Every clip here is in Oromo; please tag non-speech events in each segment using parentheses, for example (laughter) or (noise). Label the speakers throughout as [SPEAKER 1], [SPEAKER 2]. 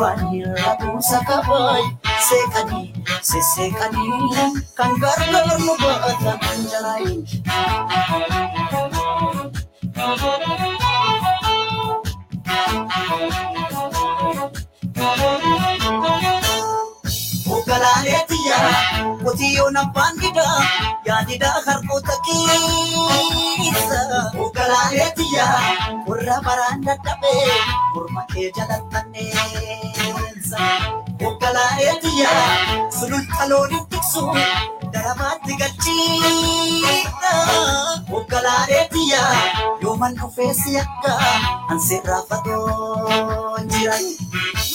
[SPEAKER 1] irbaanii rabuusa kabaay seeqanii sesseeqanii kan gargaar nu baatan anjaraayi. Ogalaaleetiya qotiyyoon abbaan didaa yaadidaa harkoota keessa. Ogalaaleetiya warra baraan dadhabee morma kee jalattanneessa. Sululta looniin tiksu darabaatti galchiidha. Ogalaaleetiya yooman dhufee si akka anseerraa fagoo jira.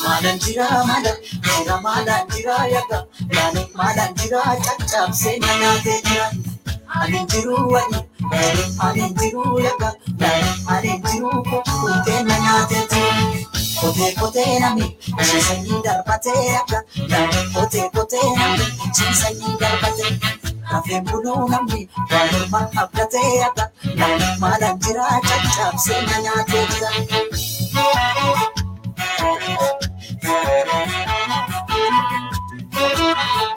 [SPEAKER 1] Maalan jira maalan jira maalan jira yaga yaani maalan jira caccabsee na nyaatee jira. Ani jiru wani ani jiru yaani ani jiru kukkutee na nyaatee jira. Pote poterami, chinsayin darbateaka. Pote poterami, chinsayin darbateaka. Kafee buluu namni waalumaan abdatee akka lammaalaan jira caccabsee na nyaatee jira. Thank you.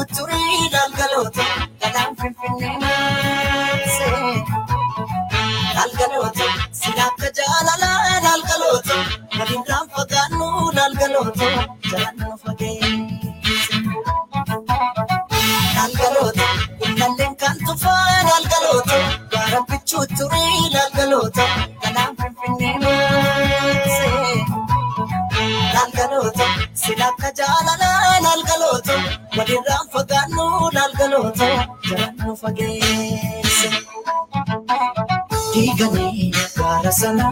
[SPEAKER 1] Turii galgalooto galaan finfinnee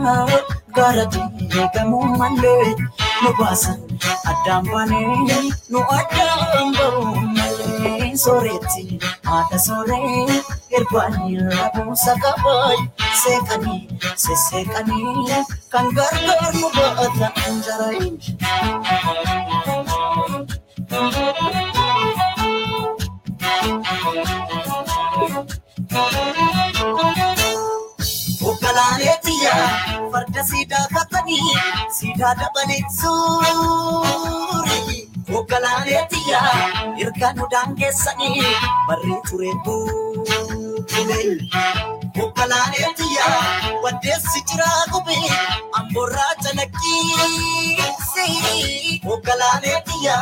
[SPEAKER 1] gaara sanaa gaara diigamuu malee nu baasan addaan baanee nu addaan ba'u malee sooretti haadha sooree irbaanii rabuusa kabaay seeqanii sesseeqanii kan gargaar nu baatan anjaraayi. Siidaa dabalee suuri. Ogalaaleetiya erga nu daangeessanii barri ture buukule. Ogalaaleetiya waddeessi jiraa gube amborraa calaqqiisi. Ogalaaleetiya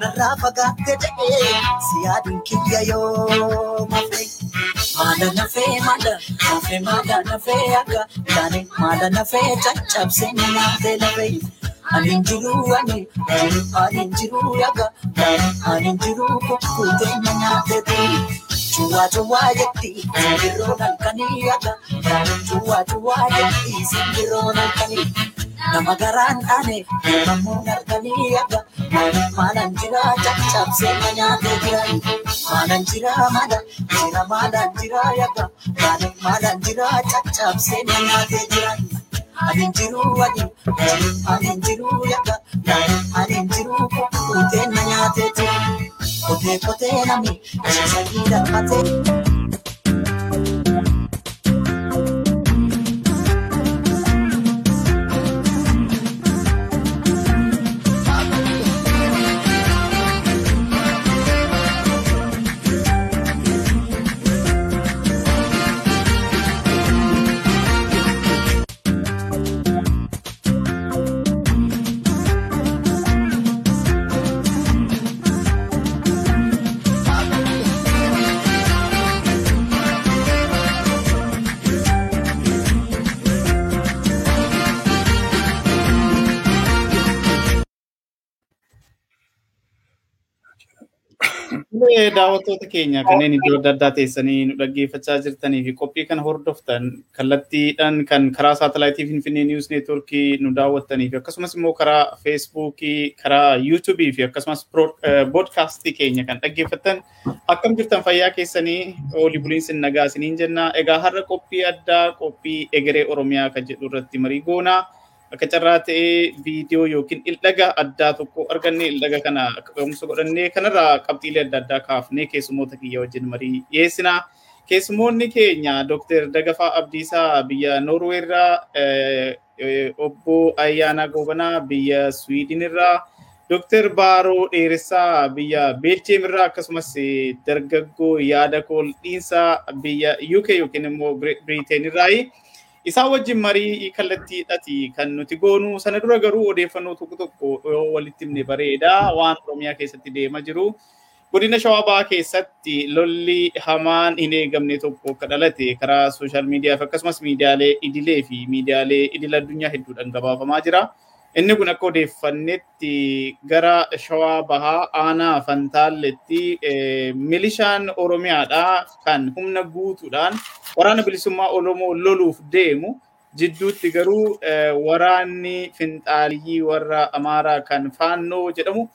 [SPEAKER 1] narraa fagaatte jedhee si yaaduun kiyya yoo mafe. Maada nafee maada nafee maada nafee akka yaani maada nafee caccabsee na nyaatee lafee. Ani jiru ani jiru ani jiru yaga yaani ani jiru kukkutee na nyaatee ture. Cuwaa cuwaa jetti simbirroo halkanii yaga yaani cuwaa cuwaa jetti simbirroo halkanii. Nama garaan dhaane nammoo halkanii yaga yaani maalan jira caccabsee na nyaatee jiran. Maalan jira maala jira maalan jira yaga yaani maalan jira caccabsee na nyaatee jiran. Ani jiru ani jiru ani jiru yaga yaani ani jiru kukkutee na nyaatee jiran. Kotee kotee nami ciisanii darbatee.
[SPEAKER 2] Tole daawwattoota keenya kanneen iddoo adda addaa teessanii nu dhaggeeffachaa jirtanii fi qophii kana hordoftan kallattiidhaan kan karaa saatalaayitii Finfinnee Niwus Neetwoorkii nu daawwattanii fi akkasumas immoo karaa Feesbuukii, karaa Yuutuubii fi akkasumas boodkaastii keenya kan dhaggeeffattan akkam jirtan fayyaa keessanii olii buliinsi nagaa isiniin jenna. Egaa har'a qophii addaa qophii egeree Oromiyaa kan jedhu irratti marii goonaa. Akka carraa ta'ee viidiyoo yookiin ildaga addaa tokko arganne ildaga kana ka'umsa godhannee kanarraa qabxiilee adda addaa kaafnee keessumoota kiyya wajjin marii dhiyeessina. Keessumoonni keenya Dr. Dagafaa Abdiisaa biyya Noorweerraa, obbo Ayyaanaa Goobanaa biyya Swiidinirraa, Dr. Baaroo Dheeressaa biyya Beeljeemirraa akkasumas dargaggoo yaada kooldiinsaa biyya UK yookiin immoo Biriiteenirraayi. Isaan wajjin marii kallattiidhaati kan nuti goonu. Sana dura garuu odeeffannoo tokko tokko walitti himne bareeda waan Oromiyaa keessatti deemaa jiru. Godina Shawaa Bahaa keessatti lolli hamaan hin eegamne tokko akka dhalate karaa sooshaal miidiyaa fi akkasumas miidiyaalee idilee fi miidiyaalee idil addunyaa hedduudhaan gabaafamaa jira. Inni kun akka odeeffannetti gara Shawaa Bahaa aanaa Fantaalletti milishaan Oromiyaadhaa kan humna guutuudhaan waraana bilisummaa Oromoo loluuf deemu. Jidduutti garuu waraanni finxaaliyyii warra Amaaraa kan faannoo jedhamu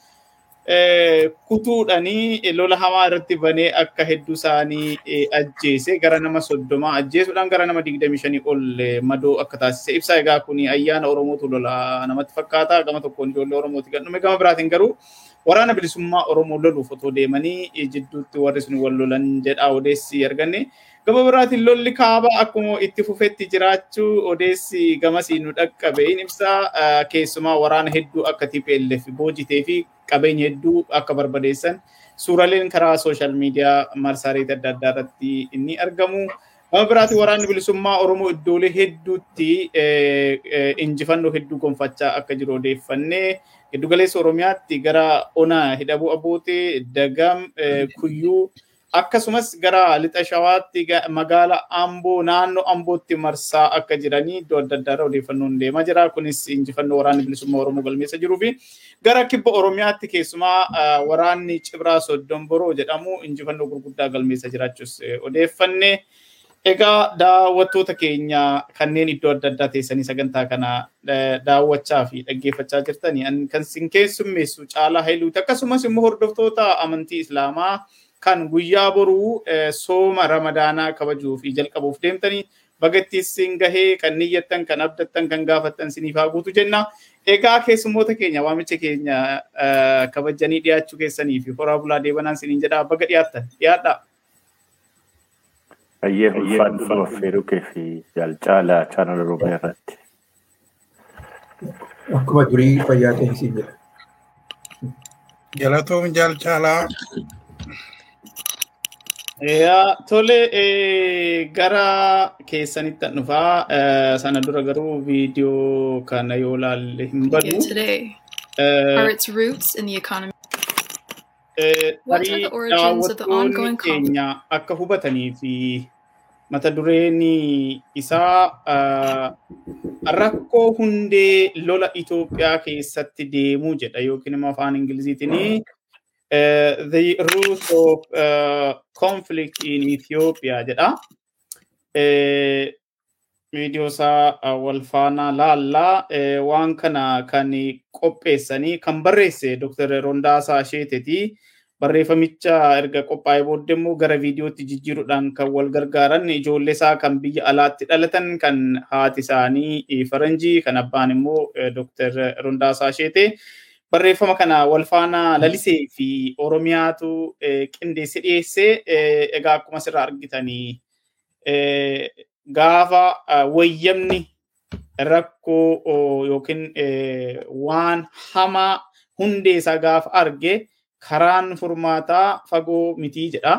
[SPEAKER 2] kutuudhanii lola hamaa irratti banee akka hedduu isaanii ajjeese. Gara nama soddomaa ajjeesuudhaan gara nama digdamii shanii ol madoo akka taasise. Ibsa egaa kun ayyaana Oromootu lola namatti fakkaata gama tokkoon ijoollee Oromooti kan dhume gama biraatiin garuu waraana bilisummaa Oromoo loluuf otoo deemanii jidduutti warri sun wal lolan jedha odeessi arganne. Gama biraatiin lolli kaabaa akkuma itti fufetti jiraachuu odeessi gamasii nu dhaqqabe in ibsa keessumaa waraana hedduu akka TPLF boojitee fi qabeenya hedduu akka barbadeessan suuraleen karaa sooshaal miidiyaa marsariitii adda addaa irratti inni argamu. Gama biraatiin waraanni bilisummaa Oromoo iddoolee hedduutti injifannoo hedduu gonfachaa akka jiru odeeffannee giddugaleessa Oromiyaatti gara Onaa Hidhabuu Abootee Dagam Kuyyuu akkasumas gara lixa shawaatti magaala amboo naannoo ambootti marsaa akka jiranii iddoo adda addaarra odeeffannoon deemaa jira. Kunis injifannoo waraanni bilisummaa Oromoo galmeessa jiruu fi gara kibba Oromiyaatti keessumaa waraanni Cibraa Soddonboroo jedhamu injifannoo gurguddaa galmeessa jiraachuus odeeffanne. Egaa daawwattoota keenya kanneen iddoo adda addaa teessanii sagantaa kana daawwachaa fi dhaggeeffachaa jirtanii kan sin keessummeessu caalaa hailuuti akkasumas immoo hordoftoota amantii Islaamaa kan guyyaa boruu sooma ramadaanaa kabajuuf jalqabuuf deemtanii bagattii sin gahee kan niyyattan kan abdattan kan gaafattan siniif haa guutu jenna. Egaa keessummoota keenya waamicha keenya kabajanii dhiyaachuu keessanii fi horaa bulaa deebanaan siniin jedhaa baga dhiyaattan dhiyaadhaa.
[SPEAKER 3] Ayyee ulfaadhuma affeeruu kee fi jaalcaalaa chaanal Oromiyaa irratti.
[SPEAKER 4] Akkuma durii fayyaa ta'e siin jedha.
[SPEAKER 5] Galatoom jaalcaalaa.
[SPEAKER 2] Tole gara keessanitti dhufaa sana dura garuu viidiyoo kana yoo laalle hin badu.
[SPEAKER 6] Are its roots in the economy. What are the origins of the ongoing conflict?
[SPEAKER 2] akka hubatanii fi mata dureen isaa rakkoo hundee lola Itoophiyaa keessatti deemuu jedha yookiin immoo afaan Ingiliziitiin Uh, the root of uh, conflict in Ethiopia jedha. Viidiyoo isaa wal faana laallaa waan kana kan qopheessanii kan barreesse Dr. Rondaasaa Asheeteti. Barreeffamicha erga qophaa'ee booddee immoo gara viidiyootti jijjiiruudhaan kan wal gargaaran ijoollee isaa kan biyya alaatti dhalatan kan haati isaanii faranjii kan abbaan immoo Dr. Rondaasaa Asheetee. Barreeffama kana wal faana lalisee fi oromiyaatu qindeesse dhiyeessee egaa akkuma asirraa argitanii gaafa wayyamni rakkoo yookiin waan hamaa hundee isaa gaafa arge karaan furmaataa fagoo mitii jedha.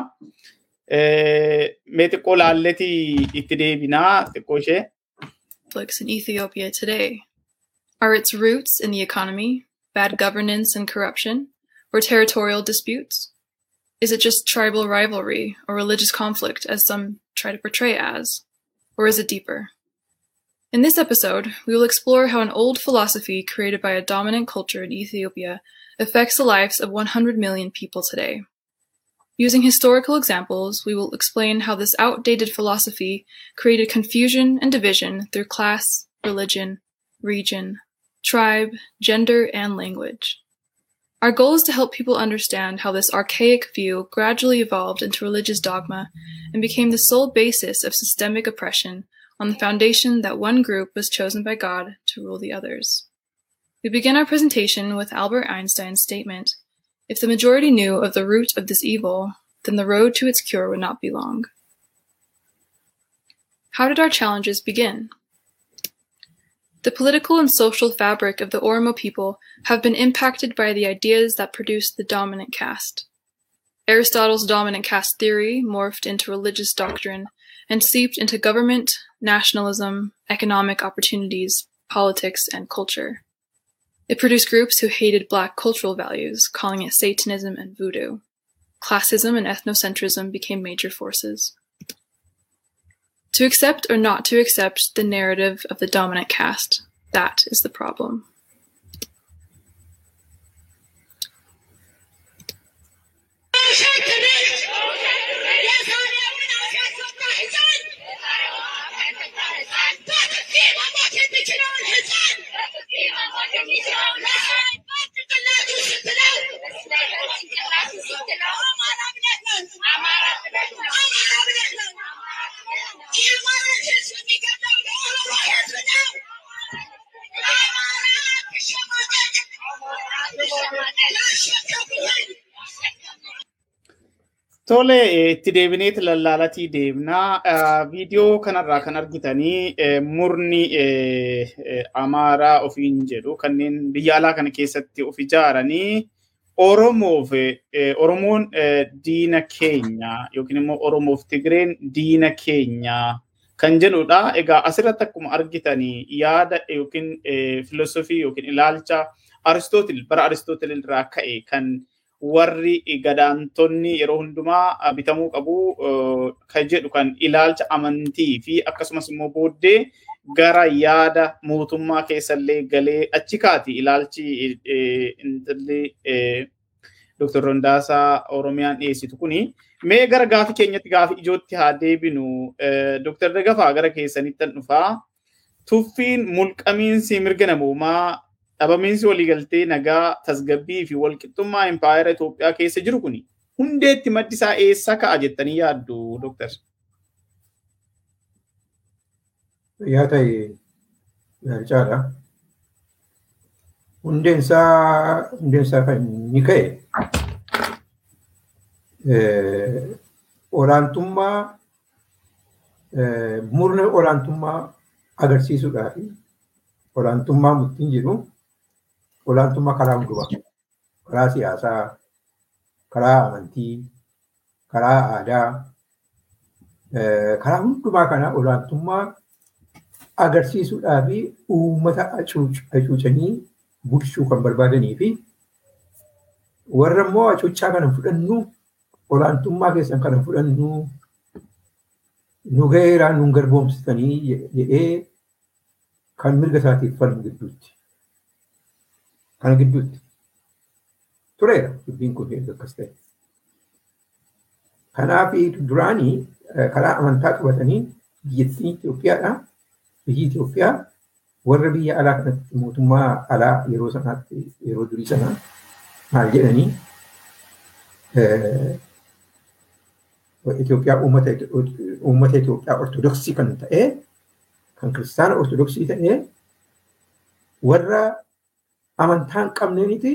[SPEAKER 2] Mee xiqqoo laalletii itti deebinaa xiqqoo ishee.
[SPEAKER 6] Conflicts in Ethiopia today are its roots in the economy, bad governance and corruption, or territorial disputes? Is it just tribal rivalry or religious conflict, as some try to portray as? Or is it deeper? In this episode, we will explore how an old philosophy created by a dominant culture in Ethiopia affects the lives of 100 million people today. Using historical examples, we will explain how this outdated philosophy created confusion and division through class, religion, region, tribe, gender, and language. Our goal is to help people understand how this archaic view gradually evolved into religious dogma and became the sole basis of systemic oppression on the foundation that one group was chosen by God to rule the others. We begin our presentation with Albert Einstein's statement If the majority knew of the root of this evil, then the road to its cure would not be long. How did our challenges begin? The political and social fabric of the Oromo people have been impacted by the ideas that produced the dominant caste. Aristotle's dominant caste theory morphed into religious doctrine and seeped into government, nationalism, economic opportunities, politics, and culture. It produced groups who hated black cultural values, calling it Satanism and voodoo. Classism and ethnocentrism became major forces. To accept or not to accept the narrative of the dominant caste, that is the problem.
[SPEAKER 2] Tole itti deebineeti lallaalatii deemnaa. Viidiyoo kanarraa kan argitanii murni Amaaraa ofiin jedhu kanneen biyya alaa kana keessatti of ijaaranii Oromoof Oromoon diina keenya yookiin immoo Oromoof Tigreen diina keenya kan jedhudha. Egaa asirratti akkuma argitanii yaada yookiin filosofii yookiin ilaalcha Aristootil bara Aristootil irraa ka'e kan warri gadaantonni yeroo hundumaa bitamuu qabu kan jedhu kan ilaalcha amantii fi akkasumas immoo booddee gara yaada mootummaa keessallee galee achi kaati ilaalchi intalli Dr. Rondaasaa Oromiyaan dhiyeessitu kuni. Mee gara gaafi keenyatti gaafi ijootti haa deebinu. Dr. Dagafaa gara keessanitti dhufaa. Tuffiin mulqamiinsi mirga namoomaa dhabamiinsi waliigaltee nagaa tasgabbii fi walqixxummaa impaayera Itoophiyaa keessa jiru kuni hundeetti maddi isaa ka'a jettanii yaaddu dooktar?
[SPEAKER 4] Yaa ta'e yaalchaadha. Hundeen isaa hundeen isaa kan inni ka'e olaantummaa murna olaantummaa agarsiisuudhaaf olaantummaa murtiin jedhu olaantummaa karaa hundumaa karaa siyaasaa, karaa amantii, karaa aadaa, karaa hundumaa kana olaantummaa agarsiisuudhaa fi uummata hacuucanii bulchuu kan barbaadanii fi warra immoo hacuuccaa kana fudhannu olaantummaa keessan kana fudhannu nu gaheeraa nun garboomsitanii jedhee kan mirga isaatiif falmu gidduutti. Kana gidduutti. Tureera dubbiin kun akkas ta'e. Kanaaf duraanii karaa amantaa qabatanii biyyattiin Itoophiyaadha. Biyyi Itoophiyaa warra biyya alaa kanatti mootummaa alaa yeroo sanaatti yeroo durii sanaa maal jedhanii Itoophiyaa uummata Itoophiyaa ortodoksii kan ta'e kan kiristaana ortodoksii ta'ee warra amantaa hin qabneeniiti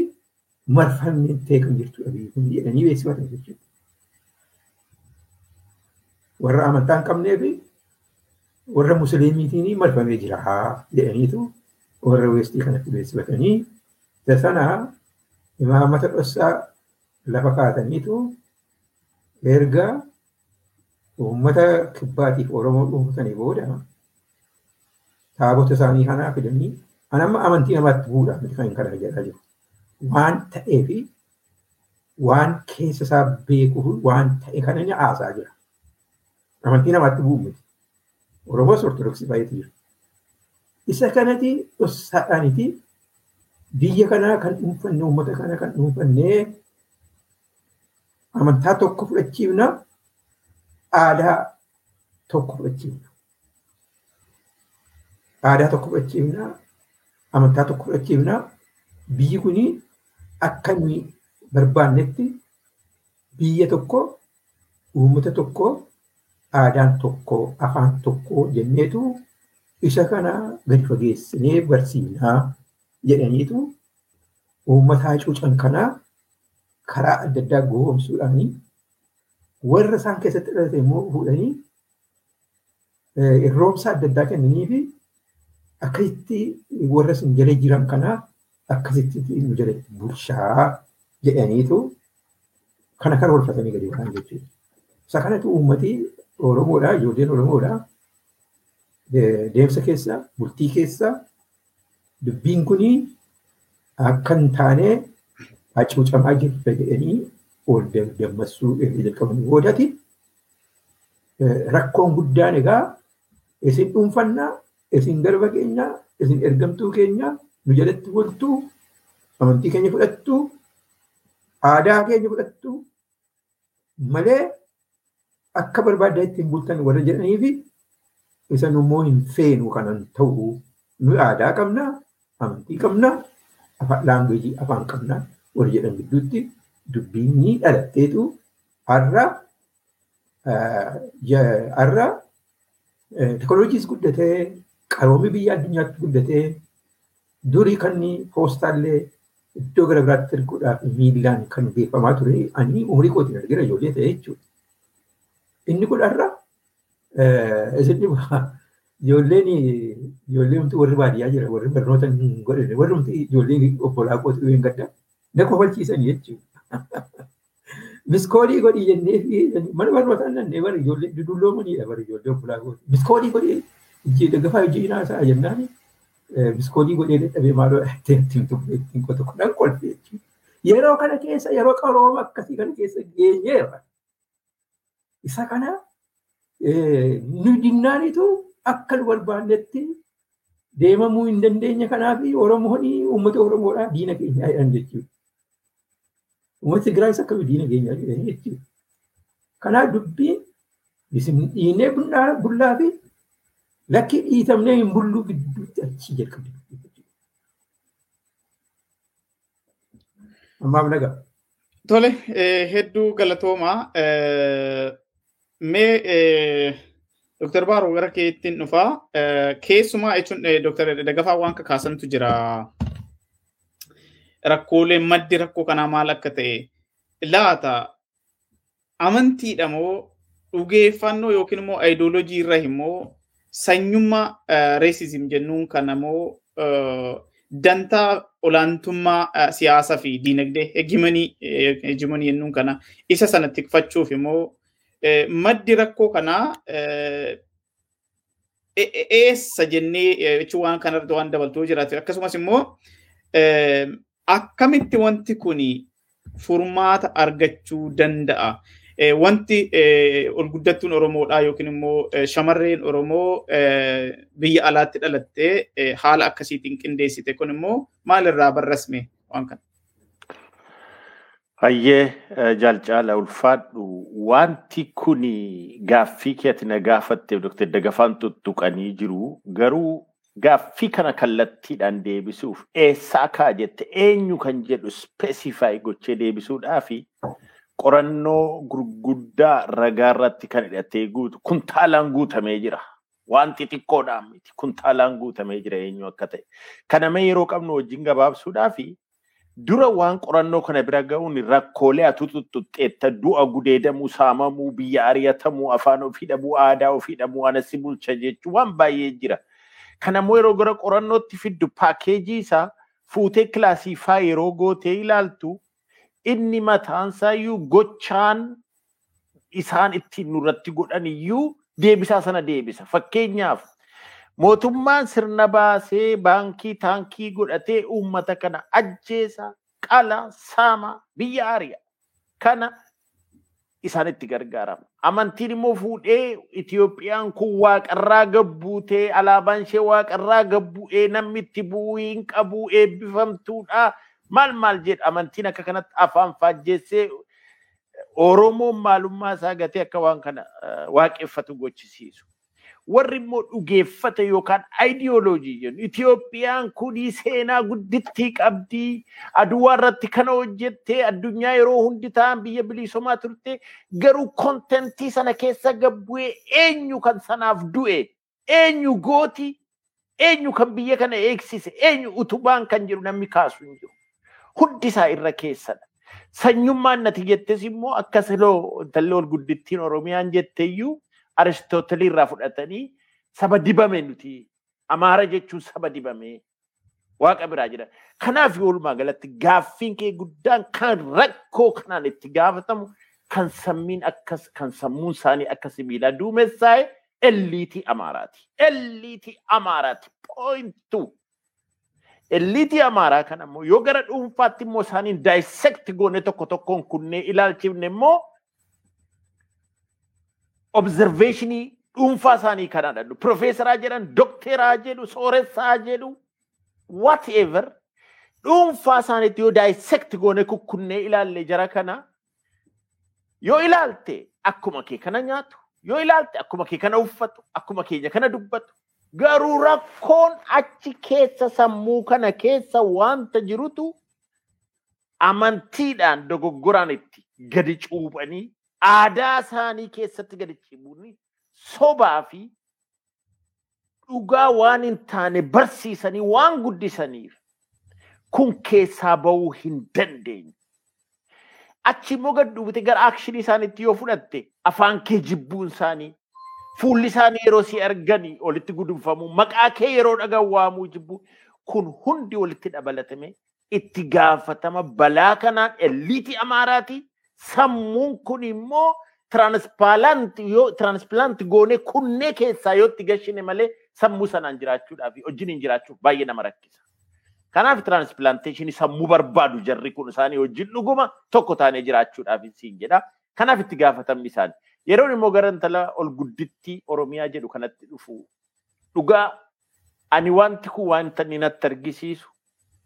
[SPEAKER 4] marfamtee kan jirtudha biyyi kun jedhanii beeksifatan jechuudha. Warra amantaa hin qabnee fi warra musliimiitiin marfamee jira jedhaniitu warra weestii kanatti beeksifatanii isa sana imaamata dhossaa lafa kaataniitu erga uummata kibbaatiif Oromoo dhuunfatanii booda taabota isaanii kanaa fidanii an amma amantii namaatti bu'uudhaaf miti kan kana jedhaa jiru. Waan ta'eefi waan keessa isaa beekuuf waan ta'e kana haasaa jira. Amantii namaatti bu'u miti. Oromoos Ortodoksii baay'eetu jira. Isa kanati dhossaadhaaniti biyya kanaa kan dhuunfanne uummata kana kan dhuunfannee amantaa tokko fudhachiifna aadaa tokko fudhachiifna. Aadaa tokko fudhachiifna amantaa tokko fudhachiifna biyyi kuni akka nuyi barbaannetti biyya tokko uummata tokko aadaan tokko afaan tokko jenneetu isa kana gadi fageessinee barsiifnaa jedhaniitu uummata hacuucan kanaa karaa adda addaa goomsuudhaanii warra isaan keessatti dhalate immoo fuudhanii irroomsa adda addaa kennanii fi akkasitti warra isin jala jiran kanaa akkasitti nu jala bulchaa jedhaniitu kana kan oolfatanii gadi waan jechuudha. Isa kanatu uummati Oromoodha, ijoolleen Oromoodha. Deemsa keessa, bultii keessa dubbiin kuni akka hin taane hacuucamaa jirta jedhanii ol dammassuu erga jalqabanii boodati rakkoon guddaan egaa isin dhuunfannaa, isin garba keenyaa, isin ergamtuu keenyaa nu jalatti bultuu, amantii keenya fudhattuu, aadaa keenya fudhattuu malee akka barbaadaa ittiin bultan warra jedhanii fi isan immoo hin feenu kanan ta'u nu aadaa qabna, amantii qabna, afaan laanguweejii afaan qabna warra jedhan gidduutti dubbiin ni dhalatteetu har'a har'a teknooloojiis guddatee qaroomii biyya addunyaatti guddatee durii kan poostaallee iddoo gara biraatti erguudhaaf miilaan kan geeffamaa ture ani umurii kootiin argira ijoollee ta'e jechuudha. Inni kun har'a isin ijoolleen ijoolleen warri baadiyyaa jira warri barnoota hin godhine warri ijoolleen obbolaa kootu hin gadda na kofalchiisan jechuudha. (laughs) Miskoolii godhii jennee mana barnootaa nannee bara ijoollee dudulloomaniidha bara ijoollee obbolaa kootu. Miskoolii godhee hojii daggafaa hojii naasaa jennaan miskoolii godhee dadhabee maaloo ittiin ittiin qotu kudhan kolfe jechuudha. Yeroo kana keessa yeroo qarooma akkasii kana keessa geenyeera. Isa kana nu dinnaanitu akka nu barbaannetti deemamuu hin dandeenye kanaaf Oromoon uummata Oromoodhaa diina keenyaa jedhan jechuudha. Uummata Tigraayis akka diina keenyaa jedhan jechuudha. Kanaaf dubbiin dhiinee bullaa fi lakki dhiitamnee hin bulluu gidduutti achi jalqabde. Ammaaf nagaa.
[SPEAKER 2] Tole hedduu galatoomaa. Mee Dr. Baaroo gara keettiin dhufaa. Keessumaa jechuun Dr. Dagafaa waan kakaasantu jira. Rakkoolee maddi rakkoo kanaa maal akka ta'e laata amantiidha moo dhugeeffannoo yookiin immoo ayidooloojii irra immoo sanyummaa reesizim jennuun kana moo dantaa olaantummaa siyaasaa fi diinagdee hegimonii jennuun kana isa sana tikfachuuf immoo maddi rakkoo kanaa eessa jennee jechuun waan kanarratti waan dabaltuu jiraatu akkasumas immoo akkamitti wanti kun furmaata argachuu danda'a. Wanti ol guddattuun Oromoodhaa yookiin immoo shamarreen Oromoo biyya alaatti dhalattee haala akkasiitiin qindeessite kun immoo maalirraa barrasme waan kana?
[SPEAKER 3] Hayyee jaalcaala ulfaadhu wanti kun gaaffii keetti na gaafatteef Dr. Dagafaan tuttuqanii jiru garuu gaaffii kana kallattiidhaan deebisuuf eessaa kaa jette eenyu kan jedhu speesifaayi gochee deebisuudhaafi qorannoo gurguddaa ragaa irratti kan hidhatee guutu kuntaalaan guutamee jira. Wanti xiqqoodhaan miti kuntaalaan guutamee jira eenyu akka ta'e. Kanamee yeroo qabnu wajjin gabaabsuudhaafi dura waan qorannoo kana bira ga'uun rakkoolee atu tuttuxxeetta du'a gudeedamuu saamamuu biyya ari'atamuu afaan ofii dhabuu aadaa ofii dhabuu anasi bulcha jechuun waan baay'ee jira. Kanammoo yeroo gara qorannootti fiddu paakeejii isaa fuutee kilaasiifaa yeroo gootee ilaaltu inni mataansaa iyyuu gochaan isaan ittiin nurratti godhan iyyuu deebisaa sana deebisa. Fakkeenyaaf mootummaan sirna baasee baankii taankii godhatee uummata kana ajjeesa qala saama biyya ari'a kana isaan itti gargaarama. Amantiin immoo fuudhee Itiyoophiyaan kun waaqarraa gabbuutee alaabaan ishee waaqarraa gabbu'ee namni itti bu'uu hin qabu eebbifamtuudha. Maal maal jedha amantiin akka kanatti afaan faajjeessee Oromoon maalummaa isaa gatee akka waan kana waaqeffatu gochisiisu. Warri immoo dhugeeffata yookaan aayidiyooloojii jennu Itiyoophiyaan kunii seenaa guddittii qabdii aduwaa irratti kana hojjettee addunyaa yeroo hundi ta'an biyya bilisoomaa turte garuu kontentii sana keessa gabbu'ee eenyu kan sanaaf du'e eenyu gooti eenyu kan biyya kana eegsise eenyu utubaan kan jedhu namni kaasu hin jiru. Hundi isaa irra keessadha. Sanyummaan nati jettes immoo akka siloo intalli ol guddittiin Oromiyaan jetteeyyuu Aristootelii irraa fudhatanii saba dibame nuti. Amaara jechuun saba dibame. Waaqa biraa jira. Kanaaf walumaa galatti gaaffiin kee guddaan kan rakkoo kanaan itti gaafatamu kan sammiin akkas kan sammuun isaanii akka sibiilaa duumessaa'e elliitii Amaaraati. Elliitii Amaaraati. Pooyintuu. Elliitii Amaaraa kana immoo yoo gara dhuunfaatti immoo isaaniin daayisekti goone tokko tokkoon kunnee ilaalchifne immoo obzerveeshinii dhuunfaa isaanii kana dhadhu. Profeesaraa jedhan, dokteraa jedhu, sooressaa jedhu, whatever. Dhuunfaa isaaniitti yoo daayisekti goone kukkunnee ilaalle jara kana yoo ilaalte akkuma kee kana nyaatu, yoo ilaalte akkuma kee kana uffatu, akkuma keenya kana dubbatu. Garuu rakkoon achi keessa sammuu kana keessa wanta jirutu. Amantiidhaan dogoggoraan itti gadi cuuphanii aadaa isaanii keessatti gadi cibuuni sobaa fi dhugaa waan hin taane barsiisanii waan guddisaniif kun keessaa ba'uu hin dandeenye. Achi immoo gad dhufte gara akshinii isaaniitti yoo fudhatte afaan kee jibbuun isaanii fuulli isaanii yeroo si arganii olitti gudunfamu maqaa kee yeroo dhagan waamuu jibbu kun hundi walitti dabalatame itti gaafatama. Balaa kanaan elliitii amaaraati sammuun kun immoo tiraansplaanti goonee kunnee keessaa yoo itti gashine malee sammuu sanaan jiraachuudhaaf wajjin hin jiraachuuf baay'ee nama rakkisa. Kanaaf tiraansplaanteeshinii sammuu barbaadu jarri kun isaanii wajjin dhuguma tokko taanee jiraachuudhaaf siin jedha. Kanaaf itti gaafatamni isaanii. Yeroon immoo gara intala ol guddittii Oromiyaa jedhu kanatti dhufu dhugaa ani wanti kun wanta inni natti argisiisu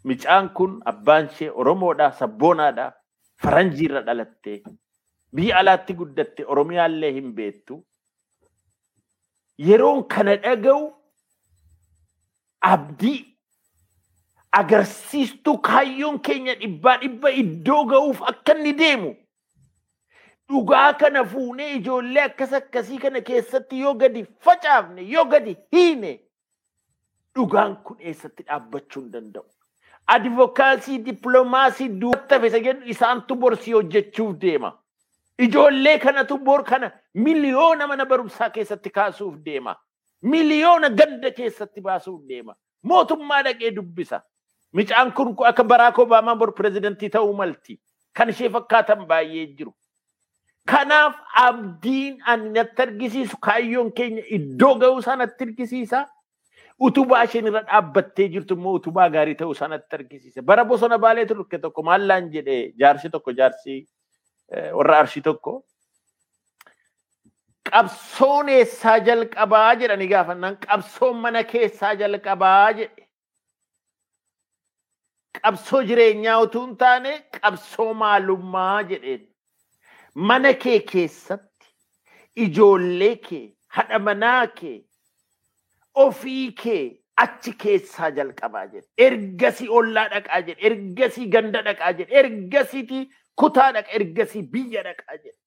[SPEAKER 3] micaan kun abbaan ishee Oromoodha sabboonaadha faranjiirra dhalattee biyya alaatti guddatte Oromiyaallee hin beektu. Yeroon kana dhaga'u abdii agarsiistuu kaayyoon keenya dhibbaa dhibba iddoo ga'uuf akka inni deemu dhugaa kana fuunee ijoollee akkas akkasii kana keessatti yoo gadi facaafne yoo gadi hiine dhugaan kun eessatti dhaabbachuu hin danda'u. Advokaasii dippiloomaasii hafe jedhu isaantu borsii hojjechuuf deema. Ijoollee kanatu bor kana miliyoona mana barumsaa keessatti kaasuuf deema. Miliyoona ganda keessatti baasuuf deema. Mootummaa dhaqee dubbisa. Micaan kun akka Baraak Obaamaa bor pirezidantii ta'uu malti. Kan ishee fakkaatan baay'ee jiru. Kanaaf abdiin ani natti argisiisu kaayyoon keenya iddoo ga'uu isaa natti argisiisa. Utubaa isheen irra dhaabbattee jirtu immoo utubaa gaarii ta'uu isaa natti argisiisa. Bara bosona baalee turre tokko maallaan jedhee jaarsi tokko jaarsi warra arshii tokko. Qabsoon eessaa jalqabaa jedhanii gaafannaan qabsoon mana keessaa jalqabaa jedhe. Qabsoo jireenyaa utuu hin taane qabsoo maalummaa jedheen. mana kee keessatti ijoollee kee haadha manaa kee ofii kee achi keessaa jalqabaa jedhe ergasii ollaa dhaqaa jedhe ergasii ganda dhaqaa jedhe ergasiiti kutaa dhaqa ergasii biyya dhaqaa jedhe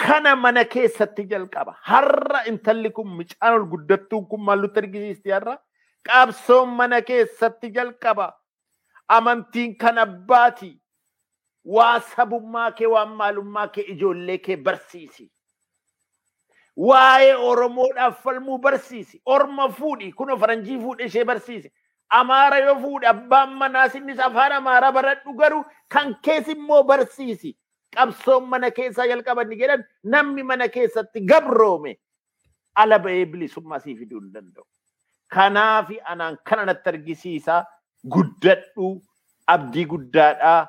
[SPEAKER 3] kana mana keessatti jalqaba. Har'a intalli kun micaan ol guddattuun kun maal nutti argisiisti har'a? Qabsoon mana keessatti jalqaba. Amantiin kan abbaatii waa sabummaa kee waan maalummaa kee ijoollee kee barsiisi. Waa'ee Oromoodhaaf falmuu barsiisi. Orma fuudhi kunoo faranjii fuudhe ishee barsiisi. Amaara yoo fuudhe abbaan manaas innis afaan Amaaraa baradhu garuu kan kees immoo barsiisi. Qabsoon mana keessaa jalqabanni jedhan namni mana keessatti gabroome ala ba'ee bilisummaa sii fiduu hin danda'u. Kanaafi anaan kana natti argisiisa guddadhu abdii guddaadhaa.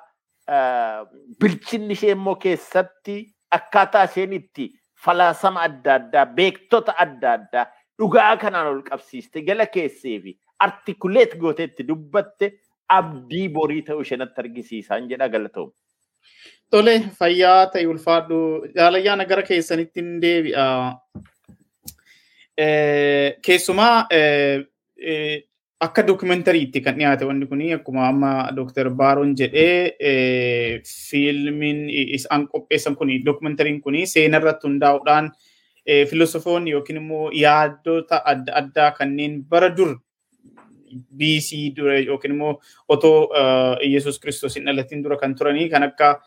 [SPEAKER 3] bilchinni ishee immoo keessatti akkaataa isheen itti falaasama adda addaa beektota adda addaa dhugaa kanaan ol qabsiiste gala keessee fi artikuleet gooteetti dubbatte abdii borii ta'uu ishee natti argisiisaan jedha galatoom.
[SPEAKER 2] Tole fayyaa ta'e ulfaadhu jaalayyaa gara keessanitti hin deebi'a. Keessumaa akka dookumentariitti kan dhiyaate wanni kun akkuma amma Dooktar Baaroon jedhee fiilmiin isaan qopheessan kun dookumentariin kun seenaa irratti hundaa'uudhaan filosofoonni yookiin immoo yaaddota adda addaa kanneen bara dur BC dura yookiin immoo otoo Yesuus Kiristoos hin dhalatiin dura kan turanii kan akka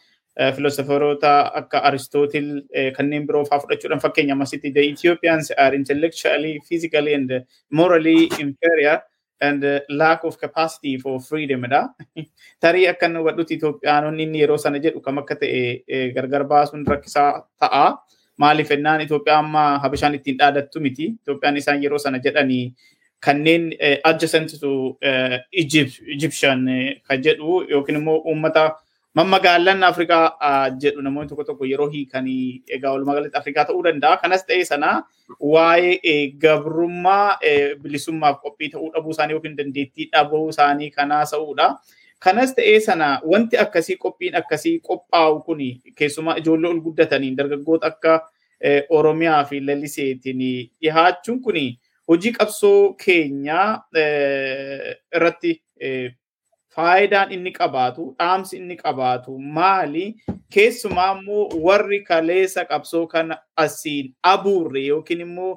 [SPEAKER 2] filosoferoota akka Aristootil kanneen biroo fa'aa fudhachuudhaan fakkeenya. Ammasitti the Ethiopians are intellectually, physically and morally inferior and lack of capacity for freedom dha. (laughs) Tarii akka nu hubadhutti Itoophiyaanonni inni yeroo sana jedhu kam akka ta'e gargar baasuun rakkisaa ta'a. Maaliif ennaan Itoophiyaa amma Habashaan ittiin dhaadattu miti. Itoophiyaan isaan yeroo sana jedhanii kanneen adjacent to Egyptian kan jedhu yookiin immoo uummata mammagaalan Afrikaa jedhu namoonni tokko tokko yeroo hiikanii egaa walumaa galatti Afrikaa ta'uu danda'a. Kanas ta'ee sana waa'ee gabrummaa bilisummaaf qophii ta'uu dhabuu isaanii yookiin dandeettii dhabuu isaanii kanaa sa'uudha. Kanas ta'ee sana wanti akkasii qophiin akkasii qophaa'u kun keessumaa ijoollee ol guddataniin dargaggoota akka Oromiyaa fi Laliseetiin dhihaachuun kun hojii qabsoo keenyaa irratti faayidaan inni qabaatu, dhaamsi inni qabaatu maali? Keessumaa immoo warri kaleessa qabsoo kana asiin abuurre yookiin immoo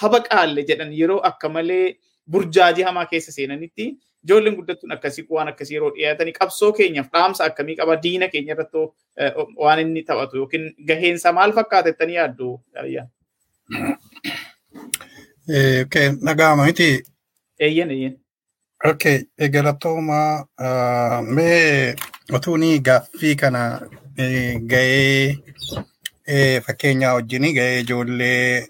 [SPEAKER 2] haba qaalle jedhan yeroo akka malee burjaajii hamaa keessa seenanitti ijoolleen guddattuun akkasii waan akkasii yeroo dhiyaatanii qabsoo keenyaaf dhaamsa akkamii qaba diina keenya irratti waan inni taphatu yookiin gaheensa maal fakkaata jettanii yaaddu?
[SPEAKER 5] Nagaama miti.
[SPEAKER 2] Eeyyen eeyyen.
[SPEAKER 5] Okay, galatooma mee otuuni gaaffii kana ga'ee fakkeenyaa wajjin ga'ee ijoollee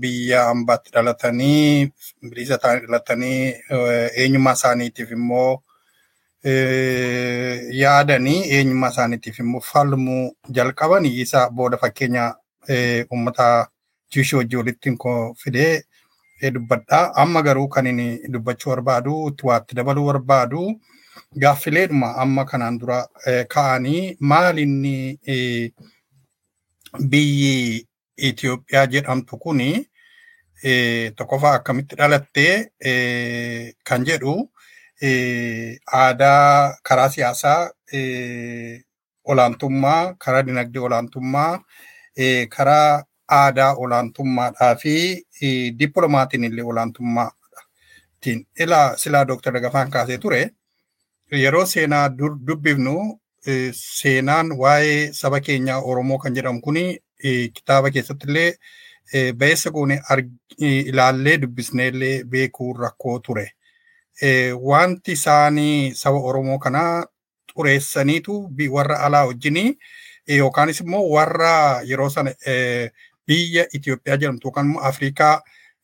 [SPEAKER 5] biyya ambaatti dhalatanii bilisa ta'anii dhalatanii eenyummaa isaaniitiif immoo yaadanii eenyummaa isaaniitiif immoo falmuu jalqaban isa booda fakkeenya uummata jiishii wajjin walitti fidee dubbadha. Amma garuu kan inni dubbachuu barbaadu, itti waatti dabaluu barbaadu, gaaffileedhuma amma kanaan dura ka'anii maal inni biyyi Itoophiyaa jedhamtu kuni tokkoffaa akkamitti dhalattee kan jedhu aadaa karaa siyaasaa olaantummaa, karaa dinagdee olaantummaa, karaa aadaa olaantummaadhaa fi dippilomaatiin illee olaantummaatiin ilaa silaa Dooktar Dagafaan kaasee ture yeroo seenaa dubbifnu seenaan waa'ee saba keenyaa Oromoo kan jedhamu kuni kitaaba keessatti illee ba'eessa goone ilaallee dubbisnee illee beekuu rakkoo ture. Wanti isaanii saba Oromoo kanaa xureessaniitu warra alaa wajjinii yookaanis immoo warra yeroo sana biyya Itoophiyaa jedhamtu yookaan immoo Afrikaa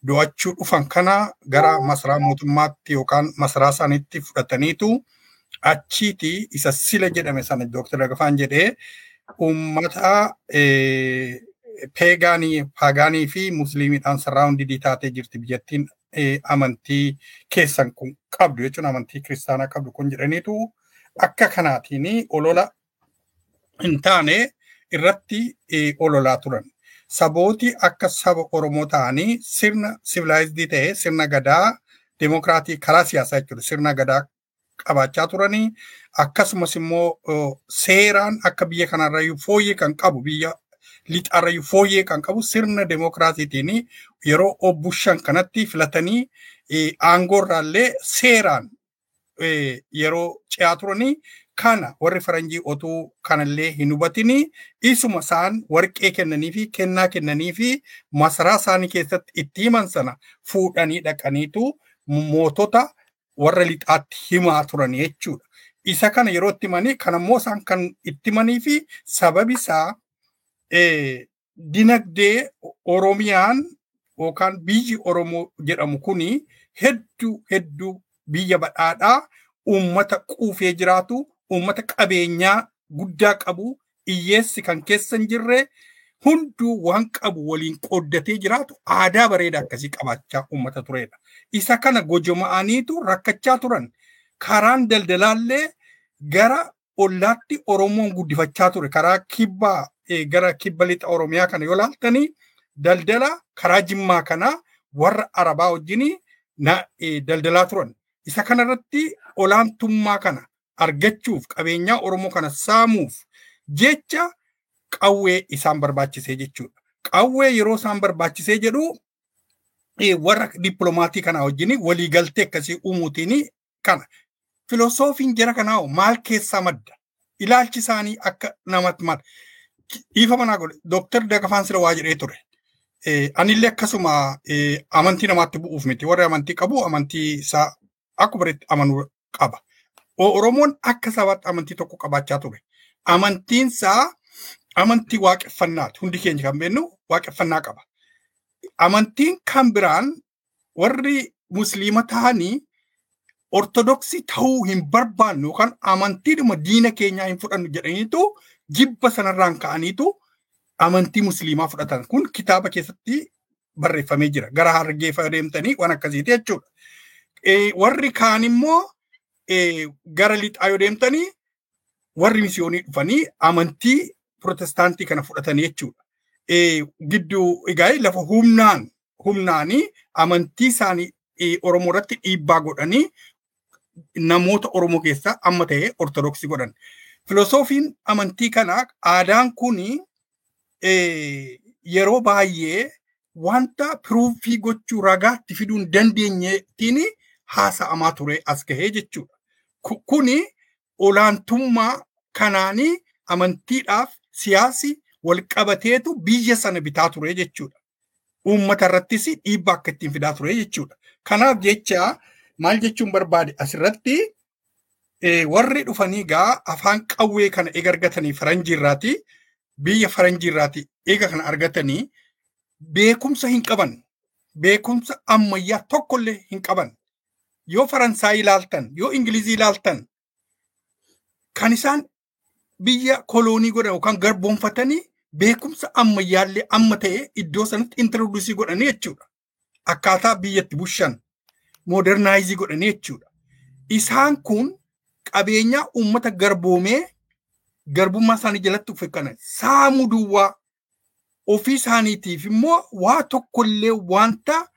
[SPEAKER 5] do'achuu dhufan kana gara masaraa mootummaatti yookaan masaraa isaaniitti fudhataniitu achiiti isa sila jedhame sana Dooktar Dagafaan jedhee uummata peegaanii paagaanii fi musliimiidhaan sarraawundidii taatee jirti biyyattiin amantii keessan kun qabdu jechuun amantii kiristaanaa qabdu kun jedhaniitu akka kanaatiin olola hin taane irratti ololaa turan. Sabooti akka saba Oromoo ta'anii sirna sivilaayizdii ta'ee sirna gadaa deemokiraatii karaa siyaasaa jechuudha. Sirna gadaa qabaachaa turanii akkasumas immoo seeraan akka biyya kanarrayyuu fooyyee kan qabu biyya lixaarrayyuu fooyyee kan qabu sirna deemokiraasiitiin yeroo obbushan kanatti filatanii aangoorraallee seeraan yeroo ce'aa turanii kana warri faranjii otuu kanallee hin hubatini isuma isaan warqee kennanii fi kennaa kennanii fi masaraa isaanii keessatti itti himan sana fuudhanii dhaqaniitu mootota warra lixaatti himaa turan jechuudha. Isa kana yeroo itti himanii kanammoo isaan kan itti himanii fi sababi isaa dinagdee Oromiyaan yookaan biyyi Oromoo jedhamu kuni hedduu hedduu biyya badhaadhaa uummata quufee jiraatu uummata qabeenyaa guddaa qabu hiyyeessi kan keessa hin jirre hunduu waan qabu waliin qooddatee jiraatu aadaa bareedaa akkasii qabaachaa uummata turedha. Isa kana gojoma'aniitu rakkachaa turan. Karaan daldalaallee gara ollaatti Oromoon guddifachaa ture karaa kibbaa gara kibba lixa Oromiyaa kana yoo laaltanii daldala karaa Jimmaa kanaa warra Arabaa wajjin daldalaa turan. Isa kanarratti olaantummaa kana argachuuf qabeenyaa Oromoo kana saamuuf jecha qawwee isaan barbaachisee jechuudha. Qawwee yeroo isaan barbaachisee jedhu warra dippiloomatii kanaa wajjin waliigaltee akkasii uumuutiin kana. Filosoofiin jara kanaa maal keessaa madda? Ilaalchi isaanii akka namatti mala. Dhiifa manaa godhe Dooktar Dagafaan Sira waa jedhee ture. Anillee akkasuma amantii namaatti bu'uuf miti. Warri amantii qabu amantii isaa akka bareetti amanuu qaba. Oromoon akka sabaatti amantii tokko qabaachaa ture. Amantiin isaa amantii waaqeffannaati. Hundi keenya kan beeknu waaqeffannaa qaba. Amantiin kan biraan warri musliima ta'anii ortodoksii ta'uu hin barbaannu yookaan amantiidhuma diina keenyaa hin fudhannu jedhaniitu jibba sanarraan ka'aniitu amantii musliimaa fudhatan. Kun kitaaba keessatti barreeffamee jira. Gara hargee deemtanii waan akkasiiti jechuudha. Warri kaan immoo gara lixaa yoo deemtanii warri misiyoonii dhufanii amantii protestaantii kana fudhatanii jechuudha. Gidduu egaa lafa humnaan humnaanii amantii isaanii Oromoo irratti dhiibbaa godhanii namoota Oromoo keessaa amma ta'e ortodoksii godhan. Filosoofiin amantii kanaa aadaan kun yeroo baay'ee wanta piruufii gochuu ragaatti fiduu hin dandeenyetiin haasa'amaa ture as gahee jechuudha. Kuni olaantummaa kanaanii amantiidhaaf siyaasi wal qabateetu biyya sana bitaa ture jechuudha. Uummata irrattis dhiibbaa akka ittiin fidaa ture jechuudha. Kanaaf jecha maal jechuun barbaade asirratti warri dhufanii gaa afaan qawwee kana eega argatanii faranjii irraati biyya faranjii irraati eega kana argatanii beekumsa hin qaban beekumsa ammayyaa tokkollee hin qaban yoo faransaayii ilaaltan yoo ingilizii ilaaltan kan isaan biyya koloonii godhan yookaan garboonfatanii beekumsa ammayyaallee amma ta'e iddoo sanatti introduusii godhanii jechuudha. Akkaataa biyyatti bushan moodernaayizii godhanii jechuudha. Isaan kun qabeenyaa uummata garboomee garbummaa isaanii jalatti uffakkana saamuu duwwaa ofii isaaniitiif immoo waa tokkollee wanta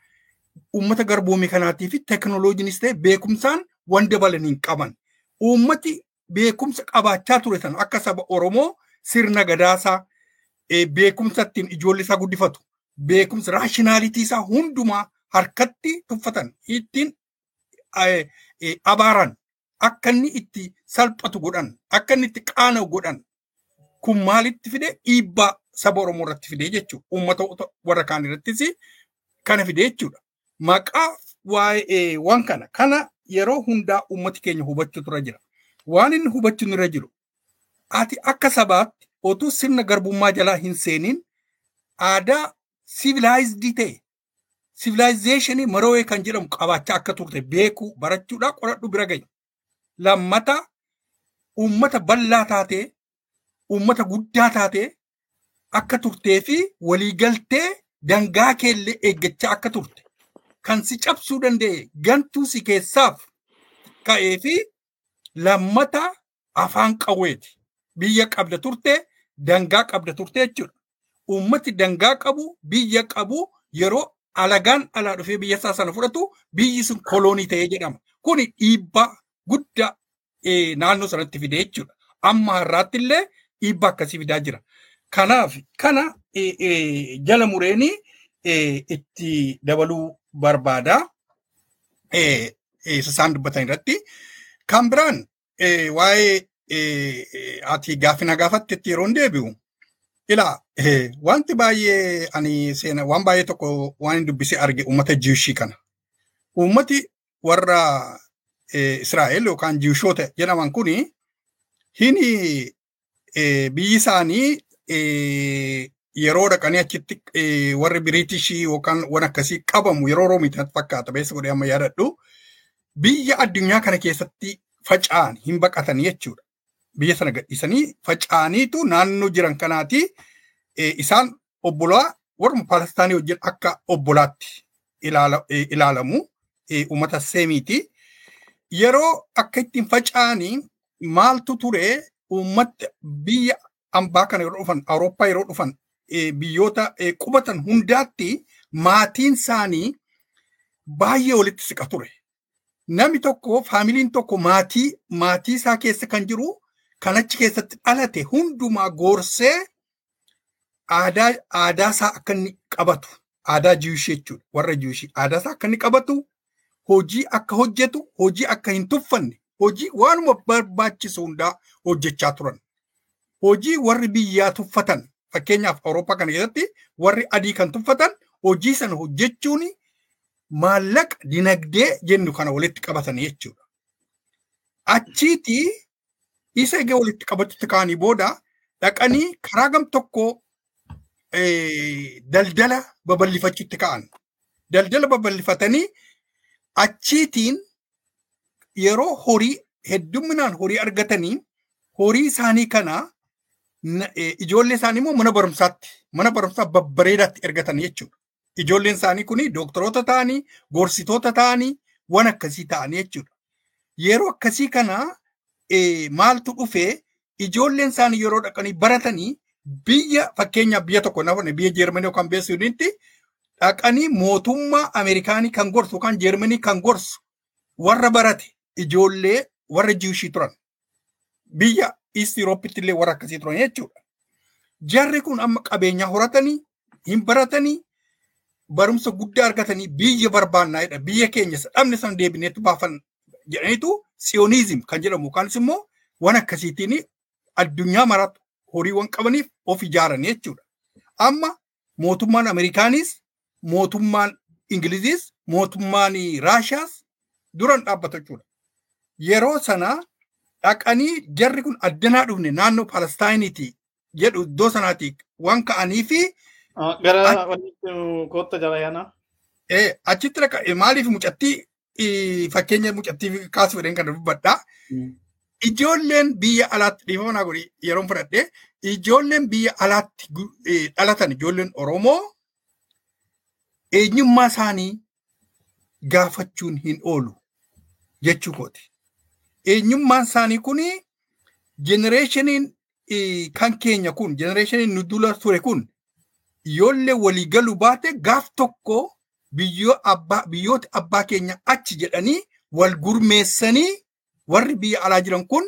[SPEAKER 5] uummata garboomee kanaatiif teekinooloojiinis ta'e beekumsaan waan dabalan hin qaban. Uummati beekumsa qabaachaa ture sana akka saba Oromoo sirna gadaasaa beekumsa ittiin ijoollee isaa guddifatu beekumsa raashinaalitii isaa hundumaa harkatti tuffatan ittiin abaaran akka inni itti salphatu godhan akka inni itti qaana'u godhan kun maalitti fide dhiibbaa saba Oromoo irratti fide jechuudha. Uummata warra kaan irrattis kana fide jechuudha. Maqaa waa'ee waan kana kana yeroo hundaa uummati keenya hubachuu irra jira. Waan inni hubachuu irra jiru ati akka sabaatti otuu sirna garbummaa jalaa hin seeniin aadaa sivilaayizidii ta'e sivilaayizeeshinii maroo'ee kan jedhamu qabaachaa akka turte beekuu barachuudhaa qoradhu bira gahi. Lammata uummata bal'aa taatee uummata guddaa taatee akka turtee fi waliigaltee dangaa keellee eeggachaa akka turte kan si cabsuu danda'e gantuu si keessaaf ka'ee fi lammata afaan qawweeti. Biyya qabda turte dangaa qabda turte jechuudha. Uummati dangaa qabu biyya qabu yeroo alagaan alaa dhufee biyya isaa sana fudhatu biyyi sun koloonii ta'ee jedhama. Kuni dhiibbaa guddaa naannoo sanatti fide jechuudha. Amma har'aatti illee dhiibbaa akkasii fidaa jira. Kanaaf kana jala mureeni itti dabaluu barbaada. Isaan dubbatan irratti. Kan biraan waa'ee ati gaafina gaafattetti yeroo deebi'u. Ilaa wanti baay'ee ani seena waan baay'ee tokko waan hin dubbisee arge uummata jiwishii kana. Uummati warra Israa'el yookaan jiwishoota jedhaman kuni hini biyyi isaanii yeroo dhaqanii achitti warri biriitishii yookaan waan akkasii qabamu yeroo roomiitti fakkaata beessa godhee amma yaadadhu. Biyya addunyaa kana keessatti faca'an hin baqatan jechuudha. Biyya sana gadhiisanii faca'aniitu naannoo jiran kanaati isaan obbolaa warra Palestaanii wajjin akka obbolaatti ilaalamu uummata seemiiti. Yeroo akka ittiin faca'anii maaltu ture uummata biyya ambaa kana yeroo dhufan Awurooppaa yeroo dhufan biyyoota qubatan hundaatti maatiin isaanii baay'ee walitti siqa ture. Namni tokko faamiliin tokko maatii maatii isaa keessa kan jiru kan achi keessatti dhalate hundumaa goorsee aadaa aadaa isaa akka inni qabatu aadaa jiwishii jechuudha warra jiwishii aadaa isaa akka inni qabatu hojii akka hojjetu hojii akka hin tuffanne hojii waanuma barbaachisu hundaa hojjechaa turan. Hojii warri biyyaa tuffatan fakkeenyaaf Awurooppaa kana keessatti warri adii kan tuffatan hojii sana hojjechuun maallaqa dinagdee jennu kana walitti qabatan jechuudha. Achiiti isa egaa walitti qabachuutti ka'anii booda dhaqanii karaa gam tokko daldala babal'ifachuutti ka'an. Daldala babal'ifatanii achiitiin yeroo horii heddumminaan horii argatanii horii isaanii kana ijoollee isaanii immoo mana barumsaatti mana barumsaa babbareedaatti ergatan jechuudha. Ijoolleen isaanii kun dooktoroota ta'anii gorsitoota ta'anii waan akkasii ta'anii jechuudha. Yeroo akkasii kana maaltu dhufee ijoolleen isaanii yeroo dhaqanii baratanii biyya fakkeenyaaf biyya tokko nafane biyya Jeermanii yookaan biyya Siwiidinitti dhaqanii mootummaa Ameerikaanii kan gorsu yookaan Jeermanii kan gorsu warra barate ijoollee warra jiwishii turan. Biyya East Eurooppitti illee warra akkasii turan jechuudha. Jarri kun amma qabeenyaa horatanii hin baratanii barumsa guddaa argatanii biyya barbaannaa jedha. Biyya keenya dhabne sana deebineetu baafan jedhaniitu siyoonizim kan jedhamu yookaanis immoo waan akkasiitiin addunyaa maraatu horiiwwan qabaniif of ijaaran jechuudha. Amma mootummaan Ameerikaanis, mootummaan Ingiliziis, mootummaan Raashiyaas duran dhaabbata jechuudha. Yeroo sana dhaqanii jarri kun addanaa dhufne naannoo Palestaayiniiti jedhu iddoo sanaati waan ka'anii fi
[SPEAKER 2] Gara kootta jala yaana.
[SPEAKER 5] Achitti dhaqa maaliif mucattii fakkeenya mucattii kaasuu fedhan kan dubbadhaa. Ijoolleen biyya alaatti dhiifama godhi yeroon fudhadhe ijoolleen biyya alaatti dhalatan ijoolleen Oromoo eenyummaa isaanii gaafachuun hin oolu jechuu kooti. Eenyummaan isaanii kun jenereeshiniin kan keenya kun jenereeshiniin nu dura ture kun ijoollee walii galu baate gaaf tokko biyyoota abbaa keenya achi jedhanii wal gurmeessanii warri biyya alaa jiran kun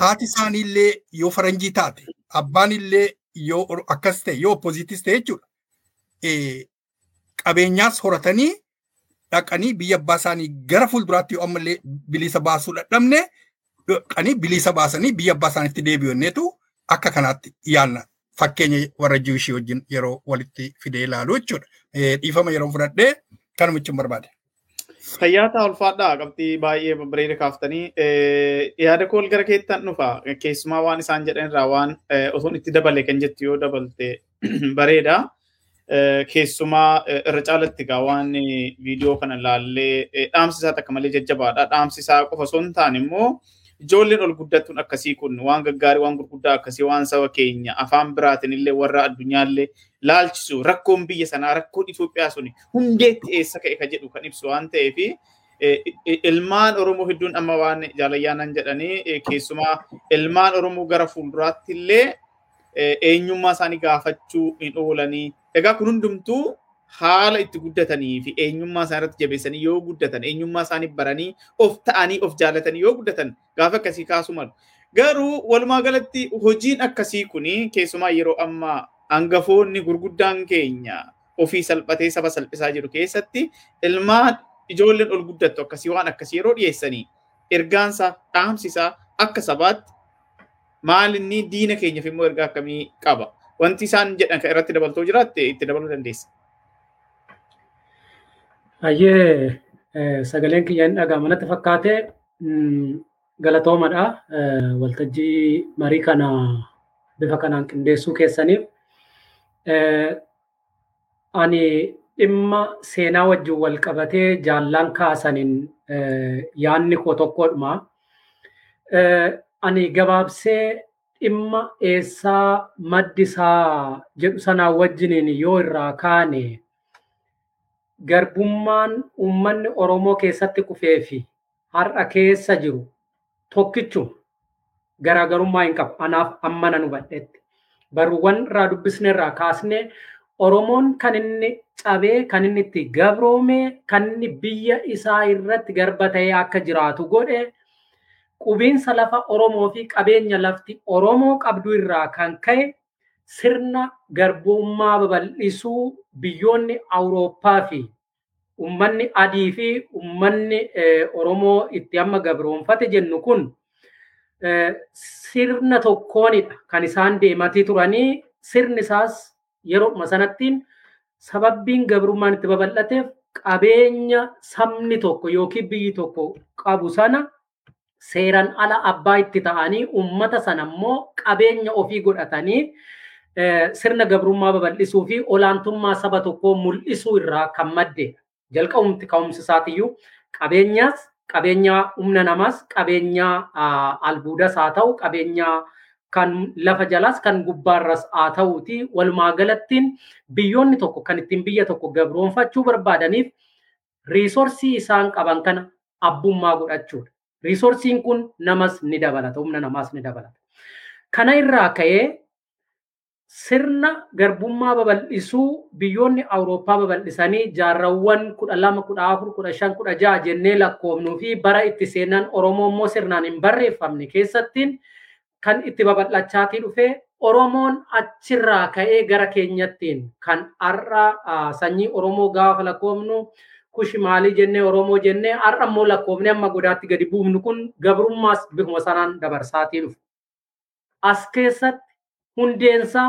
[SPEAKER 5] haati isaanii illee yoo faranjii taate abbaan illee yoo akkas ta'e yoo oppoziitis ta'e jechuudha. Qabeenyaas horatanii dhaqanii biyya abbaa isaanii gara fuulduraatti yoo ammallee bilisa baasuu dadhabne dhaqanii bilisa baasanii biyya abbaa isaaniitti deebi'anneetu akka kanaatti yaanna. Fakkeenya warra jiwishii wajjin yeroo walitti fidee ilaalu jechuudha. Dhiifama yeroo fudhadhee kanuma jechuun barbaade.
[SPEAKER 2] Fayyaa ulfaadhaa qabxii baay'ee bareeda kaaftanii yaada koo gara keettan dhufa keessumaa waan isaan jedhan irraa waan osoon itti dabale kan jettu yoo dabalte (clears throat) bareeda. Keessumaa irra caalatti egaa waan viidiyoo kana ilaallee dhaamsisaa akka malee jajjabaadha. Dhaamsisaa qofa osoo hin taane immoo ijoolleen ol guddattuun akkasii kun waan gaggaarii waan gurguddaa akkasii waan saba keenya afaan biraatiin illee warra addunyaallee laalchisu rakkoon biyya sanaa rakkoon Itoophiyaa suni hundeetti eessa ka'e ka jedhu kan ibsu waan ta'eef ilmaan Oromoo hedduun amma waan jaalayyaanan jedhanii keessumaa ilmaan Oromoo gara fuulduraatti illee eenyummaa isaanii gaafachuu hin oolanii egaa kun hundumtuu haala itti guddatanii fi eenyummaa isaanii irratti jabeessanii yoo guddatan eenyummaa isaanii baranii of ta'anii of jaalatanii yoo guddatan gaafa akkasii kaasuu malu. Garuu walumaa galatti hojiin akkasii kuni keessumaa yeroo ammaa hangafoonni gurguddaan keenya ofii salphatee saba salphisaa jiru keessatti ilmaan ijoolleen ol guddattu akkasii waan akkasii yeroo dhiyeessanii ergaansa dhaamsisaa akka sabaatti maal inni diina keenyaaf immoo ergaa akkamii qaba. Wanti isaan jedhan kan irratti dabaltoo jiraatte itti dabaluu dandeessa.
[SPEAKER 7] Hayyee sagaleen kiyya hin dhaga'ama natti fakkaate galatoomadha. Waltajjii marii kana bifa kanaan qindeessuu keessaniif. Ani dhimma seenaa wajjin wal qabatee jaallan kaasaniin yaanni koo tokkodhuma. Ani gabaabsee dhimma eessaa maddisaa jedhu sanaa wajjiniin yoo irraa kaane garbummaan uummanni Oromoo keessatti kufee fi har'a keessa jiru tokkichuma. garaagarummaa hin qabu. Anaaf amma nan hubadhetti. Barruuwwan irraa dubbisne irraa kaasne Oromoon kan inni cabee, kan inni itti gabroome, kan inni biyya isaa irratti garba ta'ee akka jiraatu godhe qubiinsa lafa Oromoo fi qabeenya lafti Oromoo qabdu irraa kan ka'e sirna garbummaa babal'isuu biyyoonni Awurooppaa fi ummanni adii fi ummanni Oromoo itti amma gabroonfate jennu kun sirna tokkoonidha. Kan isaan deematii turanii sirni isaas yeroo sanattiin sababbiin gabrummaan itti babal'ateef qabeenya sabni tokko yookiin biyyi tokko qabu sana seeran ala abbaa itti ta'anii ummata sana immoo qabeenya ofii godhatanii sirna gabrummaa babal'isuu fi olaantummaa saba tokkoo mul'isuu irraa kan madde jalqabumti ka'umsi isaatiyyuu qabeenyaas qabeenya humna namaas qabeenya albuudas haa ta'u qabeenya kan lafa jalaas kan gubbaarras haa ta'uuti walumaa galattiin biyyoonni tokko kan ittiin biyya tokko gabroonfachuu barbaadaniif riisorsii isaan qaban kana abbummaa godhachuudha. Riisorsiin kun namas ni dabalata humna namaas ni dabalata. Kana irraa ka'ee sirna garbummaa babal'isuu biyyoonni Awurooppaa babal'isanii jaarrawwan kudha lama, kudha afur, kudha shan, kudha ja'a jennee lakkoofnuu fi bara itti seenan Oromoo immoo sirnaan hin barreeffamne keessattiin kan itti babal'achaatii dhufe Oromoon achirraa ka'ee gara keenyattiin kan har'a sanyii Oromoo gaafa lakkoofnu kushi maalii jennee Oromoo jennee har'a immoo lakkoofne amma godaatti gadi buufnu kun gabrummaas bifuma sanaan dabarsaatii dhufe. As keessatti hundeensaa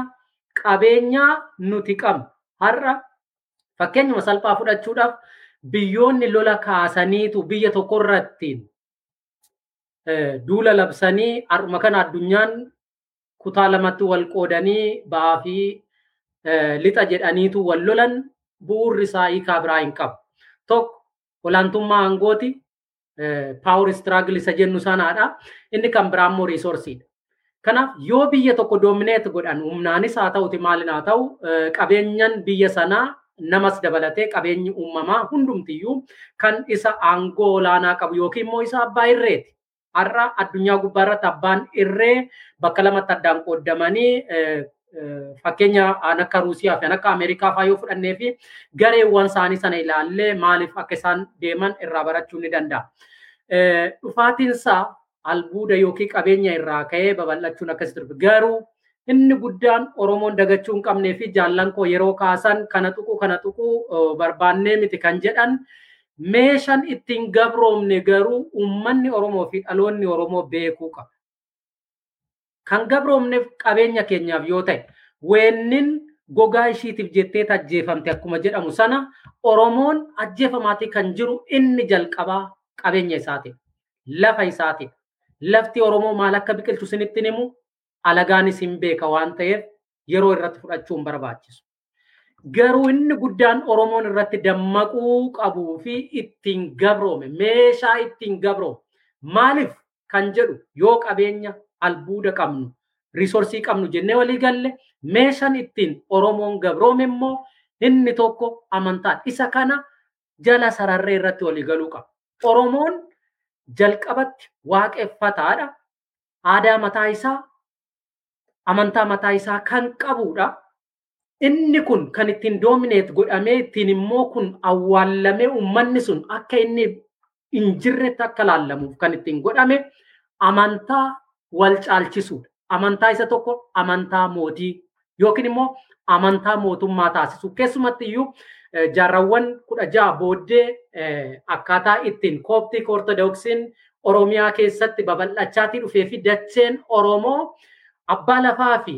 [SPEAKER 7] qabeenyaa nuti qabnu har'a fakkeenyuma salphaa fudhachuudhaaf biyyoonni lola kaasaniitu biyya tokko irrattiin duula labsanii har'uma kana addunyaan kutaa lamatti wal qoodanii ba'aa fi lixa jedhaniitu wal lolan bu'uurri isaa hiikaa biraa hin qabu. Tokko olaantummaa aangooti paawur istiraagil isa jennu sanaadha. Inni kan biraa immoo riisorsiidha. Kanaaf yoo biyya tokko doomineet godhan humnaanis haa ta'uti maalin haa ta'u qabeenyan biyya sanaa namas dabalatee qabeenyi uumamaa hundumtiyyuu kan isa aangoo olaanaa qabu yookiin immoo isa abbaa irreeti. Har'a addunyaa gubbaa irratti abbaan irree bakka lamatti addaan qooddamanii fakkeenya an akka Ruusiyaa fi akka Ameerikaa fa'aa yoo fudhannee fi gareewwan isaanii sana ilaallee maaliif akka isaan deeman irraa barachuu ni danda'a. Dhufaatiinsaa albuuda yookiin qabeenya irraa ka'ee babal'achuun akkasitti dhufe. Garuu inni guddaan Oromoon dagachuu hin qabnee fi jaallan koo yeroo kaasan kana tuquu kana tuquu barbaannee miti kan jedhan meeshaan ittiin gabroomne garuu uummanni Oromoo fi dhaloonni Oromoo beekuu qaba. Kan gabroomneef qabeenya keenyaaf yoo ta'e weennin gogaa ishiitiif jettee ajjeefamte akkuma jedhamu sana Oromoon ajjeefamaatii kan jiru inni jalqabaa qabeenya isaatiif lafa isaatiif lafti Oromoo maal akka biqilchu isinitti himu? Alagaanis hin beeka waan ta'eef yeroo irratti fudhachuun barbaachisu. Garuu inni guddaan Oromoon irratti dammaquu qabuu fi ittiin gabroome meeshaa ittiin gabroome maaliif kan jedhu? Yoo qabeenya albuuda qabnu riisorsii qabnu jennee walii galle meeshaan ittiin Oromoon gabroome immoo inni tokko amantaa isa kana jala sararree irratti walii galuu qaba. Oromoon jalqabatti waaqeffataadha. Aadaa mataa isaa, amantaa mataa isaa kan qabudha. Inni kun kan ittiin doomineet godhamee ittiin immoo kun awwaallamee uummanni sun akka inni hin jirretti akka laallamuuf kan ittiin godhame amantaa wal caalchisuudha. Amantaa isa tokko amantaa mootii yookiin immoo amantaa mootummaa taasisu. Keessumatti iyyuu jaarrawwan kudha ja'a booddee akkaataa ittiin kooptik ortodoksiin Oromiyaa keessatti babal'achaatii dhufee fi dacheen Oromoo abbaa lafaa fi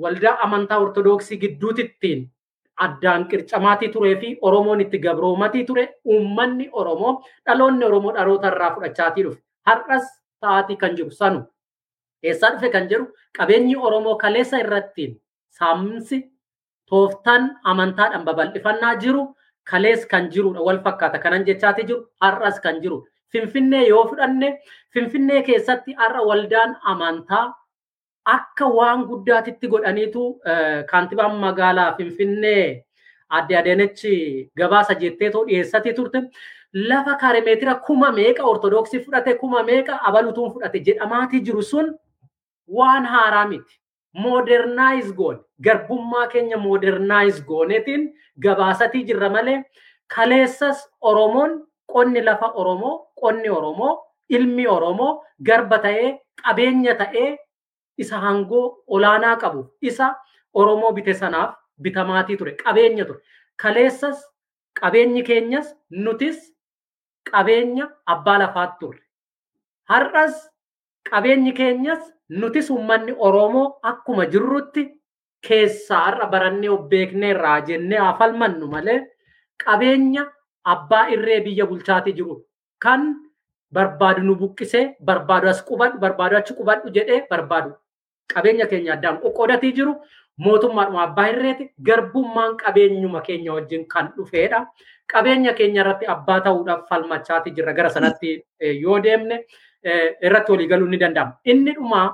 [SPEAKER 7] waldaa amantaa ortodoksii gidduutittiin addaan qircamaatii turee fi Oromoon itti gabroomatii ture uummanni Oromoo dhaloonni Oromoo dhaloota irraa fudhachaatii dhufe. Har'as ta'aatii kan jiru sanu eessaa dhufe kan jedhu? Qabeenyi Oromoo kaleessa irrattiin saamsi tooftaan amantaadhaan babal'ifannaa jiru kalees kan jirudha wal fakkaata kanan jechaatii jiru har'as kan jiru. Finfinnee yoo fudhanne finfinnee keessatti har'a waldaan amantaa akka waan guddaatitti godhaniitu kaantibaan magaalaa finfinnee adde adeenechi gabaasa jetteetoo dhiyeessatii turte. Lafa kaare meetira kuma meeqa ortodoksii fudhate kuma meeqa abalutuun fudhate? Jedhamaatii jiru sun waan haaraa miti. Modernize goone garbummaa keenya modernize goonetiin gabaasatii jirra malee kaleessas Oromoon qonni lafa Oromoo qonni Oromoo ilmi Oromoo garba ta'ee qabeenya ta'ee isa hangoo olaanaa qabu isa Oromoo bite sanaaf bitamaatii ture qabeenya ture. Kaleessas qabeenyi keenyas nutis qabeenya abbaa lafaatti turre. Har'as qabeenyi keenyas nutis uummanni Oromoo akkuma jirrutti keessaa har'a barannee of beeknee irraa jennee haa falmannu malee qabeenya abbaa irree biyya bulchaatii jiru. Kan barbaadu nu buqqisee barbaadu as qubadhu barbaadu achi qubadhu jedhee barbaadu. Qabeenya keenya addaan qoqqoodatii jiru mootummaadhuma abbaa irreeti garbummaan qabeenyuma keenya wajjin kan dhufeedha. Qabeenya keenya irratti abbaa ta'uudhaaf falmachaatii jirra. Gara sanatti yoo deemne irratti walii galuun ni danda'ama. Inni dhumaa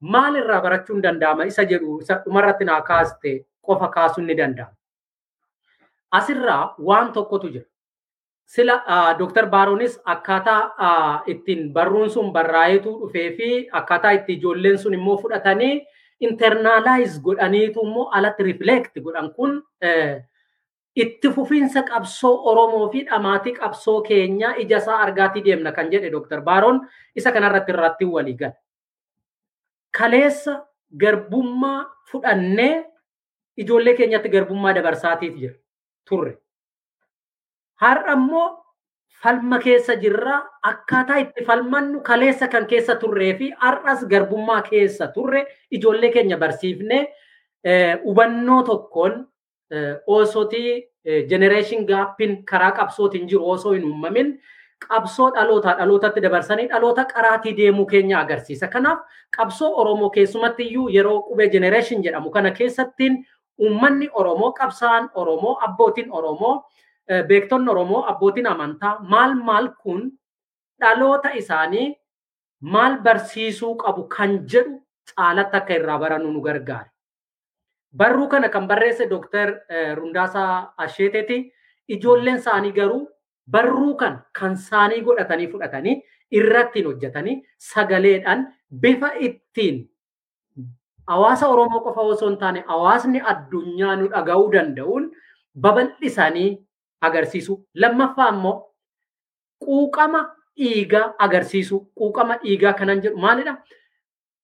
[SPEAKER 7] maal irraa barachuun danda'ama isa jedhu isa dhumarratti naa kaaste qofa kaasuun ni danda'ama. Asirraa waan tokkotu jira. Sila Dr. Baaronis akkaataa ittiin barruun sun barraa'eetu dhufee fi akkaataa itti ijoolleen sun immoo fudhatanii internalize godhaniitu immoo alatti reflect godhan kun itti fufiinsa qabsoo Oromoo fi dhamaatii qabsoo keenya ija isaa argaatii deemna kan jedhe Dr. Baaroon isa kanarratti irratti walii gala. Kaleessa garbummaa fudhannee ijoollee keenyatti garbummaa dabarsaatiif jira turre. Har'a immoo falma keessa jirra akkaataa itti falmannu kaleessa kan keessa turree fi har'as garbummaa keessa turre ijoollee keenya barsiifnee hubannoo tokkoon osotii generation gaappiin karaa qabsootiin jiru osoo hin uumamin qabsoo dhalootaa dhalootatti dabarsanii dhaloota qaraatii deemuu keenya agarsiisa. Kanaaf qabsoo Oromoo keessumatti iyyuu yeroo qubee generation jedhamu kana keessattiin uummanni Oromoo qabsaan Oromoo abbootiin Oromoo beektonni Oromoo abbootiin amantaa maal maal kun dhaloota isaanii maal barsiisuu qabu kan jedhu caalatti akka irraa barannu nu gargaara. Barruu kana kan barreesse Dooktar Rundaasaa Asheeteeti. Ijoolleen isaanii garuu barruu kan kan isaanii godhatanii fudhatanii irratti hojjetanii sagaleedhaan bifa ittiin hawaasa Oromoo qofa osoo hin taane hawaasni addunyaa nu dhaga'uu danda'uun babal'isanii agarsiisu. Lammaffaa immoo quuqama dhiigaa agarsiisu. Quuqama dhiigaa kanan jedhu maalidha?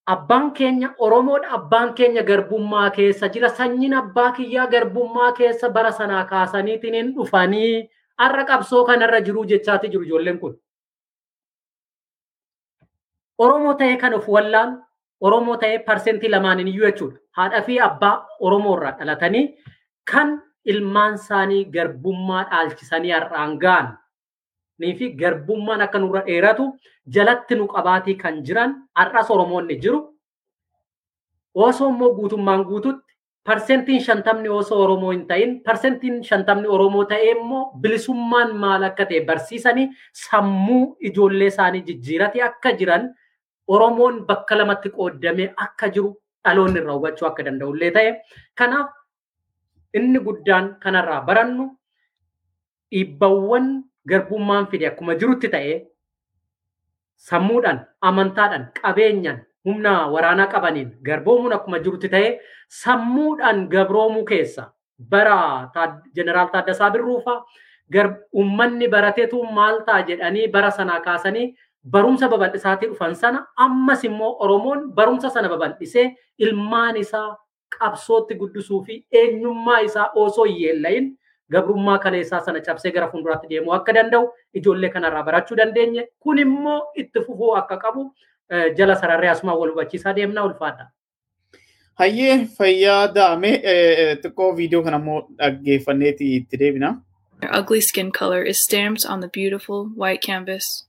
[SPEAKER 7] Abbaan keenya Oromoodha. Abbaan keenya garbummaa keessa jira. Sanyiin abbaa kiyyaa garbummaa keessa bara sanaa kaasaniitiin hin dhufanii har'a qabsoo kanarra jiru jechaati jiru ijoolleen kun. Oromoo ta'ee kan of wallaan Oromoo ta'ee parsentii lamaaniin iyyuu jechuudha. Haadha fi abbaa Oromoo irraa dhalatanii kan ilmaan isaanii garbummaa dhaalchisanii har'aan ga'an fi garbummaan akka nurra dheeratu jalatti nu qabaatii kan jiran har'as Oromoonni jiru. Osoo immoo guutummaan guututti parsentiin shantamni osoo Oromoo hin ta'in parsentiin shantamni Oromoo ta'ee immoo bilisummaan maal akka ta'e barsiisanii sammuu ijoollee isaanii jijjiirate akka jiran Oromoon bakka lamatti qooddamee akka jiru dhaloonni irraa hubachuu akka danda'ullee ta'e. Kanaaf inni guddaan kanarraa barannu dhiibbawwan garbummaan fide? Akkuma jirutti ta'ee sammuudhaan, amantaadhaan, qabeenyaan, humna waraanaa qabaniin garboomuun akkuma jirutti ta'ee sammuudhaan gabroomuu keessa bara jeneraal Taaddasaa Birruufaa uummanni barateetu maal ta'a jedhanii bara sanaa kaasanii barumsa babal'isaatii dhufan sana ammas immoo Oromoon barumsa sana babal'isee ilmaan isaa qabsootti guddisuu fi eenyummaa isaa osoo hin yeellayin gabrummaa kaleessaa sana cabsee gara fuulduraatti deemuu akka danda'u ijoollee kanarraa barachuu dandeenye kun immoo itti fufuu akka qabu eh, jala sararree asumaan wal hubachiisaa deemnaa ulfaadha.
[SPEAKER 2] Hayyee fayyaa daame eh, eh, xiqqoo viidiyoo kana immoo dhaggeeffanneeti itti deebina.
[SPEAKER 6] Their ugly skin color is stamped on the beautiful white canvas.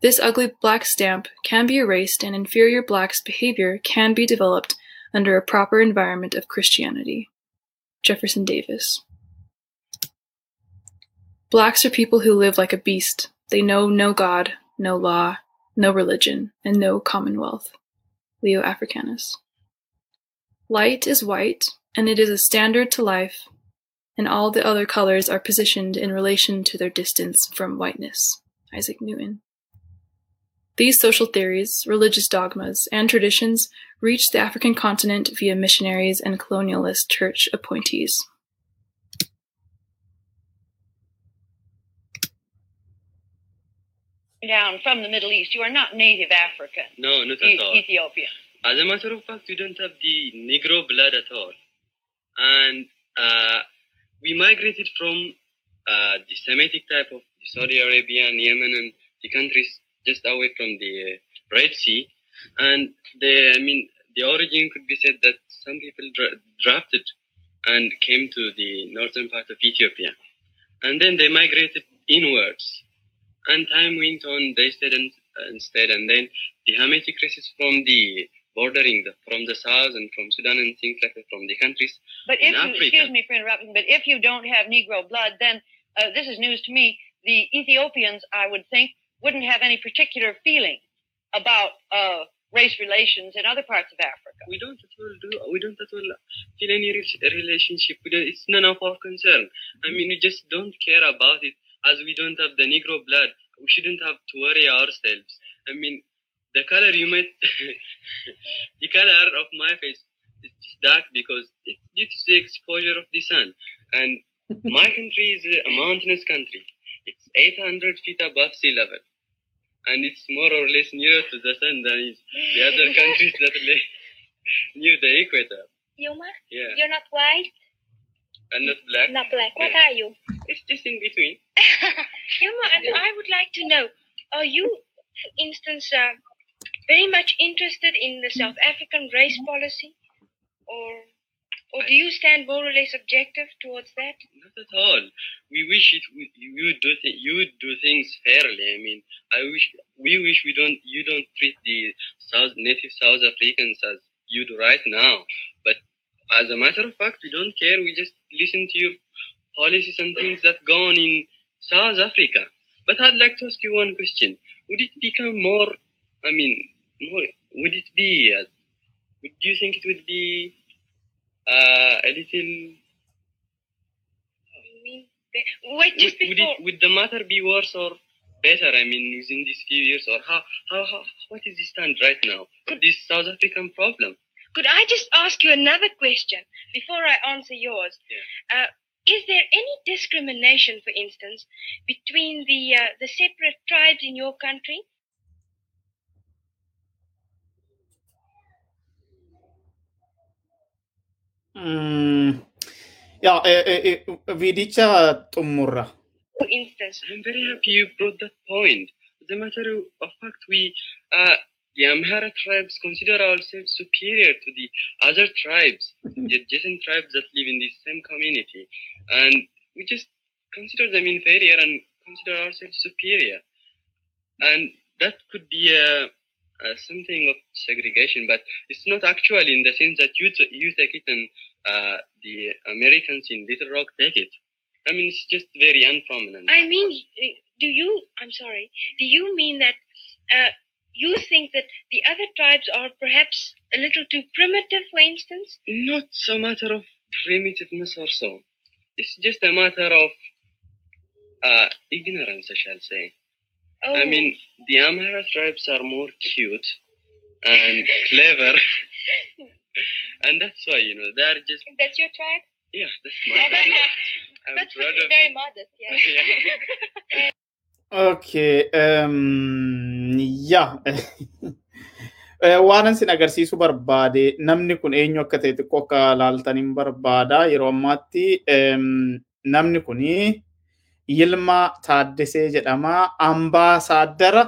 [SPEAKER 6] This ugly black stamp can be erased and inferior blacks' behavior can be developed under a proper environment of Christianity. Jefferson Davis. Blacks are people who live like a beast. They know no God, no law, no religion, and no commonwealth. Leo Africanus. Light is white, and it is a standard to life, and all the other colors are positioned in relation to their distance from whiteness. Isaac Newton. These social theories, religious dogmas, and traditions reached the African continent via missionaries and colonialist church appointees.
[SPEAKER 8] Down from the Middle East. You are not native African,
[SPEAKER 9] No, not at all.
[SPEAKER 8] Ethiopian.
[SPEAKER 9] As a matter of fact, we don't have the Negro blood at all. And uh, we migrated from uh, the Semitic type of Saudi Arabia and Yemen and the countries just away from the uh, Red Sea. And the, I mean, the origin could be said that some people dra- drafted and came to the northern part of Ethiopia. And then they migrated inwards. And time went on, they stayed and, and stayed. And then the Hamitic races from the bordering the, from the south and from Sudan and things like that from the countries.
[SPEAKER 8] But
[SPEAKER 9] In
[SPEAKER 8] if you,
[SPEAKER 9] Africa.
[SPEAKER 8] excuse me for interrupting, but if you don't have Negro blood, then uh, this is news to me. The Ethiopians, I would think, wouldn't have any particular feeling about uh, race relations in other parts of Africa.
[SPEAKER 9] We don't at all do. We don't at all feel any re- relationship. It's none of our concern. I mean, we just don't care about it as we don't have the Negro blood. We shouldn't have to worry ourselves. I mean, the color you might, (laughs) the color of my face is dark because it's due to the exposure of the sun. And my (laughs) country is a mountainous country. It's 800 feet above sea level. And it's more or less nearer to the sun than is the other (laughs) countries that lay near the equator.
[SPEAKER 10] Yuma,
[SPEAKER 9] Yeah.
[SPEAKER 10] you're not white,
[SPEAKER 9] And not black.
[SPEAKER 10] not black. What
[SPEAKER 9] Yeah.
[SPEAKER 10] are you?
[SPEAKER 9] It's just in between. (laughs)
[SPEAKER 10] Yuma, and I would like to know, are you, for instance, uh, very much interested in the South African race policy? Or, or do you stand more or less objective towards that?
[SPEAKER 9] Not at all. We wish it. You would do th- you would do things fairly. I mean, I wish we wish we don't. You don't treat the South native South Africans as you do right now. As a matter of fact, we don't care. We just listen to your policies and things that go on in South Africa. But I'd like to ask you one question. Would it become more? I mean, more. Would it be? Uh, would you think it would be uh, a little?
[SPEAKER 10] I mean, wait, just
[SPEAKER 9] would, would
[SPEAKER 10] before.
[SPEAKER 9] it would the matter be worse or better? I mean, within these few years, or how how, how what is the stand right now? This South African problem.
[SPEAKER 10] Could I just ask you another question before I answer yours? Uh, is there any discrimination, for instance, between the uh, the separate tribes in your country?
[SPEAKER 2] Mm, yaa eh, eh, eh, viidicha.
[SPEAKER 10] For instance,
[SPEAKER 9] I'm very happy you brought that point. As a matter of fact, we uh, the Amhara tribes consider ourselves superior to the other tribes, (laughs) the adjacent tribes that live in the same community, and we just consider them inferior and consider ourselves superior. And that could be a, a something of segregation, but it's not actually in the sense that you t- you take it and uh, the Americans in Little Rock take it. I mean, it's just very unprominent.
[SPEAKER 10] I mean, uh, do you? I'm sorry. Do you mean that uh, you think that the other tribes are perhaps a little too primitive, for instance?
[SPEAKER 9] Not a matter of primitiveness or so. It's just a matter of uh, ignorance, I shall say.
[SPEAKER 10] Oh,
[SPEAKER 9] I mean, the Amhara tribes are more cute and clever, (laughs) and that's why you know they're just
[SPEAKER 10] that's your tribe.
[SPEAKER 9] yeah. That's (laughs) my.
[SPEAKER 10] that's,
[SPEAKER 9] I'm
[SPEAKER 10] that's
[SPEAKER 9] proud (laughs) of
[SPEAKER 10] very
[SPEAKER 9] it.
[SPEAKER 10] modest. Yeah.
[SPEAKER 9] Yeah.
[SPEAKER 2] Okay. Um, yaa. (laughs) Eh, Waan isin agarsiisuu barbaade namni kun eenyu akka ta'e xiqqoo akka laaltaniin barbaada. Yeroo ammaatti em, namni kuni Yilmaa Taaddesee jedhama. Ambaasaadara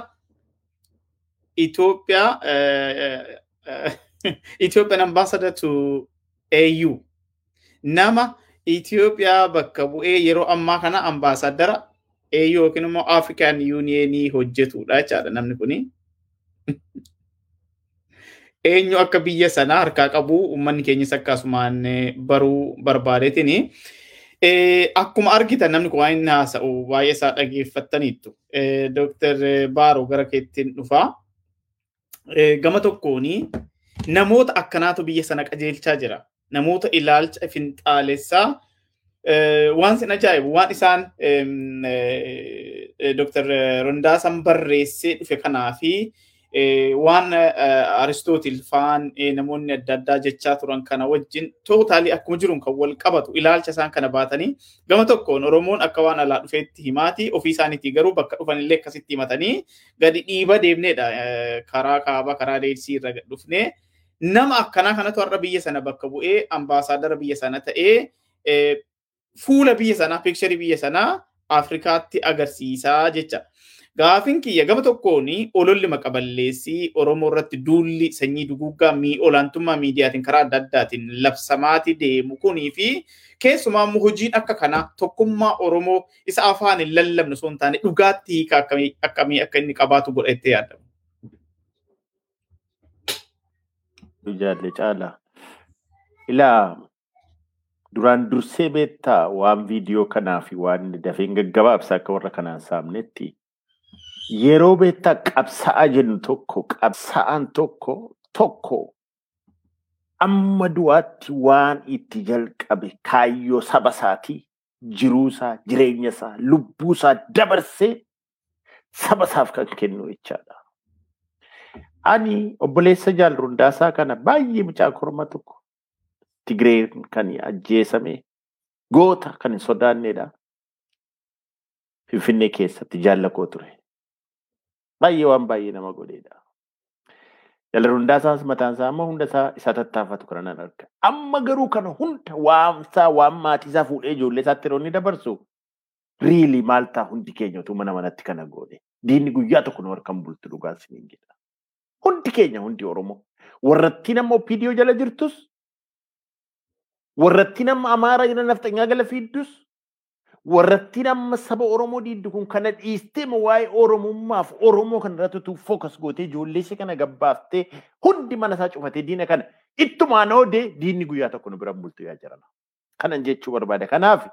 [SPEAKER 2] Itoophiyaa eh, eh, (laughs) Ethiopian ambassador to AU. Nama Itoophiyaa bakka bu'ee yeroo ammaa kana ambaasaadara AU yookiin immoo African Unionii hojjetudha jechaadha namni kuni. (laughs) Eenyu akka biyya sanaa harkaa qabu uummanni keenyas akkasumaan eh, baruu barbaadeetini. Eh, Akkuma argitan namni kun waan inni haasa'u baay'ee isaa dhageeffattaniittu. Eh, Dr. Baaroo gara keettiin dhufaa. Gama tokkooni namoota akkanaatu biyya sana qajeelchaa jira. Namoota ilaalcha finxaalessaa waan sin ajaa'ibu waan isaan em, eh, Dr. Rondaasan barreessee dhufe kanaa fi waan Aristootil faan namoonni adda addaa jechaa turan kana wajjin tootaalii akkuma jiruun kan wal qabatu ilaalcha isaan kana baatanii gama tokkoon Oromoon akka waan alaa dhufeetti himaati ofii isaaniitii garuu bakka dhufanillee akkasitti himatanii gadi dhiiba deemneedha karaa kaabaa karaa deelsii irra dhufnee nama akkanaa kanatu har'a biyya sana bakka bu'ee ambaasaadara biyya sana ta'ee fuula biyya sanaa piikcharii biyya sanaa Afrikaatti agarsiisaa jecha. Gaafin kiyya gama tokkoon ololli maqaballeessii Oromoo irratti duulli sanyii duguuggaa olaantummaa miidiyaatiin karaa adda addaatiin labsamaati deemu kunii fi keessumaa hojiin akka kanaa tokkummaa Oromoo isa afaan hin lallabne osoo hin taane dhugaatti hiika akkamii akka inni qabaatu godhattee yaadamu.
[SPEAKER 3] Jaalle caala. Ilaa duraan dursee beektaa waan viidiyoo kanaa fi waan dafeen gaggabaabsa akka warra kanaan saamnetti yeroo beektaa qabsa'aa jennu tokko qabsa'aan tokko tokko amma du'aatti waan itti jalqabe kaayyoo saba isaatii jiruusaa jireenya isaa lubbuusaa dabarsee saba isaaf kan kennu jechaadha. Ani obboleessa jaallundaasaa kana baay'ee mucaa korma tokko Tigreen kan ajjeesame goota kan hin sodaannedha. Finfinnee keessatti jaallakoo ture. Baay'ee waan baay'ee nama godheedha. Jaallundaasaas mataan isaa amma hunda isaa isa tattaafatu kana nan arga. Amma garuu kana hunda waamsaa waan maatii isaa fuudhee ijoollee isaatti yeroo inni dabarsu riilii maal hundi keenya utuu mana manatti kana goone. Diinni guyyaa tokko nu harkaan bultu dhugaan siniin jedha. Hundi keenya hundi Oromoo. Warratti nama OPDO jala jirtus warratti nama Amaaraa jala nafxanyaa gala fiiddus warratti nama saba Oromoo diiddu kun kana dhiistee waa'ee Oromummaaf Oromoo kana irratti fookas gootee ijoollee ishee kana gabbaaftee hundi mana isaa cufatee diina kana ittumaan oodee diinni guyyaa tokko nu biraan bultu yaa jirana. Kanan jechuu barbaada. Kanaaf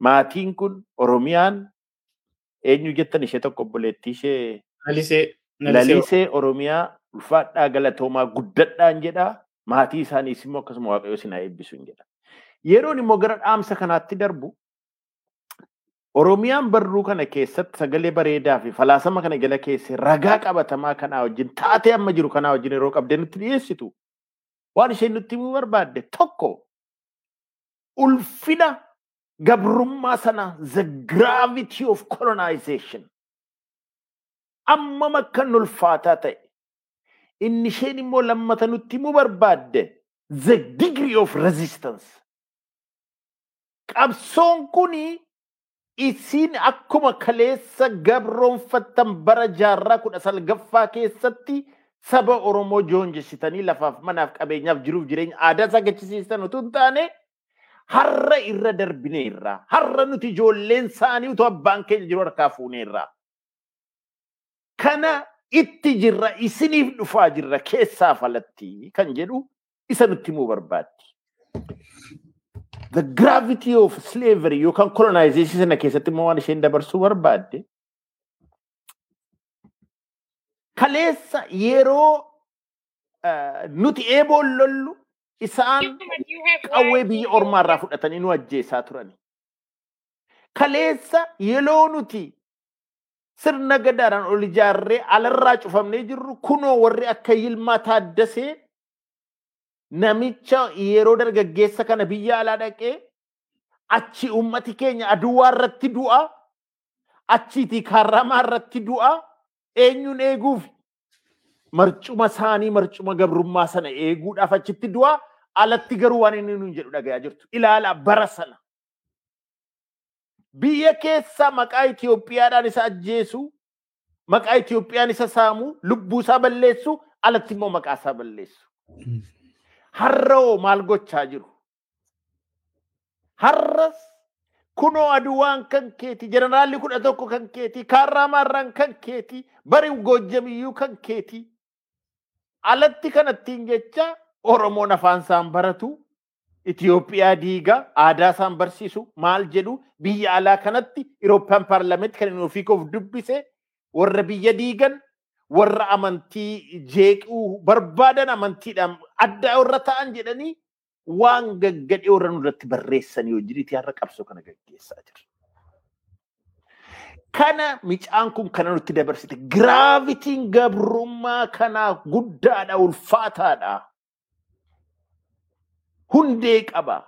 [SPEAKER 3] maatiin kun Oromiyaan eenyu jettan ishee tokko obboleettii ishee
[SPEAKER 2] lalisee
[SPEAKER 3] Oromiyaa ulfaadhaa galatoomaa guddadhaan jedhaa. Maatii isaaniis immoo akkasuma waaqayyo sinaa eebbisu hin jedha. Yeroon immoo gara dhaamsa kanaatti darbu Oromiyaan barruu kana keessatti sagalee bareedaa fi falaasama kana jala keessa ragaa qabatamaa kanaa wajjin taatee amma jiru kanaa wajjin yeroo qabdee nutti dhiyeessitu. Waan isheen nutti himuu barbaadde tokko ulfina gabrummaa sana the gravity of colonization. Ammam akkan ulfaataa ta'e inni isheen immoo lammata nutti himuu barbaadde the degree of resistance. Qabsoon kuni isin akkuma kaleessa gabroonfattan bara jaarraa kudha salgaffaa keessatti saba Oromoo joonjessitanii lafaaf manaaf qabeenyaaf jiruuf jireenya aadaa isaa gachisiisan utuu hin taane har'a irra darbineerra. Har'a nuti ijoolleen isaanii utuu abbaan keenya jiru harkaa fuuneerra. Kana itti jirra isiniif dhufaa jirra keessaa falatti kan jedhu isa nutti himuu barbaaddi. The gravity of slavery yookaan colonization sana keessatti immoo waan isheen dabarsuu barbaadde kaleessa yeroo nuti eeboon lollu isaan qawwee biyya ormaarraa fudhatanii nu ajjeesaa turani. Kaleessa yeroo nuti sirna gadaadhaan ol ijaarree alarraa cufamnee jirru kunoo warri akka Yilmaa Taaddasee namicha yeroo dargaggeessa kana biyya alaa dhaqee achi ummati keenya aduwaa irratti du'a achiitii kaarramaa irratti du'a eenyuun eeguuf marcuma isaanii marcuma gabrummaa sana eeguudhaaf achitti du'a alatti garuu waan inni nuun jedhu dhagayaa jirtu ilaala bara sana. Biyya keessa maqaa Itoophiyaadhaan isa ajjeesu, maqaa Itoophiyaan isa saamu, lubbuu isaa balleessu, alatti immoo maqaa isaa balleessu. Har'oo maal gochaa jiru? Har'as kunoo aduwaan kan keeti, jeneraalli kudha tokko kan keeti, kaarraamaarraan kan keeti, bari goojjamiyyuu kan keeti. Alatti kanattiin jecha Oromoon afaan isaan baratu, Itoophiyaa diigaa aadaa isaan barsiisu maal jedhu? Biyya alaa kanatti Irooppiyaan paarlamentti kan inni ofii koof dubbise warra biyya diigan warra amantii jeequu barbaadan amantiidhaan adda warra ta'an jedhanii waan gaggadhee warra nurratti barreessanii hojiitii har'a qabsoo kana gaggeessaa jira. kana micaan kun kana nutti dabarsite. Giraavitiin gabrummaa kanaa guddaadha ulfaataadha hundee qaba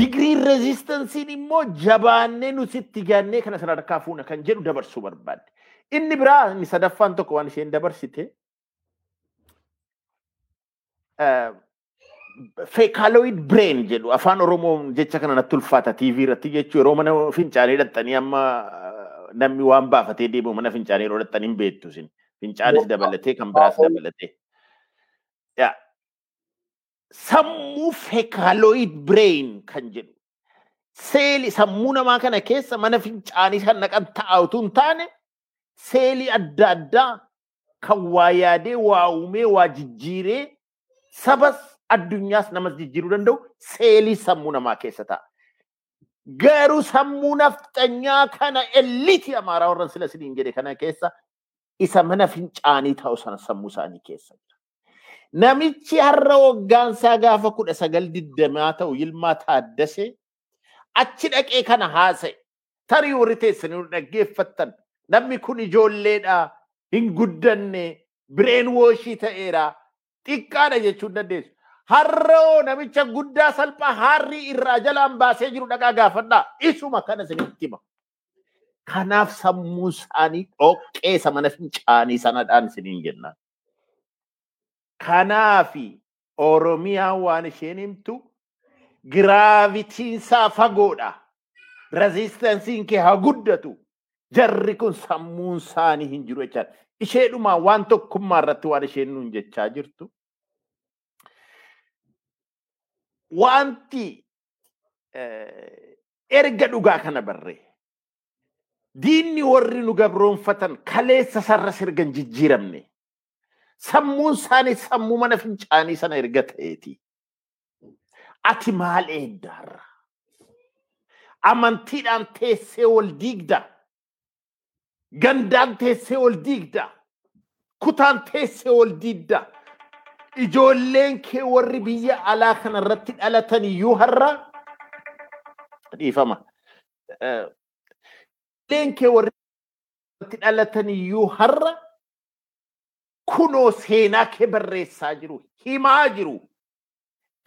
[SPEAKER 3] digiriin rezistansiin immoo jabaannee nusitti gaannee kana sadarkaa fuuna kan jedhu dabarsuu barbaadde inni biraa inni sadaffaan tokko waan isheen dabarsite feekaaloid bireen jedhu afaan oromoo jecha kana natti ulfaata tiivii irratti jechuu yeroo mana fincaanii hidhattanii amma namni waan baafatee deemu mana fincaanii yeroo hidhattanii hin beektu isin fincaanis dabalatee kan biraas dabalatee. Sammuu feekaaloid bireen kan jedhu seeli sammuu namaa kana keessa mana fincaanii kan naqan taa'utu hin taane seelii adda addaa kan waa yaadee waa uumee waa jijjiiree sabas addunyaas namas jijjiiruu danda'u seelii sammuu namaa keessa ta'a. Garuu sammuu nafxanyaa kana ellitii amaaraa warra sila siniin jedhe kana keessa isa mana fincaanii ta'u sana sammuu isaanii keessa. Namichi har'a waggaansaa gaafa kudha sagal digdamaa ta'u Yilmaa Taaddasee achi dhaqee kana haasa'e tarii warri teessanii dhaggeeffattan namni kun ijoolleedha hin guddanne bireen wooshii ta'eera xiqqaadha jechuun dandeessu. Har'oo namicha guddaa salphaa harrii irraa jalaan baasee jiru dhaqaa gaafadhaa isuma kana isinitti hima. Kanaaf sammuu isaanii dhoqqeessa mana fincaanii sanadhaan isiniin jennaan. Kanaafi Oromiyaa waan isheen himtu giraavitiinsaa fagoodha. Rezistansiin kee haa guddatu. Jarri kun sammuun isaanii hin jiru jechaadha. Isheedhumaa waan tokkummaa irratti waan isheen nuun jechaa jirtu. Wanti erga dhugaa kana barree diinni warri nu gabroonfatan kaleessa sarra sirga hin jijjiiramne sammuun isaanii sammuu mana fincaanii sana erga ta'eeti. Ati maal eeddaarra? Amantiidhaan teessee wal diigda. Gandaan teessee wal diigda. Kutaan teessee wal diigda. Ijoolleen kee warri biyya alaa kana irratti dhalatan iyyuu har'a dhiifama. Ijoolleen kee warri dhalatan iyyuu har'a kunoo seenaa kee barreessaa jiru, himaa jiru.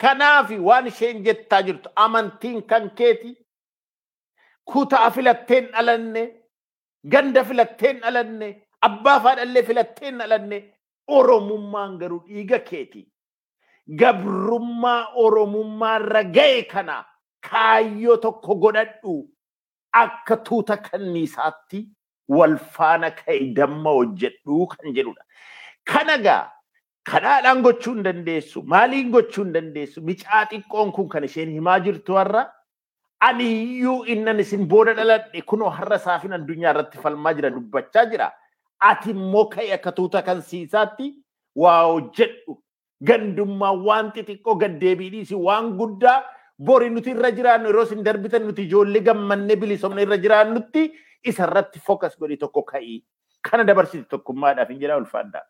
[SPEAKER 3] Kanaaf waan isheen jettaa jirtu amantiin kan keeti kutaa filatteen dhalanne, ganda filatteen dhalanne, abbaa faadhallee filatteen dhalanne Oromummaan garuu dhiiga keeti. Gabrummaa Oromummaarra ga'e kana kaayyoo tokko godhadhu akka tuuta kanniisaatti wal faana ka'e damma hojjedhu kan jedhudha. Kana gaa kanaadhaan gochuu hin dandeessu. Maaliin gochuu hin dandeessu? Micaa xiqqoon kun kan isheen himaa jirtu har'a. Ani iyyuu innan isin booda dhaladhe kunoo har'a saafin addunyaa irratti falmaa jira dubbachaa jira. Ati immoo ka'e akka tuuta kansiisaatti waa hojjedhu. Gandummaa waan xixiqqoo gaddeebiidhiisi waan guddaa bori nuti irra jiraannu yeroo isin darbitan nuti ijoollee gammannee bilisomne irra jiraannutti isa irratti fokas godhi tokko ka'ii. Kana dabarsiti tokkummaadhaaf hin jedhaa ulfaadhaa.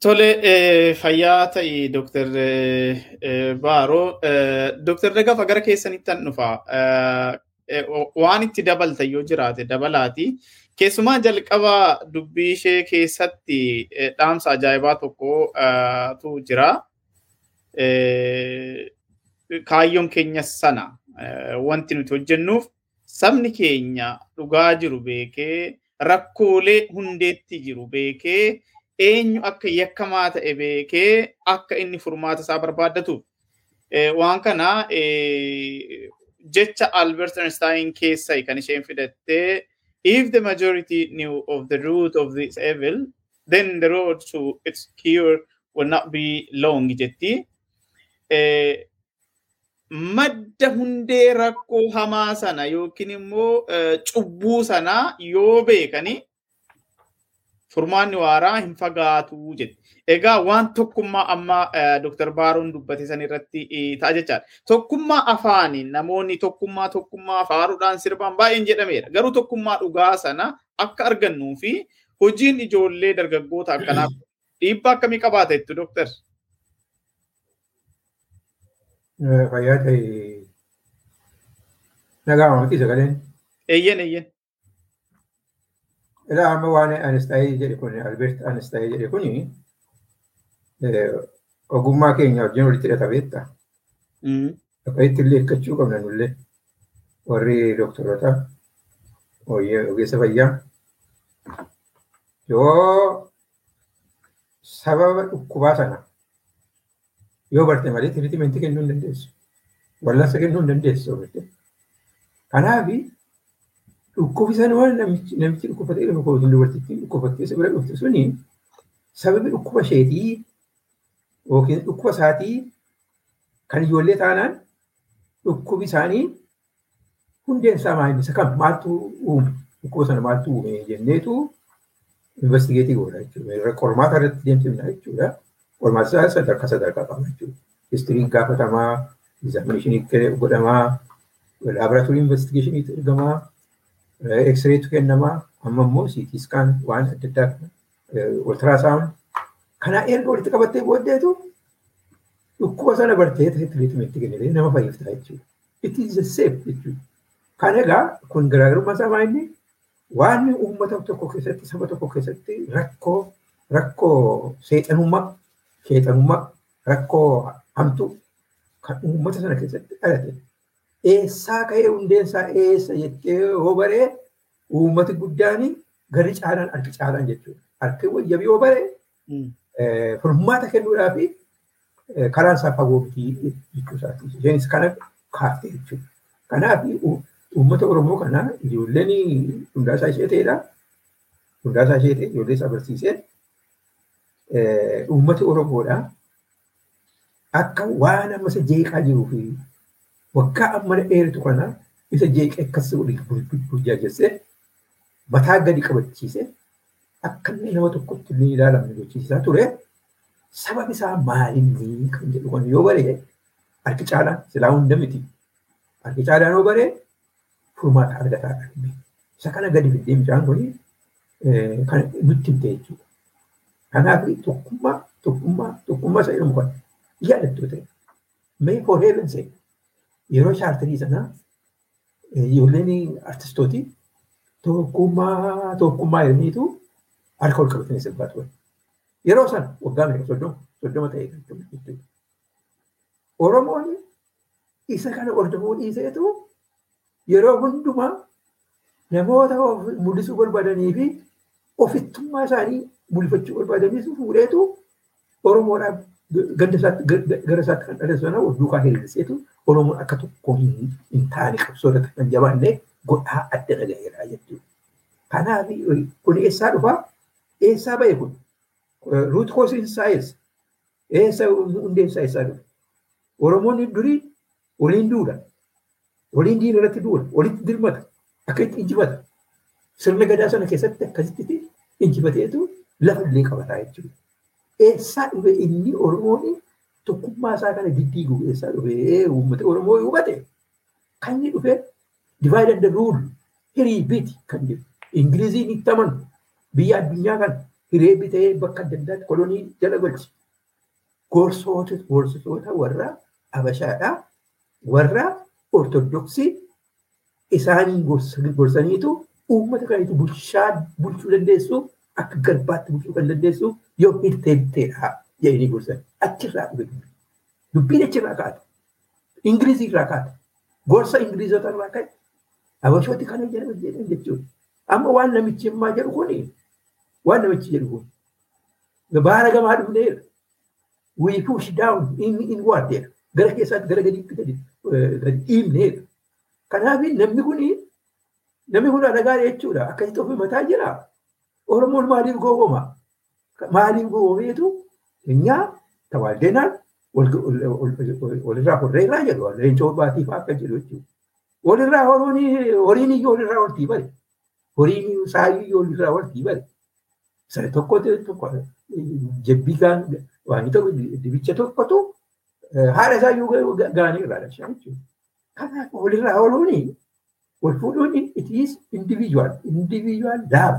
[SPEAKER 2] Tole fayyaa ta'ii Dooktar Baaroo. Dooktar Dagafa gara keessanittan dhufa. Waan itti dabalta yoo jiraate dabalaati. Keessumaa jalqaba dubbii ishee keessatti dhaamsa ajaa'ibaa tokkotu jira. Kaayyoon keenya sana wanti nuti hojjennuuf sabni keenya dhugaa jiru beekee rakkoolee hundeetti jiru beekee eenyu akka yakkamaa ta'e beekee akka inni furmaata isaa barbaaddatuuf. Waan kana jecha Albert Einstein keessa kan isheen fidattee if the majority knew of the root of this evil, then the road to its cure will not be long jetti. Madda hundee rakkoo hamaa sana yookiin immoo cubbuu sana yoo beekani furmaanni waaraa hin fagaatu jedhe. Egaa waan tokkummaa amma Dr. Baaroon dubbate san irratti ta'a jechaadha. Tokkummaa afaaniin namoonni tokkummaa tokkummaa faaruudhaan sirbaan baay'een jedhameera. Garuu tokkummaa dhugaa sana akka argannuu fi hojiin ijoollee dargaggoota akkanaa (clears throat) dhiibbaa akkamii qabaata jettu Dr.
[SPEAKER 4] Fayyaa ta'e nagaa miti sagaleen.
[SPEAKER 2] Eeyyen eeyyen.
[SPEAKER 4] Ilaa amma waan Anistaayi jedhe kun Albeert Anistaayi jedhe kuni ogummaa keenya wajjin walitti hidhata beektaa. Akka itti illee hirkachuu qabna nullee warri dooktorota ogeessa fayyaa yoo sababa dhukkubaa sana yoo barte malee tiriitimentii kennuu hin dandeessu. Wallansa kennuu hin dandeessu. Kanaaf dhukkubni sana waan namichi dhukkufatee dhufu kootiin dubartittiin dhukkufattee isa bira dhufte suni sababi dhukkuba isheetii yookiin dhukkuba isaatii kan ijoollee taanaan dhukkubi isaanii hundeen isaa maal isa kam maaltu uume dhukkuba sana maaltu uume jenneetu investigeetii goona jechuudha. Qormaata irratti deemsifna jechuudha. Qormaata isaa sadarkaa sadarkaa qaba jechuudha. Histiriin gaafatamaa, egzaaminashinii godhamaa, laaboraatoorii investigeeshiniitu ergamaa, X-reetu kennamaa, amma immoo scan waan adda addaa ultrasound kana erga walitti qabattee booddeetu dhukkuba sana bartee tiriitimentii kennitee nama fayyiftaa jechuudha. It is the safe jechuudha. Kan egaa kun garaagarummaa isaa maali? Waan uummata tokko keessatti saba tokko keessatti rakkoo rakkoo seexanummaa seexanummaa rakkoo hamtuu kan uummata sana keessatti dhalate eessaa ka'ee hundeensaa eessa jettee yoo baree uummati guddaan gari caalaan harki caalaan jechuudha. Harki wayyabii yoo baree furmaata kennuudhaa fi karaan isaa fagoo miti jechuu isaati. Isheenis kana kaaftee jechuudha. Kanaaf uummata Oromoo kana ijoolleen hundaasaa ishee ta'edha. Hundaasaa ishee ta'e ijoollee isaa barsiisee uummati Oromoodha. Akka waan amma isa jeeqaa jiruu fi waggaa amma dheeratu kana isa jeeqee akkas burjaajessee mataa gadi qabachiisee akka inni nama tokkotti illee ilaalamne gochiisaa ture. Sababni isaa maalinni kan jedhu kan yoo baree harki caalaan silaa hunda miti. Harki caalaan yoo baree furmaata argataa kan Isa kana gadi fiddee bishaan kun kan nutti himte jechuudha. Kanaaf tokkummaa tokkummaa tokkummaa isa jedhamu kan yaadattoo ta'e. Mee for heaven sake yeroo chaartarii sanaa ijoolleen artistooti tokkummaa tokkummaa jedhaniitu harka ol qabatanii sirbaa turan. Yeroo sana waggaa meeqa soddoma soddoma kan jechuudha. Oromoon isa kana hordofuu dhiiseetu yeroo hundumaa namoota mul'isuu barbaadanii fi ofittummaa isaanii mul'ifachuu barbaadanii fuudheetu Oromoodhaaf ganda isaatti gara isaatti kan dhalate sana duukaa hiriirseetu Oromoon akka tokko hin taane qabsoodha kan jabaanne godhaa adda dhagaheeraa jechuudha. Kanaaf kun eessaa dhufaa? Eessaa ba'e kun? Ruut koosiin isaa eessa? Hundeen isaa eessaa dhufa? Oromoonni durii waliin duula. Waliin diina irratti duula. Walitti dirmata. Akka itti injifata. Sirna gadaa sana keessatti akkasitti injifateetu lafa illee qabataa jechuudha. Eessaa dhufe inni Oromoon tokkummaa isaa kana diddiiguu eessaa dhufe uummata Oromoo hubate kan inni dhufe divide and rule. Hirii biti kan jedhu. Ingiliziin itti amanu biyya addunyaa kana hiree bitee bakka adda addaatti kolonii jala galchi. Gorsitoota warra Habashaadhaa warra Ortodoksii isaaniin gorsaniitu uummata kanitu bulchaa bulchuu dandeessu akka garbaatti bulchuu kan dandeessu yoo hirtee jedhanii gorsan achirraa dhufe dubbiin achirraa kaata. Ingilizii irraa kaata. Gorsa Ingilizota irraa ka'e Habashooti kana jedhan jechuudha. Amma waan namichi himmaa jedhu kuni waan namichi jedhu kun baara gamaa dhufneera. We push down in, in what there. Gara keessaatti gara gadiitti gadi dhiibneera. Kanaaf namni kuni namni kun dhagaa jechuudha. Akkasitti ofii mataa jira. Oromoon maaliif gowwoma? Maaliif gowwomeetu nyaa tawaaldenaan walirraa horreerraa jedhu leencoo baatiif akka jedhu jechuudha. Walirraa horiin iyyuu walirraa waltii bare. Horiin saayyuu iyyuu walirraa waltii bare. Sana tokko jabbii gaan waan tokko dibicha tokkotu haadha isaa iyyuu gaanii irraa dhashaa jechuudha. Kanaaf walirraa ooluuni wal fuudhuun it is individual individual love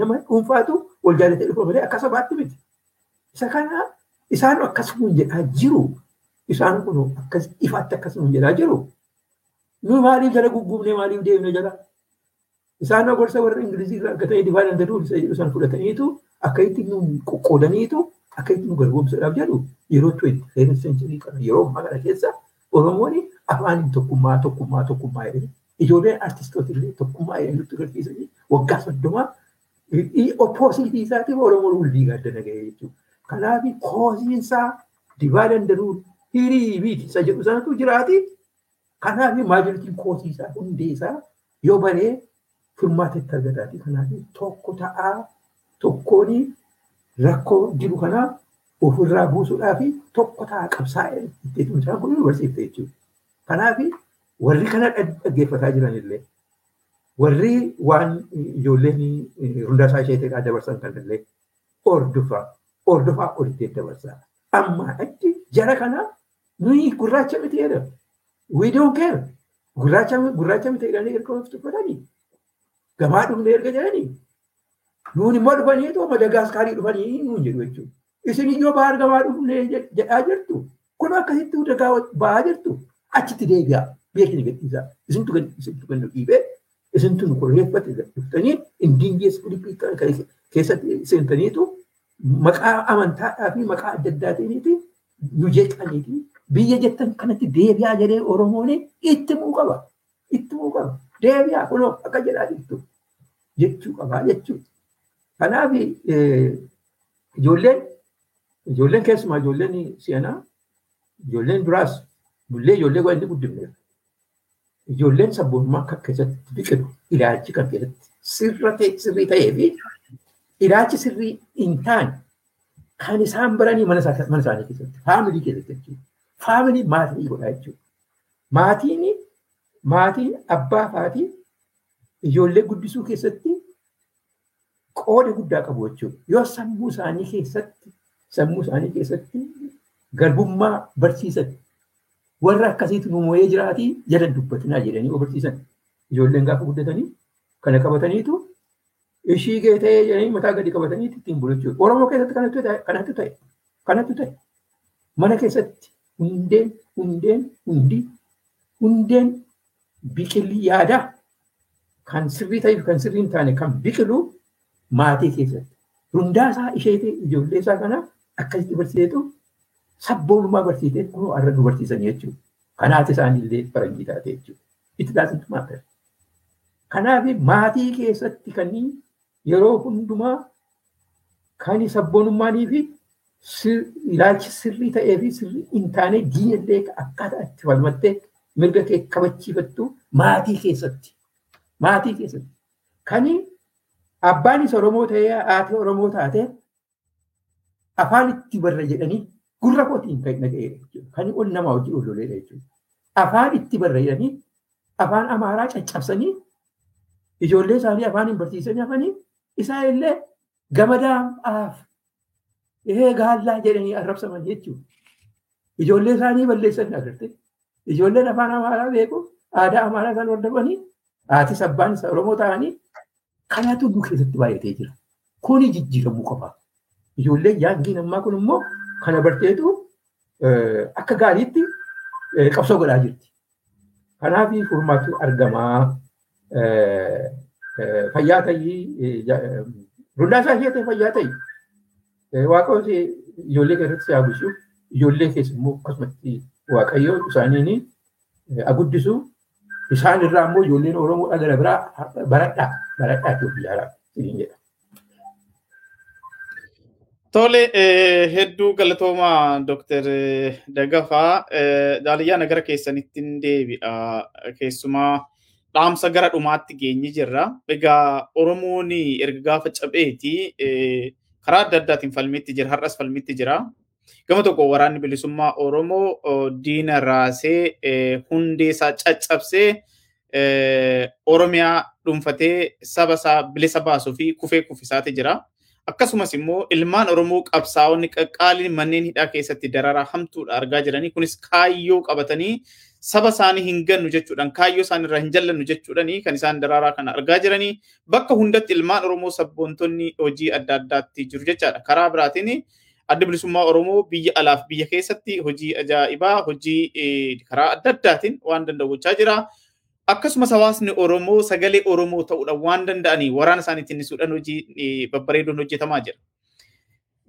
[SPEAKER 4] nama dhuunfaatu wal jaalatee dhufa malee akka sabaatti miti. Isa kana isaan akkasuma jedhaa jiru isaan kun akkas ifaatti akkasuma jedhaa jiru. Nu maaliif jala gugguufnee maaliif deemne jala Isaan gorsa warra Ingilizii irraa akka ta'e dibaa danda'u isa jedhu san fudhataniitu akka itti nu qoqqoodaniitu akka itti nu garboomsuudhaaf jedhu yeroo tuwetti seera senchirii kana yeroo ammaa kana keessa Oromoon afaan tokkummaa tokkummaa tokkummaa jedhanii ijoolleen artistoota illee tokkummaa jedhanii nutti agarsiisanii waggaa soddomaa oppoositii isaatiif Oromoon wal gaaddana ga'ee jechuudha. Kanaaf koosiinsaa dibaa danda'u hirii biiti isa jedhu sanatu jiraati. Kanaaf maajoritiin koosiisaa hundeesaa yoo baree furmaatatti argataati. Kanaaf tokko ta'aa tokkoon rakkoo jiru kana ofirraa buusuudhaa fi tokko ta'aa qabsaa'ee itti isaan kun barsiifte jechuudha. Kanaaf warri kana dhaggeeffataa jiran illee warri waan ijoolleen hundaasaa isheetii dabarsan kan illee ordufaa olitti dabarsaa. Amma achi jara kana nuyi gurraacha miti jedhama. We don't care. Gurraacha miti jedhanii erga of tuffatanii gamaa dhufnee erga jedhanii nuun immoo dhufaniitu Madagaaskaarii dhufanii nuun jedhu jechuudha. Isin iyyoo bahar gamaa dhufnee jedhaa jirtu. Kun akkasitti dagaa bahaa jirtu. Achitti deebi'aa. Beekni gadhiisaa. Isintu isintu kan nu dhiibee isintu nu korreeffate dhuftanii indiin geessu keessatti seentaniitu maqaa amantaadhaa fi maqaa adda addaatiiniiti nu jeeqaniiti biyya jettan kanatti deebi'aa jedhee Oromoon itti muu qaba. Itti muu qaba. Deebi'aa kunoo akka jedhaa jirtu jechuu qabaa jechuudha. Kanaaf ijoolleen ijoolleen keessumaa ijoolleen seenaa ijoolleen duraas nullee ijoollee waan inni guddifneef ijoolleen sabboonummaa akka keessatti biqilu ilaalchi kan keessatti sirrii ta'ee fi ilaalchi sirrii hin taane kan isaan baranii mana isaanii keessatti faamilii keessatti jechuudha. Faamilii maatii godhaa jechuudha. Maatiin maatiin abbaa faatii ijoollee guddisuu keessatti qooda guddaa qabu jechuudha. Yoo sammuu isaanii keessatti sammuu isaanii keessatti garbummaa barsiisan warra akkasiitu nu moo'ee jiraatii jala dubbatinaa jedhanii barsiisan. Ijoolleen gaafa guddatanii kana qabataniitu ishii gee ta'ee jedhanii mataa gadi qabatanii ittiin bulu jechuudha. Oromoo keessatti kanatu ta'e kanatu ta'e kanatu ta'e mana keessatti hundeen hundeen hundi hundeen biqilli yaadaa kan sirrii ta'eef kan sirrii hin taane kan biqilu maatii keessatti. Hundaasaa ishee ijoollee isaa kana akkasitti barsiisetu sabboonummaa barsiisee kun har'a nu barsiisan jechuudha. Kanaaf isaanillee faranjii taate jechuudha. Itti taasisumaa ta'e. Kanaaf maatii keessatti kan yeroo hundumaa kan sabboonummaanii fi ilaalchi sirrii ta'ee fi sirrii hin taane diinagdee akkaataa itti falmattee mirga kee kabachiifattu maatii keessatti. Maatii keessatti. Kan abbaanis Oromoo ta'ee haati Oromoo taate afaan itti barra jedhanii gurra kootiin kan dhaga'eera jechuudha. Kan ol namaa hojii ol loleedha jechuudha. Afaan itti barra jedhanii afaan Amaaraa caccabsanii ijoollee isaanii afaan hin barsiisanii hafanii isaa illee gamadaaf ee gaallaa jedhanii arrabsaman jechuudha. Ijoollee isaanii balleessan agarte. Ijoolleen afaan Amaaraa beeku aadaa Amaaraa kan hordofanii haati abbaan isaa Oromoo ta'anii kanatu nu keessatti baay'atee jira. Kuni jijjiiramuu qaba. Ijoolleen yaangiin ammaa kun immoo kana barteetu akka gaariitti qabsoo godhaa jirti. Kanaaf furmaatu argamaa. Fayyaa ta'ii rundaasaa ishee ta'e fayyaa ta'ii waaqayyoon ijoollee keessatti si hawwisu ijoollee keessa immoo akkasumatti waaqayyoo isaaniin aguddisu isaan irraa immoo ijoolleen Oromoo gara biraa baradhaa baradhaa of ijaaraa jedha.
[SPEAKER 2] Tole hedduu galatoomaa Dooktar Dagafaa jaaliyyaa nagara keessanitti deebi'a keessumaa dhaamsa gara dhumaatti geenye jirra. Egaa Oromoon erga gaafa cabeeti karaa adda addaatiin falmitti jira har'as falmitti jira. Gama tokko waraanni bilisummaa Oromoo diina raasee hundee isaa caccabsee Oromiyaa dhuunfatee saba isaa bilisa baasuu fi kufee kufisaati jira. Akkasumas immoo ilmaan Oromoo qabsaa'onni qaqqaaliin manneen hidhaa keessatti dararaa hamtuudha argaa jiranii. Kunis kaayyoo qabatanii saba isaanii hin gannu jechuudhaan kaayyoo isaan irraa hin jallannu jechuudhaan kan isaan dararaa kana argaa jiranii. Bakka hundatti ilmaan Oromoo sabboontonni hojii adda addaatti jiru jechaadha. Karaa biraatiin adda bilisummaa Oromoo biyya alaaf biyya keessatti hojii ajaa'ibaa hojii karaa adda addaatiin waan danda'u jira. akkasumas hawaasni Oromoo sagalee Oromoo ta'uudhaan waan danda'anii waraana isaanii tinnisuudhaan hojii babbareedoon hojjetamaa jira.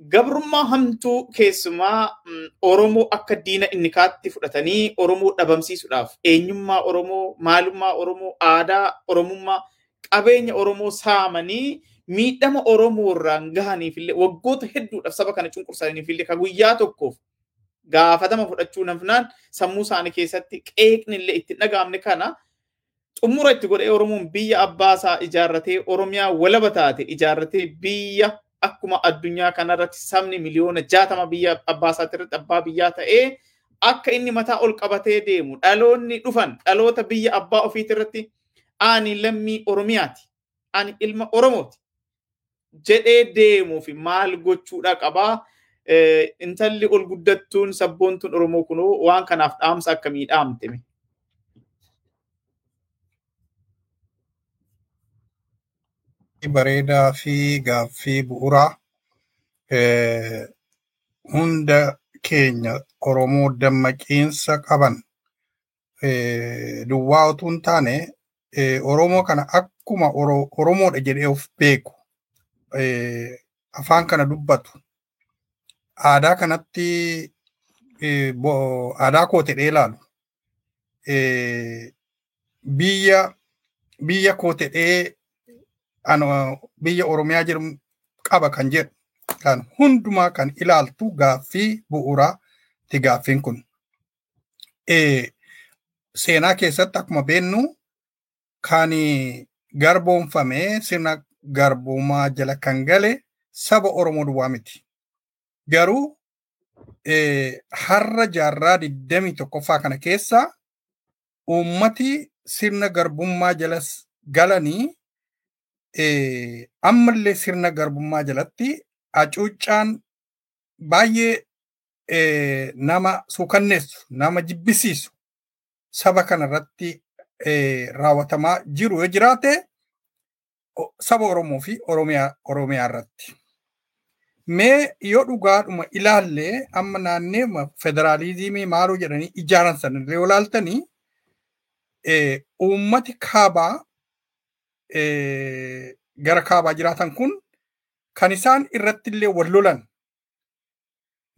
[SPEAKER 2] Gabrummaa hamtuu keessumaa Oromoo akka diina inni kaatti fudhatanii Oromoo dhabamsiisuudhaaf. Eenyummaa Oromoo, maalummaa Oromoo, aadaa Oromummaa, qabeenya Oromoo saamanii miidhama Oromoo irraan gahaniif illee waggoota hedduudhaaf saba kana cunqursaniif illee ka guyyaa tokkoof gaafatama fudhachuu nafnaan sammuu isaanii keessatti qeeqni illee itti dhagaamne kana xumura itti godhee Oromoon biyya abbaasaa ijaarratee Oromiyaa walaba taate ijaarratee biyya akkuma addunyaa kanarratti sabni miliyoona jaatama biyya abbaasaati irratti abbaa biyyaa ta'ee akka inni mataa ol qabatee deemu dhaloonni dhufan dhaloota biyya abbaa ofiiti irratti ani lammii Oromiyaati ani ilma Oromooti jedhee deemuuf maal gochuudha qabaa. Intalli ol guddattuun sabboontuun Oromoo kunoo waan kanaaf dhaamsa akkamii dhaamte?
[SPEAKER 5] Bareedaa fi gaaffii bu'uuraa hunda keenya Oromoo dammaqiinsa qaban duwwaa utuu hin taane Oromoo kana akkuma Oromoodha jedhee of beeku afaan kana dubbatu. Aadaa kanatti aadaa koo jedhee ilaalu. Biyya biyya koo jedhee biyya Oromiyaa jedhamu qaba kan jedhu kan hundumaa kan ilaaltu gaaffii bu'uuraati gaaffiin kun. Seenaa keessatti akkuma beennu kan garboomfamee sirna garbummaa jala kan gale saba Oromoo duwwaa miti. Garuu har'a jaarraa digdamii tokkoffaa kana keessa uummati sirna garbummaa jala galanii ammallee sirna garbummaa jalatti hacuuccaan baay'ee nama suukanneessu nama jibbisiisu saba kanarratti raawwatamaa jiru yoo jiraate saba Oromoo fi Oromiyaa irratti. Mee yoo dhugaadhuma ilaallee amma naannee federaalizimii maaloo jedhanii ijaaran sana yoo ilaaltanii uummati kaabaa gara kaabaa jiraatan kun kan isaan irratti illee wal lolan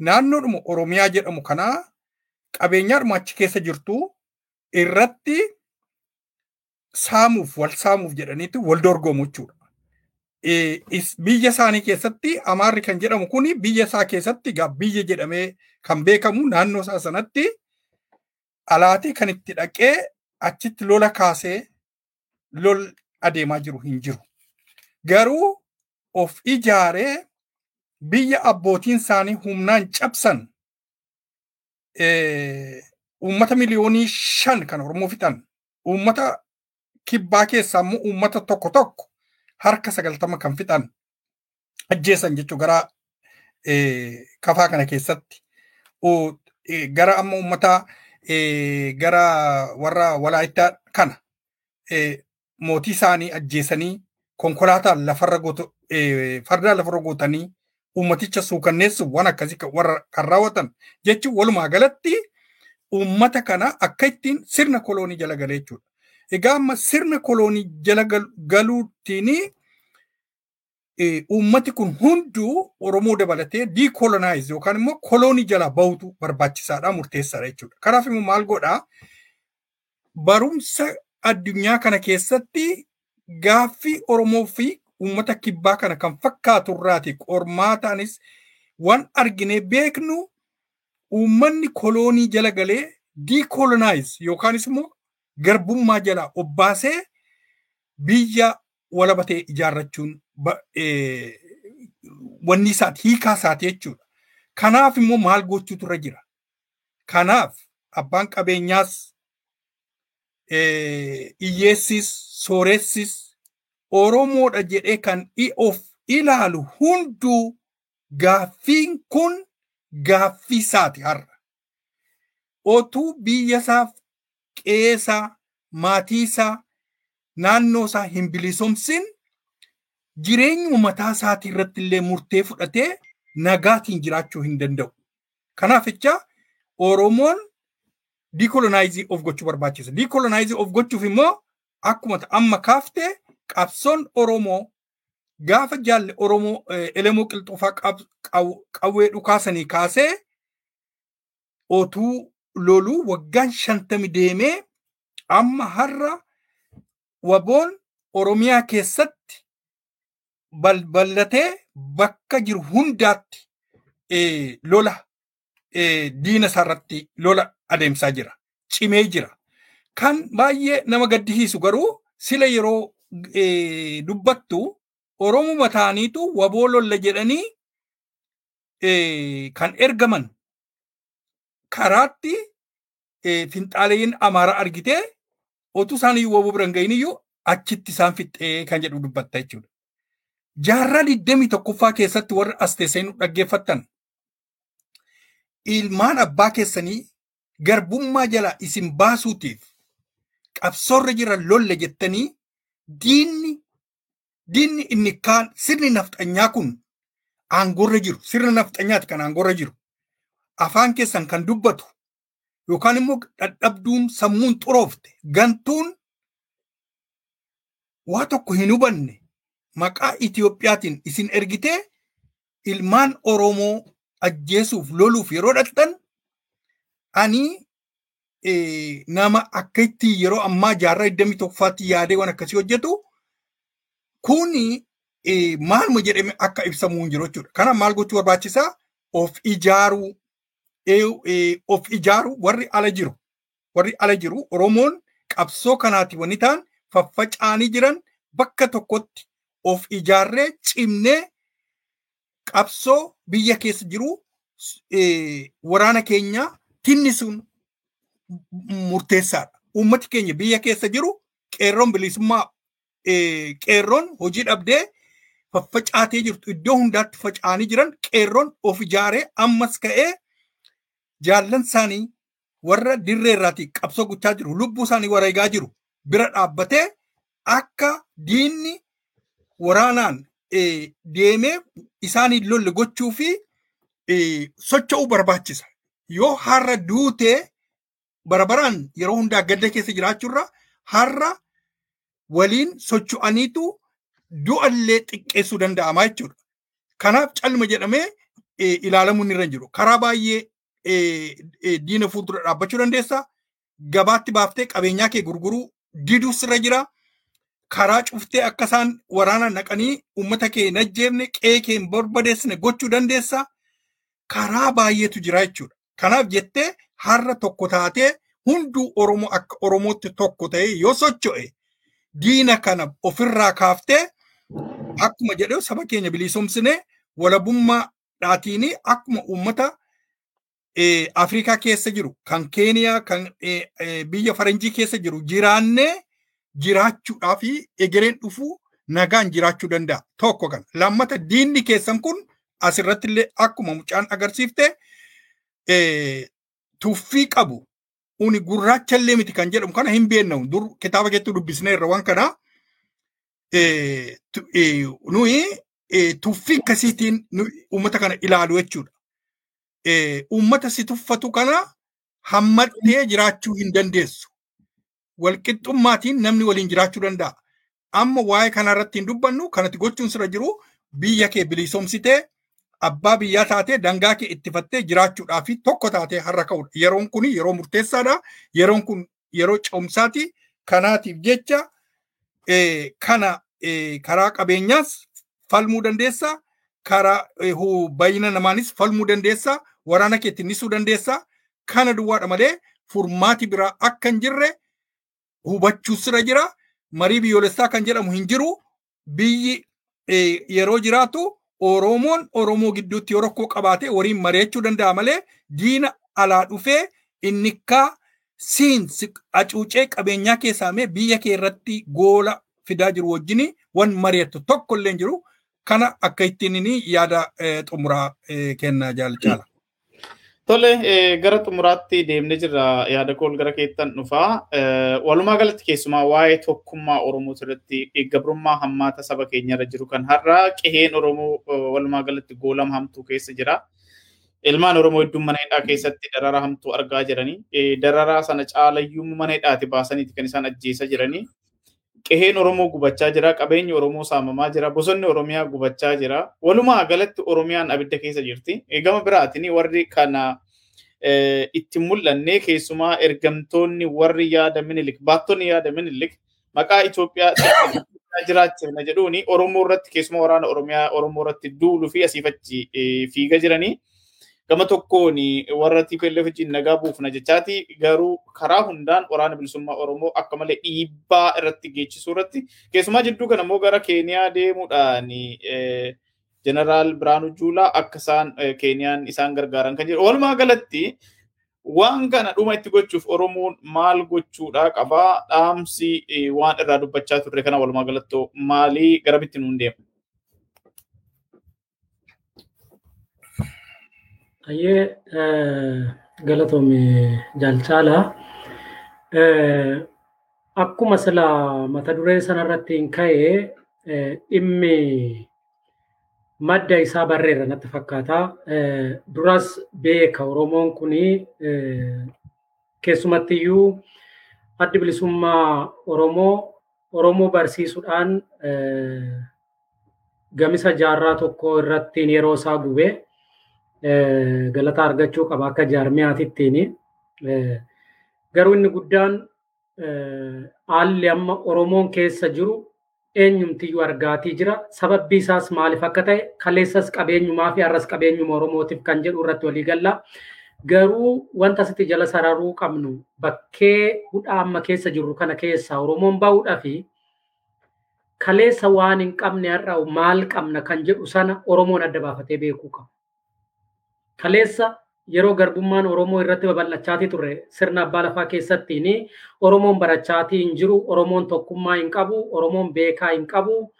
[SPEAKER 5] naannoodhuma Oromiyaa jedhamu kanaa qabeenyaadhuma achi keessa jirtu irratti saamuuf wal saamuuf jedhaniitti wal dorgomu jechuudha. Biyya isaanii keessatti Amaarri kan jedhamu kun biyya isaa keessatti biyya jedhamee kan beekamu naannoo isaa sanatti alaatii kan itti dhaqee achitti lola kaasee lol adeemaa jiru hin jiru. Garuu of ijaaree biyya abbootiin isaanii humnaan cabsan uummata miliyoonii shan kan Oromoo fixan uummata kibbaa keessaa immoo uummata tokko tokko harka sagaltama kan fixan ajjeesan jechuu gara kafaa kana keessatti gara amma uummata gara warra walaayittaa kana mootii isaanii ajjeesanii konkolaataan lafarra gootu fardaan lafarra gootanii uummaticha suukanneessu waan akkasii warra kan raawwatan jechuun walumaa galatti uummata kana akka ittiin sirna koloonii jala galee jechuudha. Egaa amma sirna koloonii jala galuutiin uummati kun hunduu Oromoo dabalatee diikolonaayiz yookaan immoo koloonii jala bahutu barbaachisaadha murteessaadha jechuudha. Kanaaf immoo maal godhaa barumsa addunyaa kana keessatti gaaffii Oromoo fi uummata kibbaa kana kan fakkaatu irraati qormaataanis waan arginee beeknu uummanni koloonii jala galee diikolonaayiz yookaanis immoo garbummaa jala obbaasee biyya walabatee ijaarrachuun wanni isaati hiikaa isaati jechuudha. Kanaaf immoo maal gochuutu irra jira. Kanaaf abbaan qabeenyaas hiyyeessis sooressis Oromoodha jedhee kan of ilaalu hunduu gaaffiin kun gaaffii isaati har'a. Otuu biyya isaaf qeesaa maatii isaa naannoo isaa hin bilisoomsin jireenya mataa isaatii irratti illee murtee fudhatee nagaatiin jiraachuu hin danda'u. Kanaaf jecha Oromoon dikolonaayizi of gochuu barbaachisa. Dikolonaayizi of gochuuf immoo akkuma amma kaaftee qabsoon Oromoo gaafa jaalle Oromoo elemoo qilxuufaa qawwee dhukaasanii kaasee otuu loluu waggaan shantami deemee amma har'a waboon Oromiyaa keessatti balballatee bakka jiru hundaatti lola diina isaarratti lola adeemsaa jira. Cimee jira. Kan baay'ee nama gaddisiisu garuu sila yeroo dubbattu Oromuma ta'aniitu waboo lolla jedhanii kan ergaman karaatti finxaaleeyyiin Amaaraa argitee otuu isaan iyyuu waboo biran gahin iyyuu achitti isaan fixxee kan jedhu dubbatta jechuudha. Jaarraa digdamii tokkoffaa keessatti warri as teessanii dhaggeeffattan ilmaan abbaa keessanii garbummaa jala isin baasuutiif qabsoorra jiran lolle jettanii diinni diinni inni kaan sirni nafxanyaa kun aangorra jiru. Sirna nafxanyaati kan aangorra jiru. Afaan keessan kan dubbatu yookaan immoo dadhabduun sammuun xuroofte gantuun waa tokko hin hubanne maqaa Itiyoophiyaatiin isin ergitee ilmaan Oromoo ajjeesuuf loluuf yeroo dhaqxan ani nama akka itti yeroo ammaa jaarraa 21ffaatti yaadee waan akkasii hojjetu kuni maaluma jedhame akka ibsamu hin jiru jechuudha. Kana maal gochuu barbaachisaa? Of ijaaruu of ijaaruu warri ala jiru warri ala jiru Oromoon qabsoo kanaati wanni ta'an faffaca'anii jiran bakka tokkotti of ijaarree cimnee qabsoo biyya keessa jiru waraana keenya tinnisuun murteessaadha. Uummati keenya biyya keessa jiru qeerroon bilisummaa qeerroon hojii dhabdee faffacaatee jirtu iddoo hundaatti faca'anii jiran qeerroon of ijaaree ammas ka'ee jaallan isaanii warra dirree irraati qabsoo gochaa jiru lubbuu isaanii wareegaa jiru bira dhaabbatee akka diinni waraanaan deemee isaanii lolle gochuu fi socho'uu barbaachisa. Yoo har'a duutee barabaraan yeroo hundaa gadda keessa jiraachurra har'a waliin socho'aniitu du'allee xiqqeessuu danda'ama jechuudha. Kanaaf calma jedhamee ilaalamuun irra jiru. Karaa baay'ee diina fuuldura dhaabbachuu dandeessa. Gabaatti baaftee qabeenyaa kee gurguruu diduus irra jira. Karaa cuftee akka isaan waraana naqanii uummata kee hin ajjeefne qe'ee kee hin barbadeessine gochuu dandeessa. Karaa baay'eetu jira jechuudha. Kanaaf jettee har'a tokko taatee hunduu Oromoo akka Oromootti tokko ta'ee yoo socho'e diina kana ofirraa kaaftee akkuma jedhe saba keenya bilisoomsine walabummaadhaatiin akkuma uummata Afrikaa keessa jiru kan Keeniyaa kan biyya Faranjii keessa jiru jiraannee jiraachuudhaa fi egereen dhufuu nagaan jiraachuu danda'a. Tokko kan lammata diinni keessan kun asirratti illee akkuma mucaan agarsiifte tuffii qabu uni gurraacha illee miti kan jedhamu kana hin beeknamu dur kitaaba keetti dubbisnee irra waan kana nuyi tuffii akkasiitiin uummata kana ilaalu jechuudha. Uummata si tuffatu kana hammattee jiraachuu hin dandeessu. Walqixxummaatiin namni waliin jiraachuu danda'a. Amma waa'ee kanarratti hin dubbannu kanatti gochuun sirra jiru biyya kee bilisoomsitee abbaa biyyaa taatee dangaa kee ittifattee jiraachuudhaaf tokko taatee har'a ka'udha. Yeroon kun yeroo murteessaadha. Yeroon kun yeroo ce'umsaati. Kanaatiif jecha kana karaa qabeenyaas falmuu dandeessa. Karaa baay'ina namaanis falmuu dandeessa. Waraana kee ittisuu dandeessa. Kana duwwaadha malee furmaati biraa akka hin jirre hubachuu sira jira. Marii biyyoolessaa kan jedhamu hin jiru. Biyyi yeroo jiraatu Oromoon Oromoo gidduutti yoo rakkoo qabaate waliin mari'achuu danda'a malee diina alaa dhufee inni kaa siin acuucee qabeenyaa keessaa mee biyya kee irratti goola fidaa jiru wajjin wan mari'attu tokko illee jiru kana akka ittiin yaada xumuraa kennaa jaalchala. (clears throat)
[SPEAKER 2] Tole gara xumuraatti deemnee jirra yaada kool gara keettan dhufaa. Walumaa galatti keessumaa waa'ee tokkummaa Oromoo irratti gabrummaa hammaata saba keenya irra jiru kan har'a qeheen Oromoo walumaa galatti goolama hamtuu keessa jira. ilmaan Oromoo hedduun mana hidhaa keessatti dararaa hamtuu argaa jiranii. Dararaa sana caalayyuu mana hidhaati baasaniiti kan isaan ajjeesaa jiranii. Qeheen Oromoo gubachaa jira, qabeenyi Oromoo saamamaa jira, bosonni Oromiyaa gubachaa jira. Walumaa galatti Oromiyaan abidda keessa jirti. Gama biraatiin warri kana itti mul'anne keessumaa ergamtoonni warri yaada minilik, baattonni yaada minilik maqaa Itoophiyaa (coughs) jiraachifna jedhuuni Oromoo irratti keessumaa waraana Oromiyaa Oromoo irratti duuluu fi asiif achi fiigaa jiranii. Gama tokkoon warra TPLF wajjin nagaa buufna jechaati. Garuu karaa hundaan waraana bilisummaa Oromoo akka malee dhiibbaa irratti geechisuu irratti keessumaa jidduu kana immoo gara Keeniyaa deemuudhaan Jeneraal Biraanuu Juulaa akka isaan Keeniyaan isaan gargaaran kan jedhu. Walumaa galatti waan kana dhuma itti gochuuf Oromoon maal gochuudha qabaa dhaamsi waan irraa dubbachaa turre kana walumaa galatti maalii garamitti nuun deema.
[SPEAKER 7] Ayyee galatoome jaalchala. Akkuma sila mata duree sanarratti hin ka'e dhimmi madda isaa barreera natti fakkaata. Duras beeka Oromoon kuni keessumattiyyuu addi bilisummaa Oromoo Oromoo barsiisuudhaan gamisa jaarraa tokko irratti yeroo isaa gubee galata argachuu qaba akka jaarmiyaatittiin. Garuu inni guddaan haalli amma Oromoon keessa jiru eenyumtiyyuu argaatii jira. Sababbi isaas maaliif akka ta'e kaleessas qabeenyumaa fi har'as qabeenyuma Oromootiif kan jedhu irratti walii galla. Garuu wanta asitti jala sararuu qabnu bakkee hudhaa amma keessa jirru kana keessaa Oromoon bahuudhaa fi kaleessa waan hin qabne har'a maal qabna kan jedhu sana Oromoon adda baafatee beekuu qaba. Kaleessa yeroo garbummaan Oromoo irratti babal'achaatii turre sirna abbaa lafaa keessattiin Oromoon barachaatii hin jiru, Oromoon tokkummaa hin qabu, Oromoon beekaa hin qabu,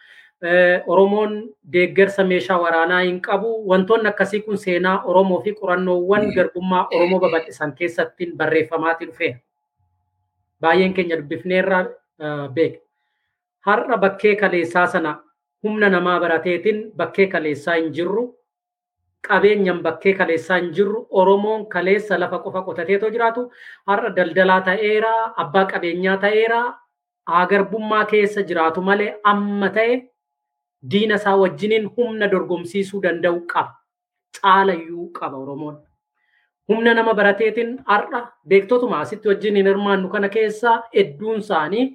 [SPEAKER 7] Oromoon deeggarsa meeshaa waraanaa hin qabu. Wantoonni akkasii kun seenaa Oromoo fi qorannoowwan garbummaa Oromoo babal'isan keessatti barreeffamaatii dhufeera. Baay'een keenya dubbifneerra beekna. Har'a bakkee kaleessaa sana humna namaa barateetiin bakkee kaleessaa hin jirru. Qabeenyaan bakkee kaleessaa hin jirru Oromoon kaleessa lafa qofa qotateetoo jiraatu har'a daldalaa ta'eera abbaa qabeenyaa ta'eera agarbummaa keessa jiraatu malee amma ta'e diina isaa wajjiniin humna dorgomsiisuu danda'u qaba. Caalayyuu qaba Oromoon. Humna nama barateetiin har'a beektotuma asitti wajjin hin hirmaannu kana keessaa hedduun isaanii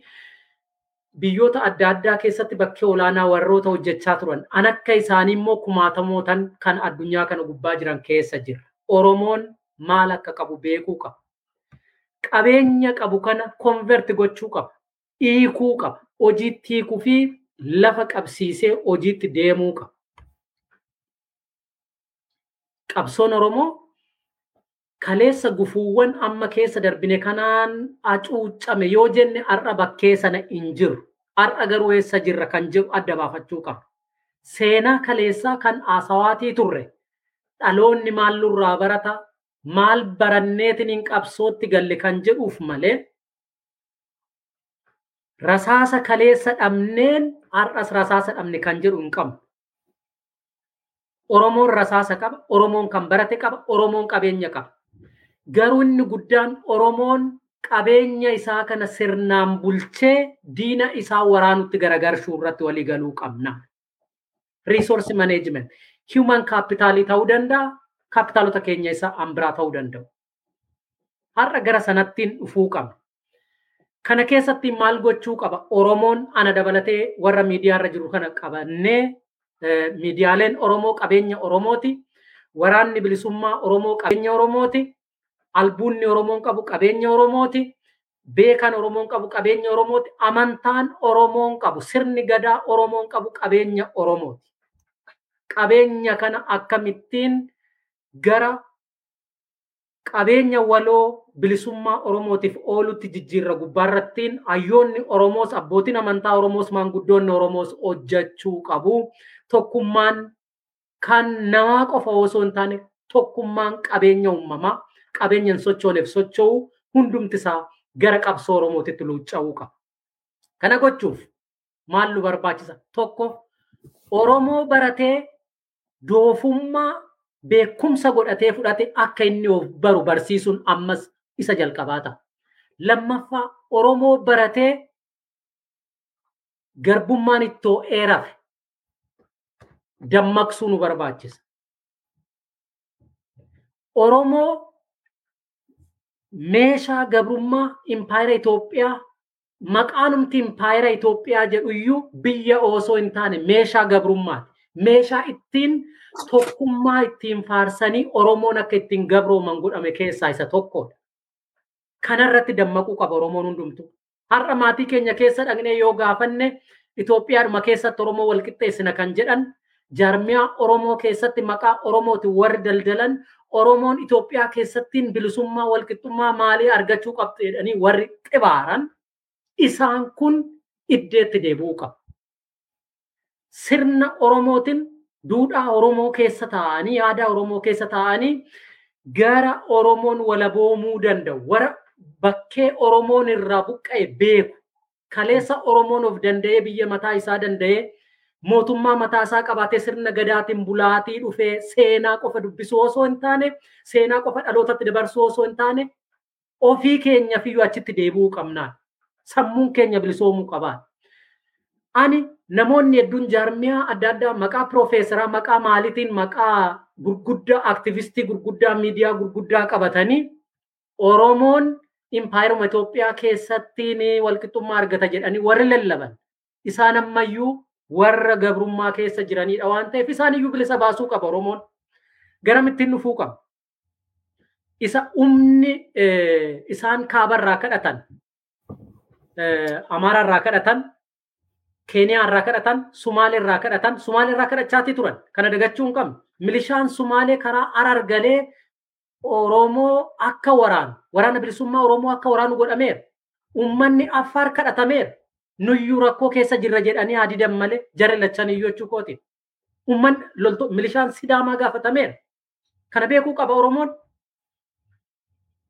[SPEAKER 7] biyyoota adda addaa keessatti bakkee olaanaa warroota hojjechaa turan an akka isaanii immoo kumaatamootan kan addunyaa kana gubbaa jiran keessa jira. Oromoon maal akka qabu beekuu qaba. Qabeenya qabu kana konverti gochuu qaba. Hiikuu qaba. Hojiitti hiikuu fi lafa qabsiisee hojiitti deemuu qaba. Qabsoon Oromoo kaleessa gufuuwwan amma keessa darbine kanaan hacuuccame yoo jenne har'a bakkee sana hin jiru. Har'a garuu eessa jirra kan jedhu adda baafachuu qaba. Seenaa kaleessaa kan haasawaatii turre dhaloonni maal nurraa barata maal baranneetiin hin qabsootti galle kan jedhuuf malee rasaasa kaleessa dhabneen har'as rasaasa dhabne kan jedhu hin qabnu. Oromoon rasaasa qaba, Oromoon kan barate qaba, Oromoon qabeenya qaba. Garuu inni guddaan Oromoon qabeenya isaa kana sirnaan bulchee diina isaa waraanutti garagarshuu irratti walii galuu qabna. Resource management, human capitalii ta'uu danda'a, kapitaalota keenya isaa ambiraa ta'uu danda'u. Har'a gara sanattiin dhufuu qabna. Kana keessatti maal gochuu qaba? Oromoon ana dabalatee warra miidiyaarra jiru kana qabannee miidiyaaleen Oromoo qabeenya Oromooti. Waraanni bilisummaa Oromoo qabeenya Oromooti. Albuunni Oromoon qabu qabeenya Oromooti. Beekan Oromoon qabu qabeenya Oromooti. Amantaan Oromoon qabu sirni gadaa Oromoon qabu qabeenya Oromooti. Qabeenya kana akkamittiin gara qabeenya waloo bilisummaa Oromootiif oolutti jijjiirra gubbaarrattiin hayyoonni Oromoos abbootiin amantaa Oromoos maanguddoonni Oromoos hojjechuu qabu. Tokkummaan kan namaa qofa osoo hin taane tokkummaan qabeenya uumamaa qabeenyan sochooneef socho'u hundumti isaa gara qabsoo Oromootitti luucca'uu qaba. Kana gochuuf maal nu barbaachisa? Tokko Oromoo baratee doofummaa beekumsa godhatee fudhate akka inni of baru barsiisuun ammas isa jalqabaa ta'a. Lammaffaa Oromoo baratee garbummaan ittoo eerafe dammaqsuu nu barbaachisa. Oromoo meeshaa gabrummaa impaayera Itoophiyaa maqaanumti impaayera Itoophiyaa jedhu iyyuu biyya osoo hin taane meeshaa gabrummaati. Meeshaa ittiin tokkummaa ittiin faarsanii Oromoon akka ittiin gabrooman godhame keessaa isa tokkodha. Kanarratti dammaquu qaba Oromoon hundumtu. Har'a maatii keenya keessa dhaqnee yoo gaafanne Itoophiyaadhuma keessatti Oromoo walqixxeessina kan jedhan jaarmiyaa Oromoo keessatti maqaa Oromootiin warri daldalan Oromoon Itoophiyaa keessattiin bilisummaa walqixxummaa maalii argachuu qabdu jedhanii warri xibaaran isaan kun iddeetti deebi'uu qabu. Sirna Oromootiin duudhaa Oromoo keessa taa'anii yaada Oromoo keessa taa'anii gara Oromoon walaboomuu danda'u warra bakkee Oromoon irraa buqqa'e beeku kaleessa Oromoon of danda'ee biyya mataa isaa danda'ee mootummaa mataa isaa qabaatee sirna gadaatiin bulaatii dhufee seenaa qofa dubbisuu osoo hin taane seenaa qofa dhalootatti dabarsuu osoo hin taane ofii keenya fiyyuu achitti deebi'uu qabnaan sammuun keenya bilisoomuu qabaan. Ani namoonni hedduun jaarmiyaa adda addaa maqaa piroofeesaraa maqaa maaliitiin maqaa gurguddaa aktivistii gurguddaa miidiyaa gurguddaa qabatanii Oromoon impaayeruma Itoophiyaa keessattiin walqixxummaa argata jedhanii warri lallaban isaan ammayyuu warra gabrummaa keessa jiranidha waan ta'eef isaan iyyuu bilisa baasuu qaba Oromoon. Garamittiin dhufuu qaba. Isa humni isaan kaabarraa kadhatan, Amaaraarraa kadhatan, Keeniyaarraa kadhatan, Sumaaleerraa kadhatan, Sumaaleerraa kadhachaatii turan. Kana dagachuu hin qabne. Milishaan Sumaalee karaa arar galee Oromoo akka waraanu, waraana bilisummaa Oromoo akka waraanu godhameera. Uummanni Affaar kadhatameera. Nuyyuu rakkoo keessa jirra jedhanii hadidan malee jarri lachan iyyuu jechuu kooti. Uummanni lolto milishaan sidaamaa gaafatameera. Kana beekuu qaba Oromoon.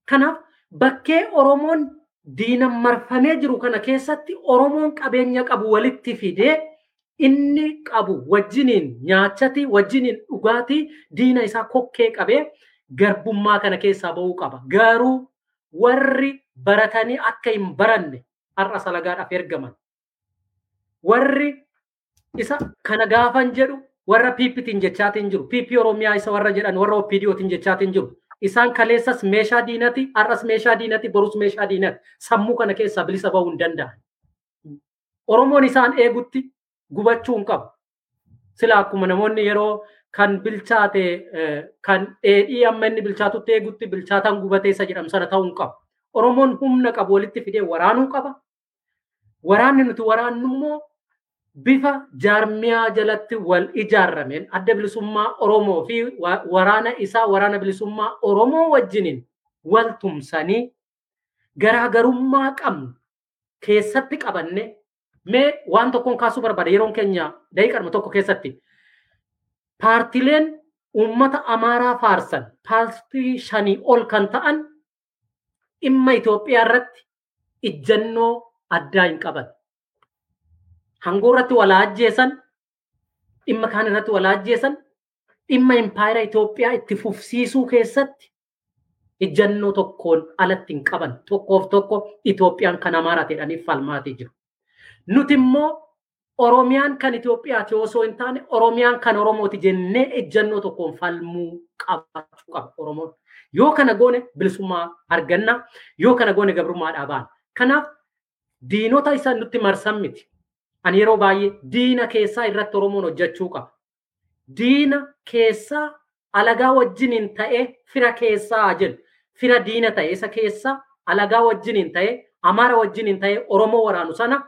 [SPEAKER 7] Kanaaf bakkee Oromoon diinan marfamee jiru kana keessatti Oromoon qabeenya qabu walitti fidee inni qabu wajjiniin nyaachati wajjiniin dhugaatii diina isaa kokkee qabee garbummaa kana keessaa ba'uu qaba. Garuu warri baratanii akka hin baranne har'a salagaadhaaf ergaman. Warri isa kana gaafan jedhu warra piipitiin jechaatiin jiru. Piipii Oromiyaa isa warra jedhan warra OPDOtiin jechaatiin jiru. Isaan kaleessas meeshaa diinati, har'as meeshaa diinati, borus meeshaa diinati. Sammuu kana keessaa bilisa ba'uu hin danda'an. Oromoon isaan eegutti gubachuu hin qabu. Sila akkuma namoonni yeroo kan bilchaate kan dheedhii amma inni bilchaatutti eegutti bilchaataan gubatee isa jedhamu sana ta'uu hin qabu. Oromoon humna qabu walitti fidee waraanuu qaba. Waraanni nuti waraannu immoo bifa jaarmiyaa jalatti wal ijaarrameen adda bilisummaa Oromoo fi waraana isaa waraana bilisummaa Oromoo wajjiniin wal tumsanii garaagarummaa qabnu keessatti qabanne mee waan tokkoon kaasuu barbaada yeroon keenya daqiiqadhuma tokko keessatti paartileen uummata Amaaraa faarsan paartii shanii ol kan ta'an dhimma Itoophiyaa irratti ijjannoo addaa hin qaban. Hangoo irratti walaa ajjeesan, dhimma kaan irratti walaa ajjeesan, dhimma impaayera Itoophiyaa itti fufsiisuu keessatti ijjannoo tokkoon alatti hin qaban. Tokkoof tokko Itoophiyaan kan Amaaraa jedhaniif falmaatii jiru. Nuti immoo Oromiyaan kan Itoophiyaati osoo hin taane Oromiyaan kan Oromooti jennee ijjannoo tokkoon falmuu qabaachuu qaba Oromoon. Yoo kana goone bilisummaa arganna, yoo kana goone gabrummaadhaa baana. Kanaaf diinota isa nutti marsan miti. Ani yeroo baay'ee diina keessaa irratti Oromoon hojjechuu qaba. Diina keessaa alagaa wajjiniin ta'ee fira keessaa jedhu. Fira diina ta'e isa keessaa alagaa wajjiniin ta'ee Amaara wajjiniin ta'ee Oromoo waraanu sana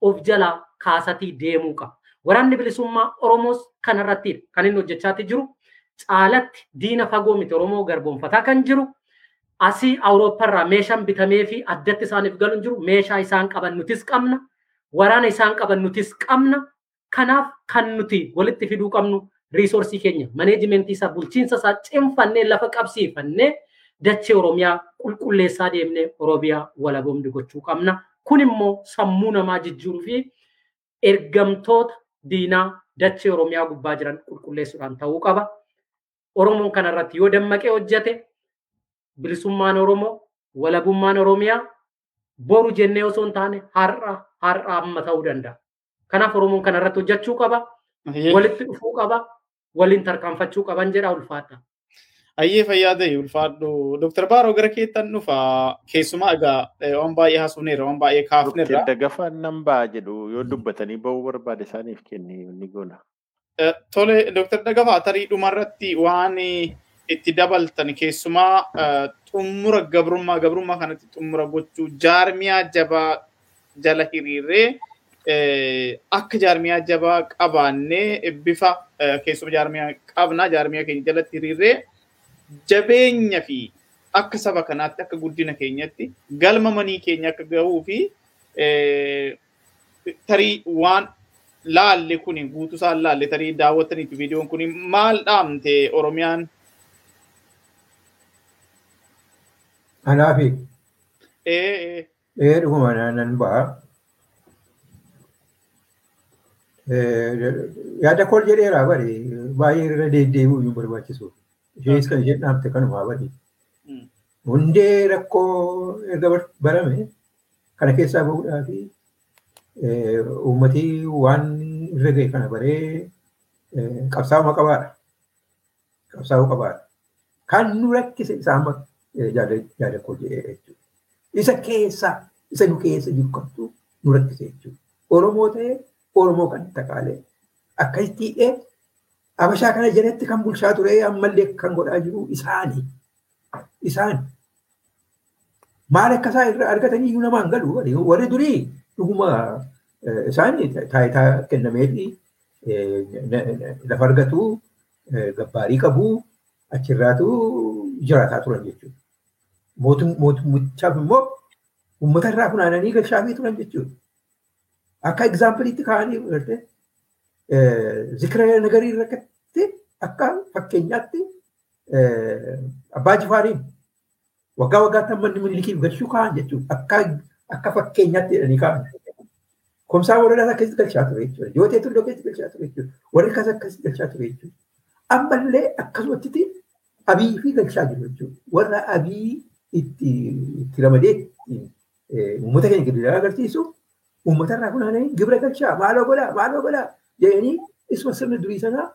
[SPEAKER 7] of jalaa kaasatii deemuu qaba. Waraanni bilisummaa Oromoos kanarrattidha kan inni hojjechaati jiru. Caalatti diina fagoo miti Oromoo garboonfataa kan jiru. Asii Awurooppaarraa meeshaan bitamee fi addatti isaaniif galu hin jiru. Meeshaa isaan qaban nutis qabna. Waraana isaan qaban nutis qabna. Kanaaf kan nuti walitti fiduu qabnu riisoorsii keenya maneejimentii isaa bulchiinsa isaa cimfannee lafa qabsiifannee dachee Oromiyaa qulqulleessaa deemnee Oromiyaa walaboomni gochuu qabna. Kun immoo sammuu namaa jijjiiruu fi ergamtoota diinaa dachee Oromiyaa gubbaa jiran qulqulleessuudhaan ta'uu qaba. Oromoon kanarratti yoo dammaqee hojjete bilisummaan Oromoo walabummaan Oromiyaa boru jennee osoo hin taane har'a har'a amma ta'uu danda'a. Kanaaf Oromoon kanarratti hojjechuu qaba. Walitti dhufuu qaba. Waliin tarkaanfachuu qaban jedha ulfaadha.
[SPEAKER 2] Ayyee fayyaa ta'e ulfaadhu. Dooktar Baaroo gara keettan dhufa. Keessumaa egaa waan baay'ee haasofneerra waan baay'ee kaafneerra.
[SPEAKER 3] Dagafaan nan ba'a jedhu yoo dubbatanii ba'uu barbaade isaaniif kenni ni goona.
[SPEAKER 2] Tole Dooktar Dagafaa tarii dhumarratti waan itti dabaltan keessumaa xumura gabrummaa gabrummaa kanatti xumura gochuu jaarmiyaa jabaa jala hiriirree akka jaarmiyaa jabaa qabaannee bifa keessuma jaarmiyaa qabna jaarmiyaa keenya jalatti hiriirree jabeenya fi akka saba kanaatti akka guddina keenyatti galma manii keenya akka gahuu fi tarii waan laalle kun guutusaan laalle tarii daawwattaniitu viidiyoon kun maal dhaamte Oromiyaan
[SPEAKER 4] Anaafi
[SPEAKER 2] ee
[SPEAKER 4] ee dhuguma nan ba'a. Yaada kol jedheeraa bari baay'ee irra deddeebi'uu hin barbaachisu. Ishees kan isheen dhaamte kanumaa bari. Hundee rakkoo erga barame kana keessaa bahuudhaa fi uummatii waan irra ga'e kana baree qabsaa'uma qabaadha. Qabsaa'uu qabaadha. Kan nu rakkise isaan yaada koo jedhee jechuudha. Isa keessa isa nu keessa jiru kamtu nu rakkise jechuudha. Oromoo ta'ee Oromoo kan takaalee akkasitti hidhee Habashaa kana jalatti kan bulchaa ture ammallee kan godhaa jiru isaani. Isaan maal akka isaa irraa argatanii iyyuu namaan galu warri durii dhuguma isaan taayitaa kennameefi lafa argatu gabbaarii qabu achirraatu jiraataa turan jechuudha. Mootummichaaf immoo uummata irraa funaananii galchaafii turan jechuudha. Akka egzaampiliitti kaa'anii fudhatte zikira nagarii irratti akka fakkeenyaatti abbaa jifaariin waggaa waggaatti hammanni milikiif galchuu kaa'an jechuudha. Akka fakkeenyaatti jedhanii kaa'an. Komsaa warraadhaas akkasitti galchaa ture jechuudha. Yootee tulluu akkasitti galchaa ture jechuudha. Warri akkas akkasitti galchaa ture jechuudha. Ammallee akkasumatti abii fi galchaa jiru jechuudha. Warra abii itti ramadee uummata keenya gadi agarsiisu uummata irraa funaananii gibira galchaa maaloo godhaa maaloo godhaa jedhanii isuma sirna durii sanaa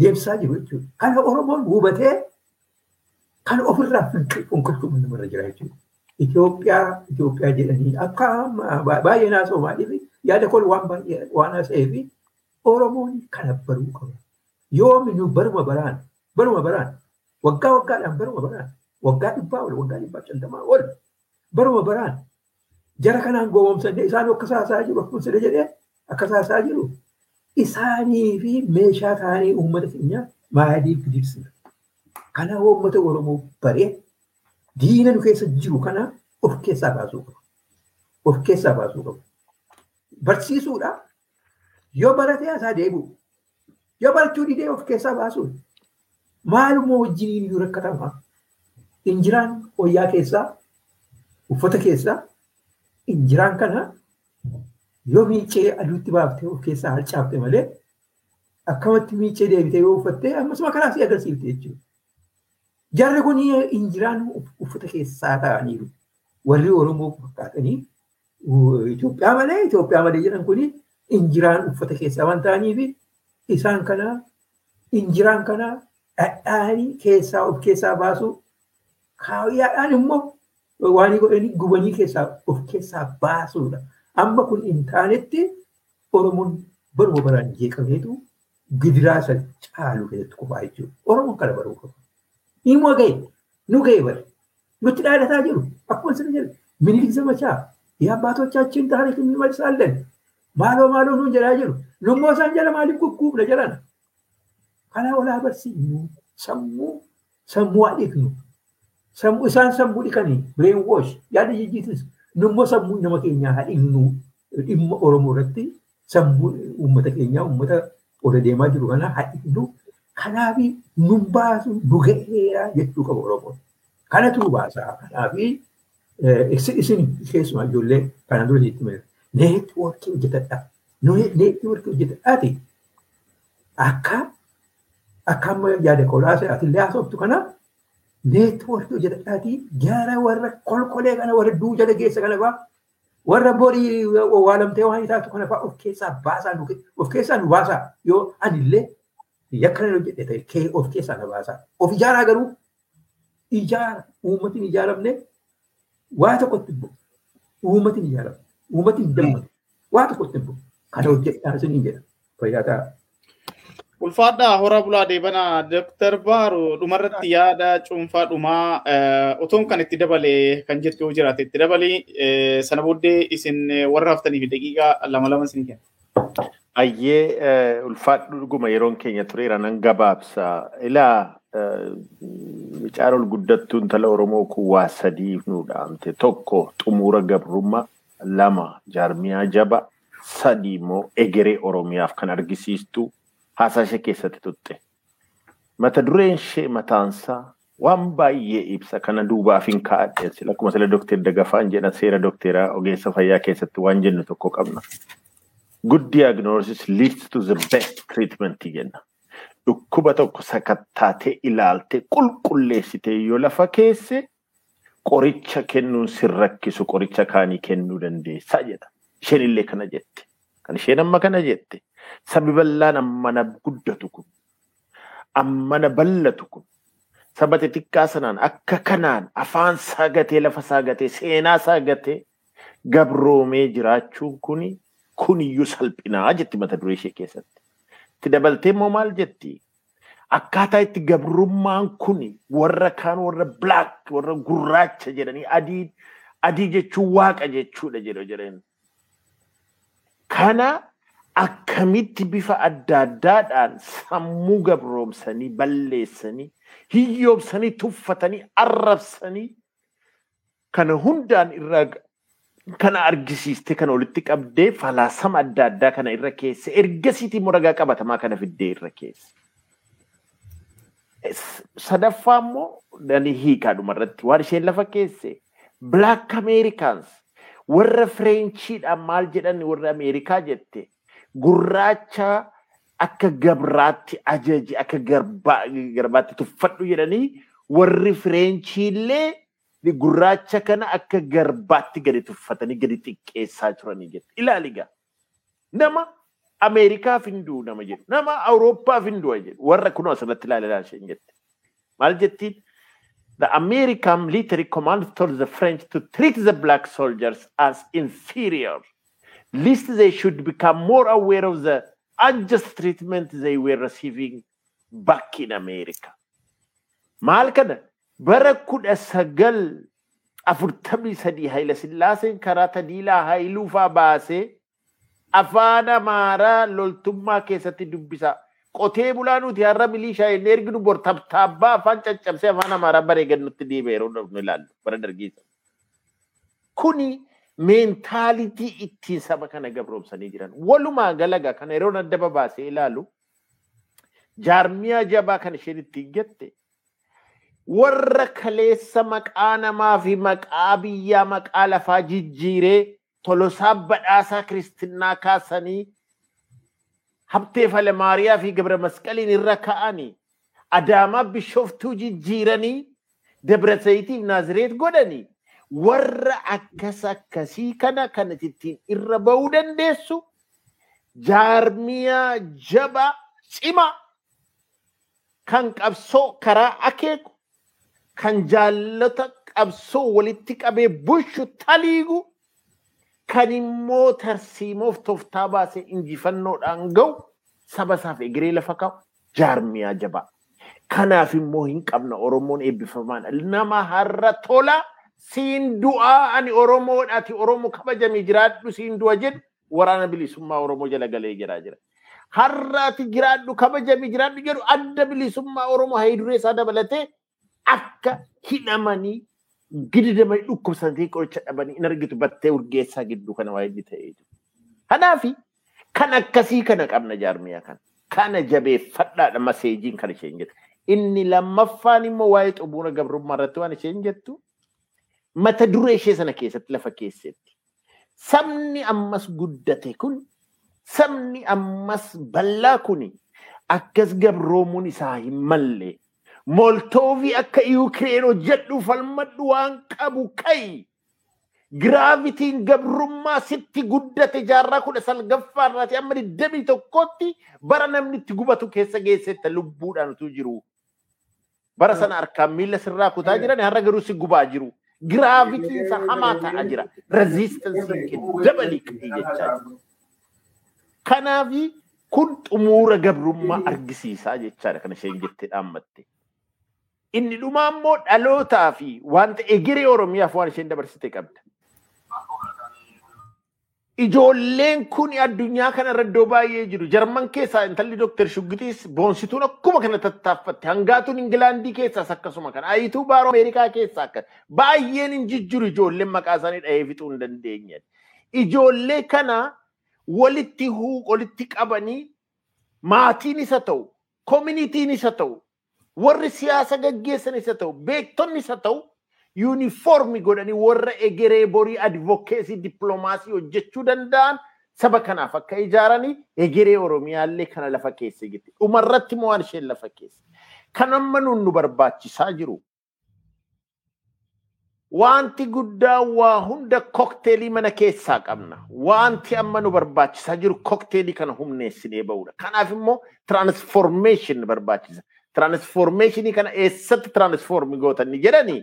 [SPEAKER 4] deemsisaa jiru jechuudha. Kana Oromoon hubatee kan ofirraa fonkolchuun namarra jira jechuudha. Itoophiyaa Itoophiyaa jedhanii akka baay'ee naasoo maaliif yaada kol waan baay'ee waan haasa'ee fi Oromoon kana baruu qaba. Yoomi nu baruma baraan baruma baraan waggaa waggaadhaan baruma baraan waggaa dhibbaa ol waggaa dhibbaa shantamaa ol baruma baraan jara kanaan gowwoomsannee isaan akka saasaa jiru akkuma sida jedhee akka saasaa jiru isaanii fi meeshaa ta'anii uummata keenya maaliif dibsina. Kana uummata Oromoo baree diina nu keessa jiru kana of keessaa baasuu qaba. Of keessaa baasuu qaba. Barsiisuudha. Yoo baratee asaa deebi'u. Yoo barachuu didee of keessaa baasuu. Maalummaa wajjiniin iyyuu rakkatama. Injiraan wayyaa keessaa uffata keessaa injiraan kana yoo miicee aduutti baaftee of keessaa harcaafte malee akkamatti miicee deebitee yoo uffattee ammasuma karaa si agarsiifte jechuudha. Jarri kun injiraan uffata keessaa ta'aniiru. Warri Oromoo fakkaatanii Itoophiyaa malee Itoophiyaa malee jedhan kun injiraan uffata keessaa waan ta'aniif isaan kana injiraan kana dhadhaanii keessaa of keessaa baasuu kaayyaadhaan immoo waan godhanii gubanii keessaa of keessaa baasuudha. Amma kun hin taanetti Oromoon baruma baraan jeeqameetu gidiraa isa caalu keessatti qofaa jechuudha. Oromoon kana baruu qaba. Immoo ga'e nu ga'e bari nutti dhaadataa jiru akkuma sirna jedhu minilik zamachaa የአባቶቻችን ታሪክ እንመልሳለን ማሎ ማሎ ኑ ጀላ ጅሩ ኑሞ ሳን ጀለ ማሊፍ ኩኩብ ለጀላን ከና ወላ በርሲ ሰሙ ሰሙ አዲክ ኑ ሰሙ ኢሳን ሰሙ ዲከኒ ብሬን ዎሽ ያደ ጅጅትስ ኑሞ ሰሙ ነመ ኬኛ ሀዲኑ ዲማ ኦሮሞ ረቲ ሰሙ ኡመተ ኬኛ ኡመተ ወደ ዴማ ጅሩ ከና ሀዲኑ ከናፊ ኑምባሱ ዱገኤራ ጀቹ ቀበ ኦሮሞ ከነቱ ባሳ Eh, isin ijoollee kana dura jechuudha. Neetwoorkii hojjetadha. Neetwoorkii hojjetadhaati. Akka akka amma yaada kolaase atillee haasoftu kana neetwoorkii hojjetadhaati. Jaara warra kolkolee kana warra duujala geessa kana fa'aa warra borii waalamtee waan taatu kana fa'aa of oh, keessaa baasaa of oh, keessaa nu baasaa yoo anillee yakkan hojjette ta'e of oh, keessaa na baasaa. Of ijaaraa garuu ijaara uummatiin ijaaramne. Waa tokkotti bu'u uummatiin ijaaramne uummatiin dammaqe waa tokkotti bu'u kana hojjedhaa isiniin jedha. Fayyaa ta'a.
[SPEAKER 2] Ulfaadhaa hora bulaa deebanaa Dooktar Baaru. Dhumarratti yaada cuunfaa dhumaa otoon kan itti dabale kan jettu yoo jiraate itti dabali sana booddee isin warra haftaniif daqiiqaa lama lama isin kenna.
[SPEAKER 3] Ayyee ulfaadhu dhuguma yeroon keenya tureera nan gabaabsa. Ilaa caarol guddattuun tala Oromoo kun waa sadiif nu dhaamte. Tokko xumura gabrummaa, lama jaarmiyaa jaba, sadi immoo egeree Oromiyaaf kan argisiistu haasaa ishee keessatti tutte. Mata dureen ishee mataansaa waan baay'ee ibsa kana duubaaf hin kaa'adhe. Akkuma sila Dookter Dagafaan jedhan seera Dookteraa ogeessa fayyaa keessatti waan jennu tokko qabna. Good diagnosis leads to the best treatment jenna. Dhukkuba tokko sakattaatee ilaaltee qulqulleessitee yoo lafa keesse qoricha kennuun sin rakkisu qoricha kaanii kennuu dandeessaa jedha. Isheen illee kana jette. Kan isheen amma kana jette. Sabi bal'aan ammana guddatu kun, ammana bal'atu kun, saba xixiqqaa sanaan akka kanaan afaan saagatee lafa saagatee seenaa saagatee gabroomee jiraachuun kuni kuniyyuu salphinaa jetti mata duree ishee keessatti. Itti dabaltee immoo maal jetti? Akkaataa itti gabrummaan kuni warra kaan warra black warra gurraacha jedhanii adii adii jechuun waaqa jechuudha jedhu jedheen. Kana akkamitti bifa adda addaadhaan sammuu gabroomsanii balleessanii hiyyoomsanii tuffatanii arrabsanii kana hundaan irraa kana argisiiste kana walitti qabdee falaasama adda addaa kana irra keesse ergasiitii muragaa qabatamaa kana fiddee irra keesse. Sadaffaa immoo danii hiikaadhuma irratti waan isheen lafa keesse Black Americans warra Fireenchiidhaan maal jedhan warra Ameerikaa jette gurraacha akka gabraatti ajaji akka garbaatti tuffadhu jedhanii warri Fireenchiillee gurraacha kana akka garbaatti gadi tuffatanii gadi xiqqeessaa turanii jette. Ilaali gaa. Nama Ameerikaaf hinduu nama jedhu. Nama Awurooppaaf hinduu jedhu. Warra kun asirratti ilaalaa isheen jette. Maal jettiin? The American military command told the French to treat the black soldiers as inferior. Least they should become more aware of the unjust treatment they were receiving back in America. Maal kana? Bara kudha sagal afurtamii sadii Haayila Sillaaseen karaa Tadiilaa Haayiluufaa baasee afaan Amaaraa loltummaa keessatti dubbisaa. Qotee bulaa nuti har'a milishaa inni erginu bor tabtaabbaa afaan caccabsee afaan Amaaraa bareegan nutti deebi'e yeroo nu ilaallu bara dargiisa. Kuni meentaalitii ittiin saba kana gabroomsanii jiran. Walumaa galagaa kana yeroo adda babaasee ilaalu jaarmiyaa jabaa kan isheen ittiin jette warra kaleessa maqaa namaa fi maqaa biyyaa maqaa lafaa jijjiiree tolosaa badhaasaa kiristinnaa kaasanii habtee falemaariyaa fi gabra masqaliin irra ka'anii adaamaa bishooftuu jijjiiranii dabrasayiitiif naazireet godhanii warra akkas akkasii kana kan ittiin irra ba'uu dandeessu jaarmiyaa jabaa cimaa kan qabsoo karaa akeeku kan jaallota qabsoo walitti qabee bushu taliigu kan immoo tarsiimoof toftaa baasee injifannoodhaan ga'u saba isaaf egeree lafa kaa'u jaarmiyaa jabaa. Kanaaf immoo hin qabna Oromoon eebbifamaan. Nama har'a tola. Siin du'aa ani Oromoodhaati Oromoo kabajamee jiraadhu siin du'a jedhu. Waraana bilisummaa Oromoo jala galee jiraa jira. Har'aati jiraadhu kabajamee jiraadhu jedhu. Adda bilisummaa Oromoo hayduree isaa dabalatee akka hidhamanii gididamanii dhukkubsatanii qoricha dhabanii hin argitu battee urgeessaa gidduu kana waa'ee ta'ee jiru. Kanaafi kan akkasii kana qabna jaarmiyaa kana. Kana jabeeffadhaadha maseejiin kan isheen jettu. Inni lammaffaan immoo waa'ee xumura gabrummaa irratti waan isheen jettu mata duree ishee sana keessatti lafa keessetti. Sabni ammas guddate kun sabni ammas bal'aa kuni akkas gabroomuun isaa hin malle moltoovii akka yuukireen hojjedhu falmadhu waan qabu ka'i giraavitiin gabrummaa sitti guddate jaarraa kudha salgaffaa irraati amma digdamii tokkotti bara namni itti gubatu keessa geessetta lubbuudhaan utuu jiru. Bara sana harkaan miila sirraa kutaa jiran har'a garuu si gubaa jiru. Giraavitiin isa hamaa ta'aa jira. Reziistansiin dabalii ka'ee jechaa jiru. Kanaafi kun xumuura gabrummaa argisiisaa jechaadha kan isheen jettee dhaammatte. Inni dhumaa immoo dhalootaa fi wanta egeree Oromiyaaf waan isheen dabarsite qabda. Ijoolleen kun addunyaa kana irra iddoo baay'ee jiru. Jarman keessaa intalli Dooktar Shuggitiis boonsituun akkuma kana tattaaffatte. Hangaatuun Ingilaandii keessaas akkasuma kana. Ayituu baaroo Ameerikaa keessaa akka baay'een hin jijjiru ijoolleen maqaa isaanii dhahee fixuu hin dandeenye. Ijoollee kana walitti huu walitti qabanii maatiin isa ta'u, koominitiin isa ta'u, warri siyaasa gaggeessan isa ta'u, beektonni isa ta'u yuunifoormi godhanii warra egeree borii advokeesii dippiloomaasii hojjechuu danda'an saba kanaaf akka ijaaranii egeree Oromiyaallee kana lafa keessa jirti. Dhumarratti moo isheen lafa keessa. Kan amma nuun nu barbaachisaa jiru. Wanti guddaa waa hunda kokteelii mana keessaa qabna. Wanti amma nu barbaachisaa jiru kokteelii kana humneessinee ba'uudha. Kanaaf immoo tiraansformeeshin barbaachisa. Tiraansformeeshinii kana eessatti tiraansformi gootanni jedhanii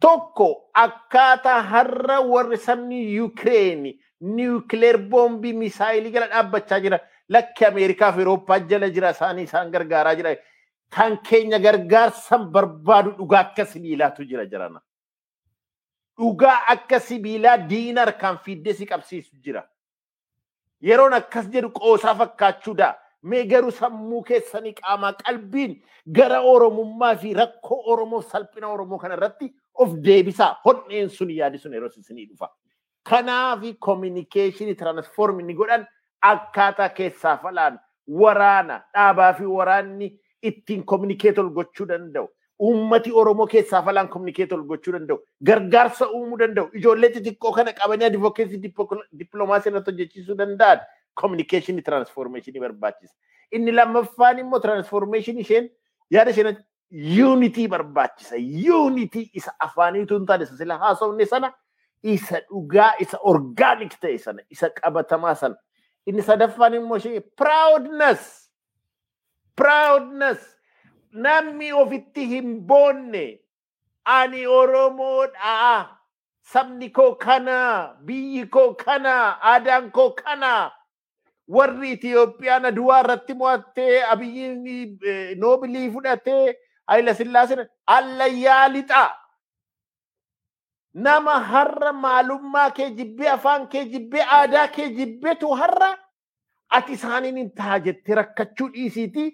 [SPEAKER 3] tokko akkaataa har'a warri sabni Yukireeni niwukileer boombii misaayilii jala dhaabbachaa jira. Lakki Ameerikaa fi Awurooppaa jala jira isaanii isaan gargaaraa jira. Kan keenya gargaarsan barbaadu dhugaa akka sibiilaatu jira jirana. Dhugaa akka sibiilaa diina harkaan fiiddee si qabsiisu jira. Yeroon akkas jedhu qoosaa fakkaachuudha. Mee garuu sammuu keessanii qaamaa qalbiin gara Oromummaa fi rakkoo Oromoo salphina Oromoo kana irratti of deebisaa hodheen sun yaadi sun yeroo isinii dhufa. Kanaafi kominikeeshinii tiraansfoormii godhan akkaataa keessaa falaan waraana dhaabaa fi waraanni ittiin kominikeetol gochuu danda'u. Uummati Oromoo keessaa falaan kominikeetol gochuu danda'u. Gargaarsa uumuu danda'u. Ijoollee xixiqqoo kana qabanii advokeesii dippiloomaasii irratti hojjechiisuu danda'an kominikeeshinii tiraansfoormeeshinii barbaachisa. Inni lammaffaan immoo tiraansfoormeeshinii isheen yaada isheen yuunitii barbaachisa. Yuunitii isa afaaniitu hin taane sila haasofne sana isa dhugaa isa orgaanik ta'e sana isa qabatamaa sana. Inni sadaffaan immoo ishee proudness. Proudness. Namni ofitti hin boonne ani Oromoodha. Sabni koo kana, biyyi koo kana, aadaan koo kana. Warri Itiyoophiyaan aduwaa irratti mo'attee abiyyiin noobilii fudhatee Hayila Sillaaseen allayyaa lixa. Nama har'a maalummaa kee jibbee afaan kee jibbee aadaa kee jibbeetu har'a ati isaaniin hin ta'a jettee rakkachuu dhiisiiti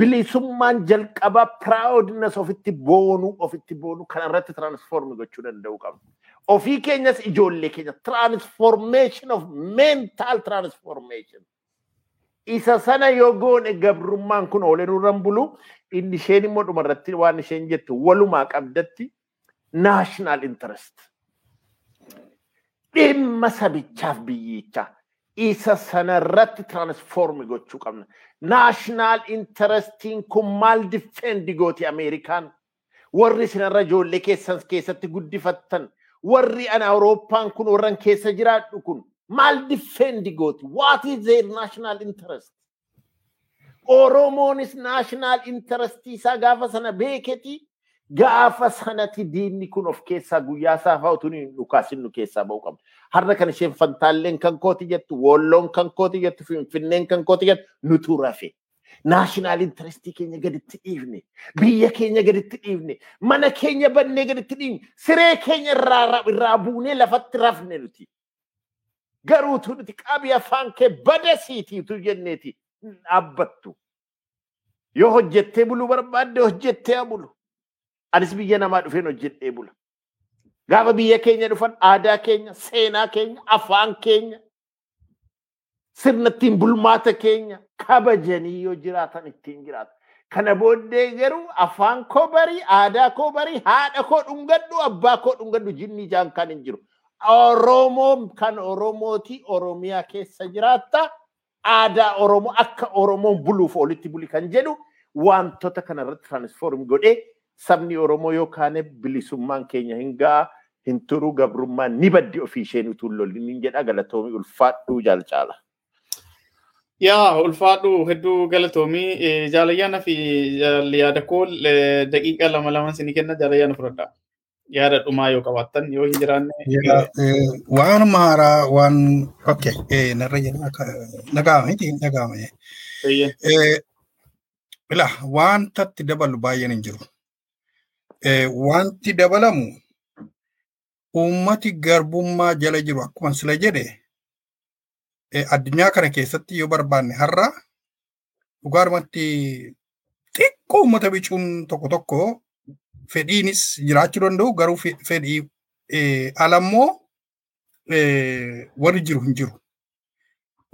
[SPEAKER 3] bilisummaan jalqabaa piraawudines ofitti boonuu ofitti boonuu kana irratti tiraansfoormi gochuu danda'uu qabna. Ofii keenyas ijoollee keenya tiraansfoormeeshin of meentaal tiraansfoormeeshin. Isa sana yoo goone gabrummaan kun oolee nurran bulu inni isheen immoo dhumarratti waan isheen jettu walumaa qabdatti naashinaal intarest. Dhimma sabichaaf biyyichaa isa sanarratti tiraansfoormi gochuu qabna. Naashinaal intarestiin kun maal difeendi gooti Ameerikaan? Warri isinarra ijoollee keessan keessatti guddifattan warri ana Awurooppaan kun warran keessa jiraadhu kun maal difeendi gooti? What is their national interest? Oromoonis naashinaal intarestii isaa gaafa sana beeketi gaafa sanati diinni kun of keessaa guyyaa isaa fa'aa utuu hin dhukaasin nu keessaa ba'uu qabna. Har'a kan isheen fantaalleen kan kooti jettu, Wolloon kan kooti jettu, Finfinneen kan kooti jettu nutu rafe. Naashinaal intarestii keenya gaditti dhiifne, biyya keenya gaditti dhiifne, mana keenya bannee gaditti dhiifne, siree keenya irraa buunee lafatti rafne nuti. Garuutu nuti qabi afaan kee bada siitiitu jenneeti dhaabbattu. Yoo hojjettee buluu barbaadde hojjettee bulu. Anis biyya namaa dhufeen hojjedhee bula. Gaafa biyya keenya dhufan aadaa keenya, seenaa keenya, afaan keenya, sirna ittiin bulmaata keenya kabajanii yoo jiraatan ittiin jiraatu. Kana booddee garuu afaan koo barii, aadaa koo barii, haadha koo dhungadhu, abbaa koo dhungadhu jinni ijaan kan hin jiru. Oromoo kan Oromooti Oromiyaa keessa jiraatta aadaa Oromoo akka Oromoon buluuf olitti buli kan jedhu wantoota kanarratti transform godhee sabni Oromoo yookaan bilisummaan keenya hin ga'a hin turu gabrummaan ni baddi ofii isheen utuu lolli jedha galatoomii ulfaadhuu jaalcaala.
[SPEAKER 2] Yaa ulfaadhu hedduu galatoomii jaalayyaana fi yaada koo daqiiqaa lama lama sinii kenna jaalayyaana fudhadha. Yaada dhumaa yoo qabaattan yoo hin jiraanne.
[SPEAKER 5] Waan maaraa waan okay narra jedhama nagaama miti nagaama. Ila wantatti dabalu baay'een hin jiru. Wanti dabalamu uummati garbummaa jala jiru akkuma sila jedhe addunyaa kana keessatti yoo barbaanne har'a dhugaadhumatti xiqqoo uummata bicuun tokko tokko fedhiinis jiraachuu danda'u garuu fedhii alammoo warri jiru hin jiru.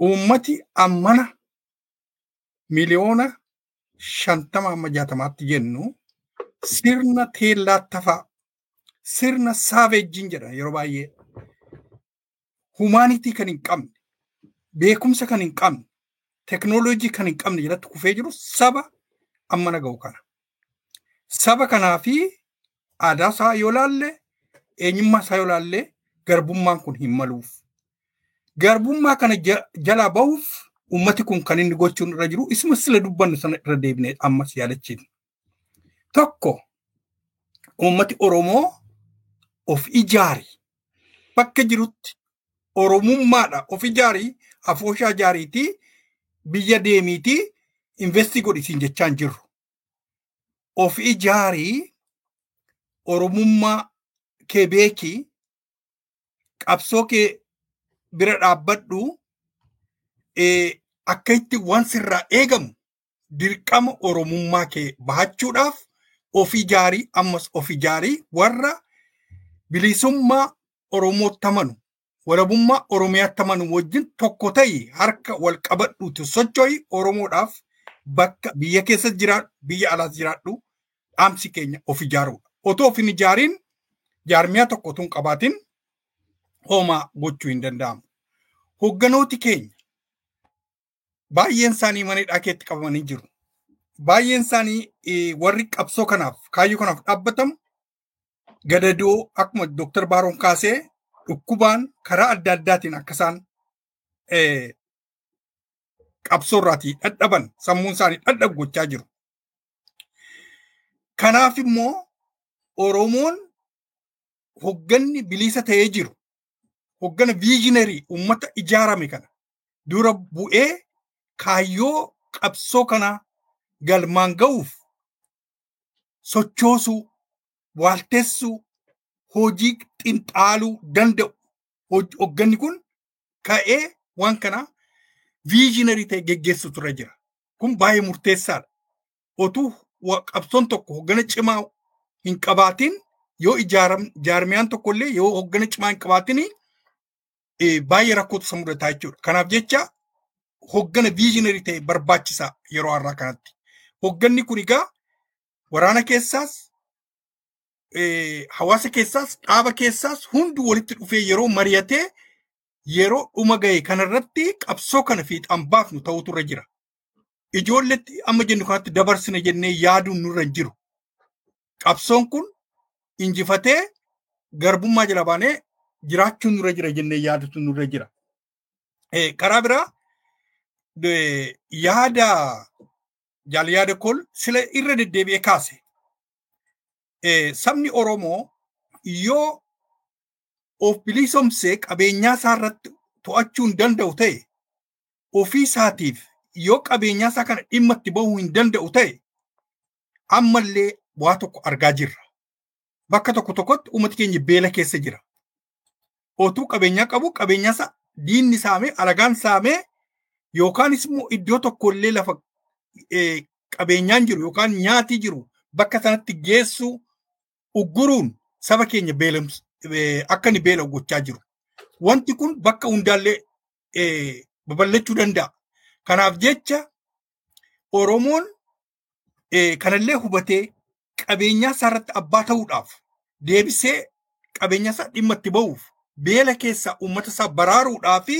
[SPEAKER 5] Uummati ammana miliyoona shantama amma jaatamaatti jennu sirna teellaattafaa sirna saaveejjiin jedha yeroo baay'ee humaanitii kan hin qabne beekumsa kan hin qabne teknooloojii kan hin qabne jalatti kufee jiru saba ammana ga'u kana. Saba kanaa fi aadaa isaa yoo laalle eenyummaa isaa yoo laalle garbummaan kun hin maluuf. Garbummaa kana jalaa bahuuf ummati kun kan inni gochuun irra jiru isuma sila dubbannu sana irra deebinee ammas yaadachiin. Tokko ummati Oromoo of ijaari bakka jirutti Oromummaadha of ijaari afooshaa jaariitii biyya deemiitii investii godhisiin jechaan jirru. Of ijaarii Oromummaa kee beekii qabsoo kee bira dhaabbadhu akka itti waan sirraa eegamu dirqama Oromummaa kee bahachuudhaaf of ijaarii ammas of ijaarii warra bilisummaa Oromootti amanu warabummaa Oromiyaatti amanu wajjin tokko ta'i harka wal qabadhuuti socho'i Oromoodhaaf bakka biyya keessa jiraadhu biyya alaas jiraadhu dhaamsi keenya of ijaaruudha. Otoo of hin ijaariin jaarmiyaa tokko otoo hin qabaatin hoomaa gochuu hin danda'amu. Hogganooti keenya baay'een isaanii mana hidhaa keetti qabamanii jiru. Baay'een isaanii warri qabsoo kanaaf kaayyoo kanaaf dhaabbatamu gadadoo akkuma Dooktar Baaroon kaasee dhukkubaan karaa adda addaatiin akka isaan qabsoo irraatii dhadhaban sammuun isaanii dhadhabu gochaa jiru. Kanaaf immoo Oromoon hogganni bilisa ta'ee jiru hoggana viizhinerii uummata ijaarame kana dura bu'ee kaayyoo qabsoo kana galmaan ga'uuf sochoosuu, waaltessuu, hojii xinxaaluu danda'u. Hogganni kun ka'ee waan kana viizhinerii ta'e geggeessutu irra jira. Kun baay'ee murteessaadha. Otuu qabsoon tokko hoggana cimaa hin qabaatin yoo jaarmiyaan tokkollee yoo hoggana cimaa hin qabaatin baay'ee rakkootu isa mudataa jechuudha. Kanaaf jecha hoggana viizhinerii ta'e barbaachisaa yeroo har'aa kanatti. Hogganni kun egaa waraana keessaas hawaasa keessaas dhaaba keessaas hundi walitti dhufee yeroo mari'atee yeroo dhuma ga'e kanarratti qabsoo kana fiixaan baafnu ta'utu irra jira. Ijoolletti amma jennu kanatti dabarsina jennee yaaduun nurra hin jiru. Qabsoon kun injifatee garbummaa jala baanee jiraachuun nurra jira jennee yaadutu nurra jira. Karaa biraa yaada jaal yaada kol sila irra deddeebi'ee kaase. Sabni Oromoo yoo of bilisoomsee qabeenyaa isaa irratti to'achuu hin danda'u ta'e ofii isaatiif yoo qabeenyaa isaa kana dhimma itti bahuu hin danda'u ta'e ammallee waa tokko argaa jirra. Bakka tokko tokkotti uummati keenya beela keessa jira. Otuu qabeenyaa qabu qabeenyaa isaa diinni saamee alagaan saamee yookaanis immoo iddoo tokkollee lafa qabeenyaan jiru yookaan nyaatii jiru bakka sanatti geessu ugguruun saba keenya beelamsu akka inni beela'u gochaa jiru. Wanti kun bakka hundaallee babal'achuu danda'a. Kanaaf jecha Oromoon kanallee hubatee qabeenyaa isaa irratti abbaa ta'uudhaaf deebisee qabeenyaa isaa dhimma itti ba'uuf beela keessaa uummata isaa baraaruudhaa fi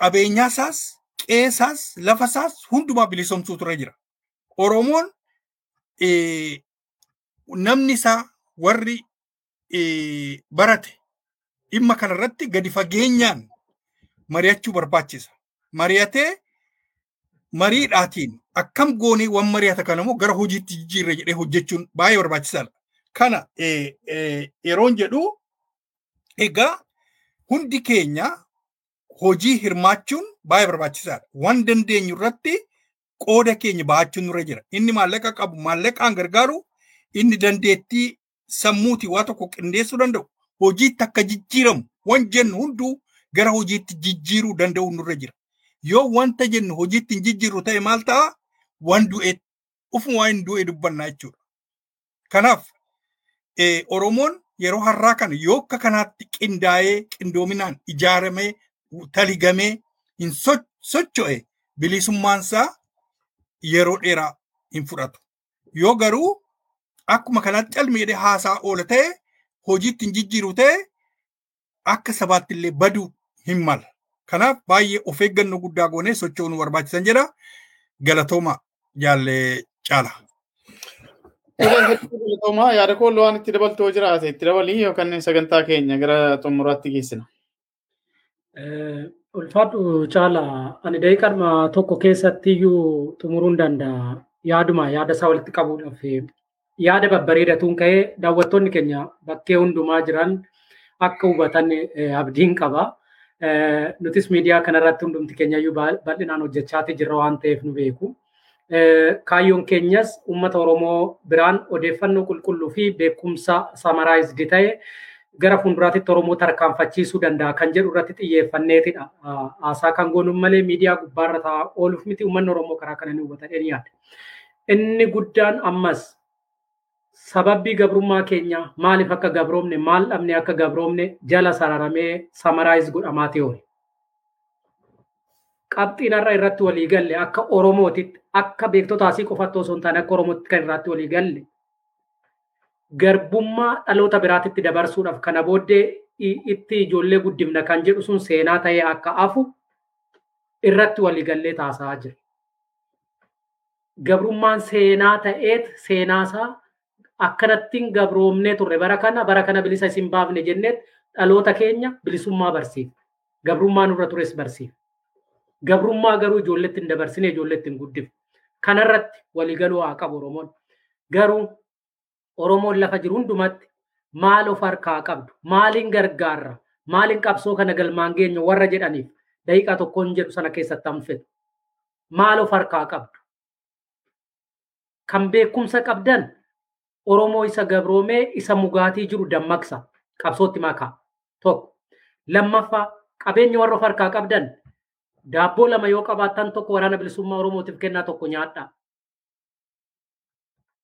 [SPEAKER 5] qabeenyaa isaas qeesaas lafasaas hundumaa bilisoomsuutu irra jira. Oromoon namni isaa warri barate dhimma kanarratti gadi fageenyaan mari'achuu barbaachisa. Mari'atee mariidhaatiin akkam goonee waan mari'ata kana immoo gara hojiitti jijjiirre jedhee hojjechuun baay'ee barbaachisaadha. Kana yeroon jedhu egaa hundi keenya hojii hirmaachuun baay'ee barbaachisaadha. Waan dandeenyu irratti qooda keenya bahachuun nurra jira. Inni maallaqa qabu maallaqaan gargaaru inni dandeettii sammuutii waa tokko qindeessuu danda'u hojiitti akka jijjiiramu waan jennu hunduu gara hojiitti jijjiiruu danda'u nurra jira. Yoo wanta jennu hojiitti hin jijjiirru ta'e maal ta'a? Waan du'e ufuma waan du'e dubbannaa jechuudha. Kanaaf Oromoon yeroo har'aa kana yoo akka kanaatti qindaa'ee qindoominaan ijaaramee taligamee hin socho'e bilisummaansaa yeroo dheeraa hin fudhatu. Yoo garuu akkuma kanaatti calmeedhee haasaa oola ta'e hojiitti hin jijjiiru ta'e akka sabaatti illee baduu hin mala. Kanaaf baay'ee of eeggannoo guddaa goonee socho'uu nu barbaachisan jedha. Galatooma jaallee caala.
[SPEAKER 2] Galatoomaa yaada koo waan itti dabaltoo jiraate itti dabalii yookaan sagantaa keenya gara xumuraatti geessina.
[SPEAKER 7] Ulfaadhu caala ani daqiiqaa tokko keessatti iyyuu xumuruu hin danda'a. Yaaduma yaada isaa walitti qabuudhaaf yaada babbareedatuun ka'ee daawwattoonni keenya bakkee hundumaa jiran akka hubatan abdiin qaba. Nutis miidiyaa kanarratti hundumti keenya iyyuu bal'inaan hojjechaati jirra waan ta'eef nu beeku. Kaayyoon keenyas uummata Oromoo biraan odeeffannoo qulqulluu fi beekumsa samaraayizdi ta'e gara fuulduraatti Oromoo tarkaanfachiisuu danda'a kan jedhu irratti xiyyeeffanneetidha. Haasaa kan goonu malee miidiyaa gubbaarra taa'aa ooluuf miti uummanni Oromoo karaa kana ni hubatanii ni yaada. Inni guddaan ammas sababbii gabrummaa keenya maaliif akka gabroomne maal dhabne akka gabroomne jala sararamee samaraayiz godhamaa ta'e oole. Qabxiin har'a irratti walii galle akka Oromootitti akka beektota asii qofaatti osoo hin taane akka Oromootti kan irratti walii galle garbummaa dhaloota biraatitti dabarsuudhaaf kana booddee itti ijoollee guddifna kan jedhu sun seenaa ta'ee akka hafu irratti walii gallee taasisaa jira. Gabrummaan seenaa ta'eet seenaasaa akkanattiin gabroomnee turre bara kana bara kana bilisa isin baafne jenneet dhaloota keenya bilisummaa barsiif. Gabrummaa nurra tures barsiif. Gabrummaa garuu ijoolletti hin dabarsine ijoolletti hin guddifne. Kanarratti waliigaluu haa qabu Oromoon. Garuu Oromoon lafa jiru hundumatti maal of harkaa qabdu maaliin gargaarra maaliin qabsoo kana galmaan geenya warra jedhaniif daqiiqaa tokkoon jedhu sana keessatti hanfetu. Maal of harkaa qabdu. Kan beekumsa qabdan Oromoo isa gabroomee isa mugaatii jiru dammaqsa qabsootti makaa tokko. Lammaffaa qabeenya warra of harkaa qabdan daabboo lama yoo qabaattan tokko waraana bilisummaa Oromootiif kennaa tokko nyaadhaa.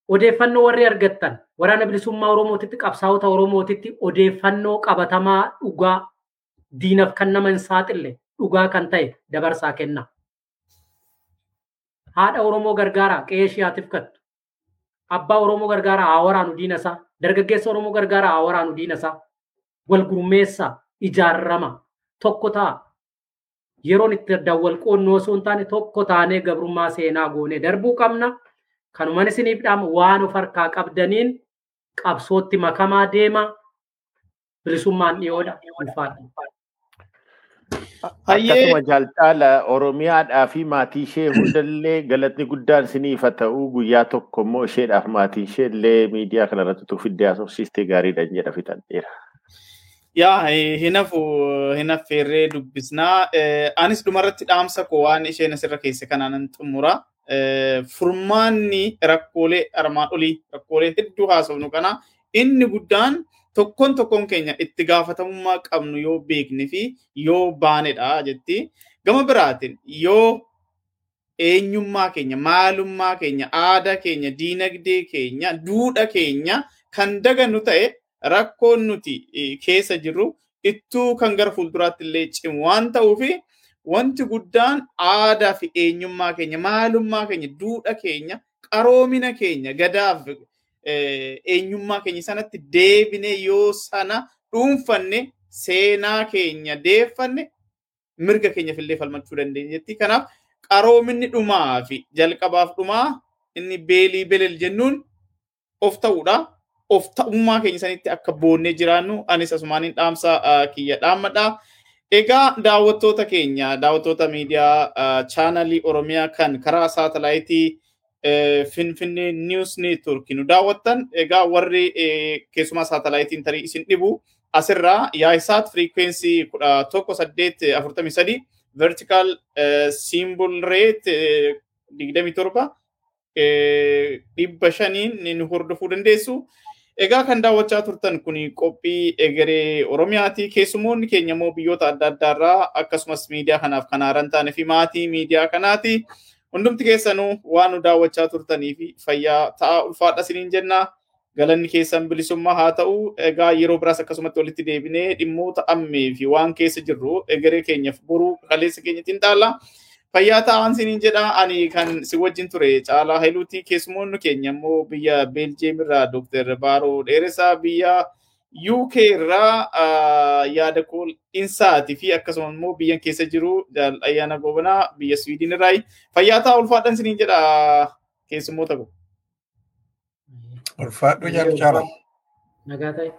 [SPEAKER 7] Odeeffannoo warri argattan waraana bilisummaa Oromootitti qabsaa'ota Oromootitti odeeffannoo qabatamaa dhugaa diinaf kan nama hin saaxille dhugaa kan ta'e dabarsaa kenna. Haadha Oromoo gargaaraa qe'ee ishiyaatiif kattu. Abbaa Oromoo gargaaraa haa waraanu diina isaa. Dargaggeessa Oromoo gargaaraa haa waraanu diina isaa. Wal gurmeessaa ijaarama tokko ta'a. Yeroon itti dawwal qoonnoo osoo hin taane tokko taanee gabrummaa seenaa goonee darbuu qabna. Kanumaan isiniif dhaama waan of harkaa qabdaniin qabsootti makamaa deema. Bilisummaan dhiyoodha. Ulfaadha.
[SPEAKER 3] Akkasuma jaalcaala Oromiyaadhaa fi maatii ishee hundallee galatni guddaan isiniif haa ta'u guyyaa tokko immoo isheedhaaf maatii ishee illee miidiyaa kana irratti utuu fiddee haasofsiistee gaariidhaan jedha fixadheera.
[SPEAKER 2] Yaa hinafu hinaffeerree dubbisnaa. Anis dhumarratti dhaamsa koo waan isheen asirra keesse kanaan xumura. Furmaanni rakkoolee armaan olii rakkoolee hedduu haasofnu kana inni guddaan tokkoon tokkoon keenya itti gaafatamummaa qabnu yoo beekne fi yoo baanedha jetti. Gama biraatiin yoo eenyummaa keenya, maalummaa keenya, aadaa keenya, diinagdee keenya, duudhaa keenya kan dagannu ta'e rakkoon nuti keessa jirru ittuu kan gara fuulduraatti illee cimu waan ta'uufi wanti guddaan aadaa fi eenyummaa keenya, maalummaa keenya, duudhaa keenya, qaroomina keenya, gadaaf eenyummaa keenya sanatti deebine yoo sana dhuunfanne seenaa keenya deeffanne mirga keenyaaf illee falmachuu dandeenyetti. Kanaaf qaroominni dhumaa fi jalqabaaf dhumaa inni beelii belel jennuun of ta'uudha. Of ta'ummaa keenya sanitti akka boonnee jiraannu anis asumaaniin dhaamsa kiyya dhaammadha. Egaa daawwattoota keenya daawwattoota miidiyaa chaanalii Oromiyaa kan karaa saatalaayitii Finfinnee News Network nu daawwattan egaa warri keessumaa saatalaayitiin tarii isin dhibu asirraa yaa'isaat firiikweensii kudha tokko saddeet afurtamii sadii vertical symbol rate digdamii torba dhibba shaniin nu hordofuu dandeessu. Egaa kan daawwachaa turtan kun qophii egeree Oromiyaati. Keessumoonni keenya immoo biyyoota adda addaarraa akkasumas miidiyaa kanaaf kan haaran taane fi maatii miidiyaa kanaati. Hundumti keessanuu waan nu daawwachaa turtanii fi fayyaa ta'aa ulfaadha isiniin jenna. Galanni keessan bilisummaa haa ta'u. Egaa yeroo biraas akkasumatti walitti deebinee dhimmoota ammee fi waan keessa jirru egeree keenyaaf boruu kaleessa keenyatti taala. Fayyaa ta'aa isiniin jedha. Ani kan si wajjin ture caalaa hailuuti. Keessumoonni keenya immoo biyya Beeljeem irraa Dooktar Baaroo Dheeressaa biyya UK irraa yaada kool'insaati fi akkasuma immoo biyyan keessa jiru ayyaana gobanaa biyya Swiidin irraa fayyaa ta'aa ulfaadhan isiniin jedha keessummoota koo.
[SPEAKER 5] Ulfaadhu jaalchala.
[SPEAKER 11] Nagaa ta'e.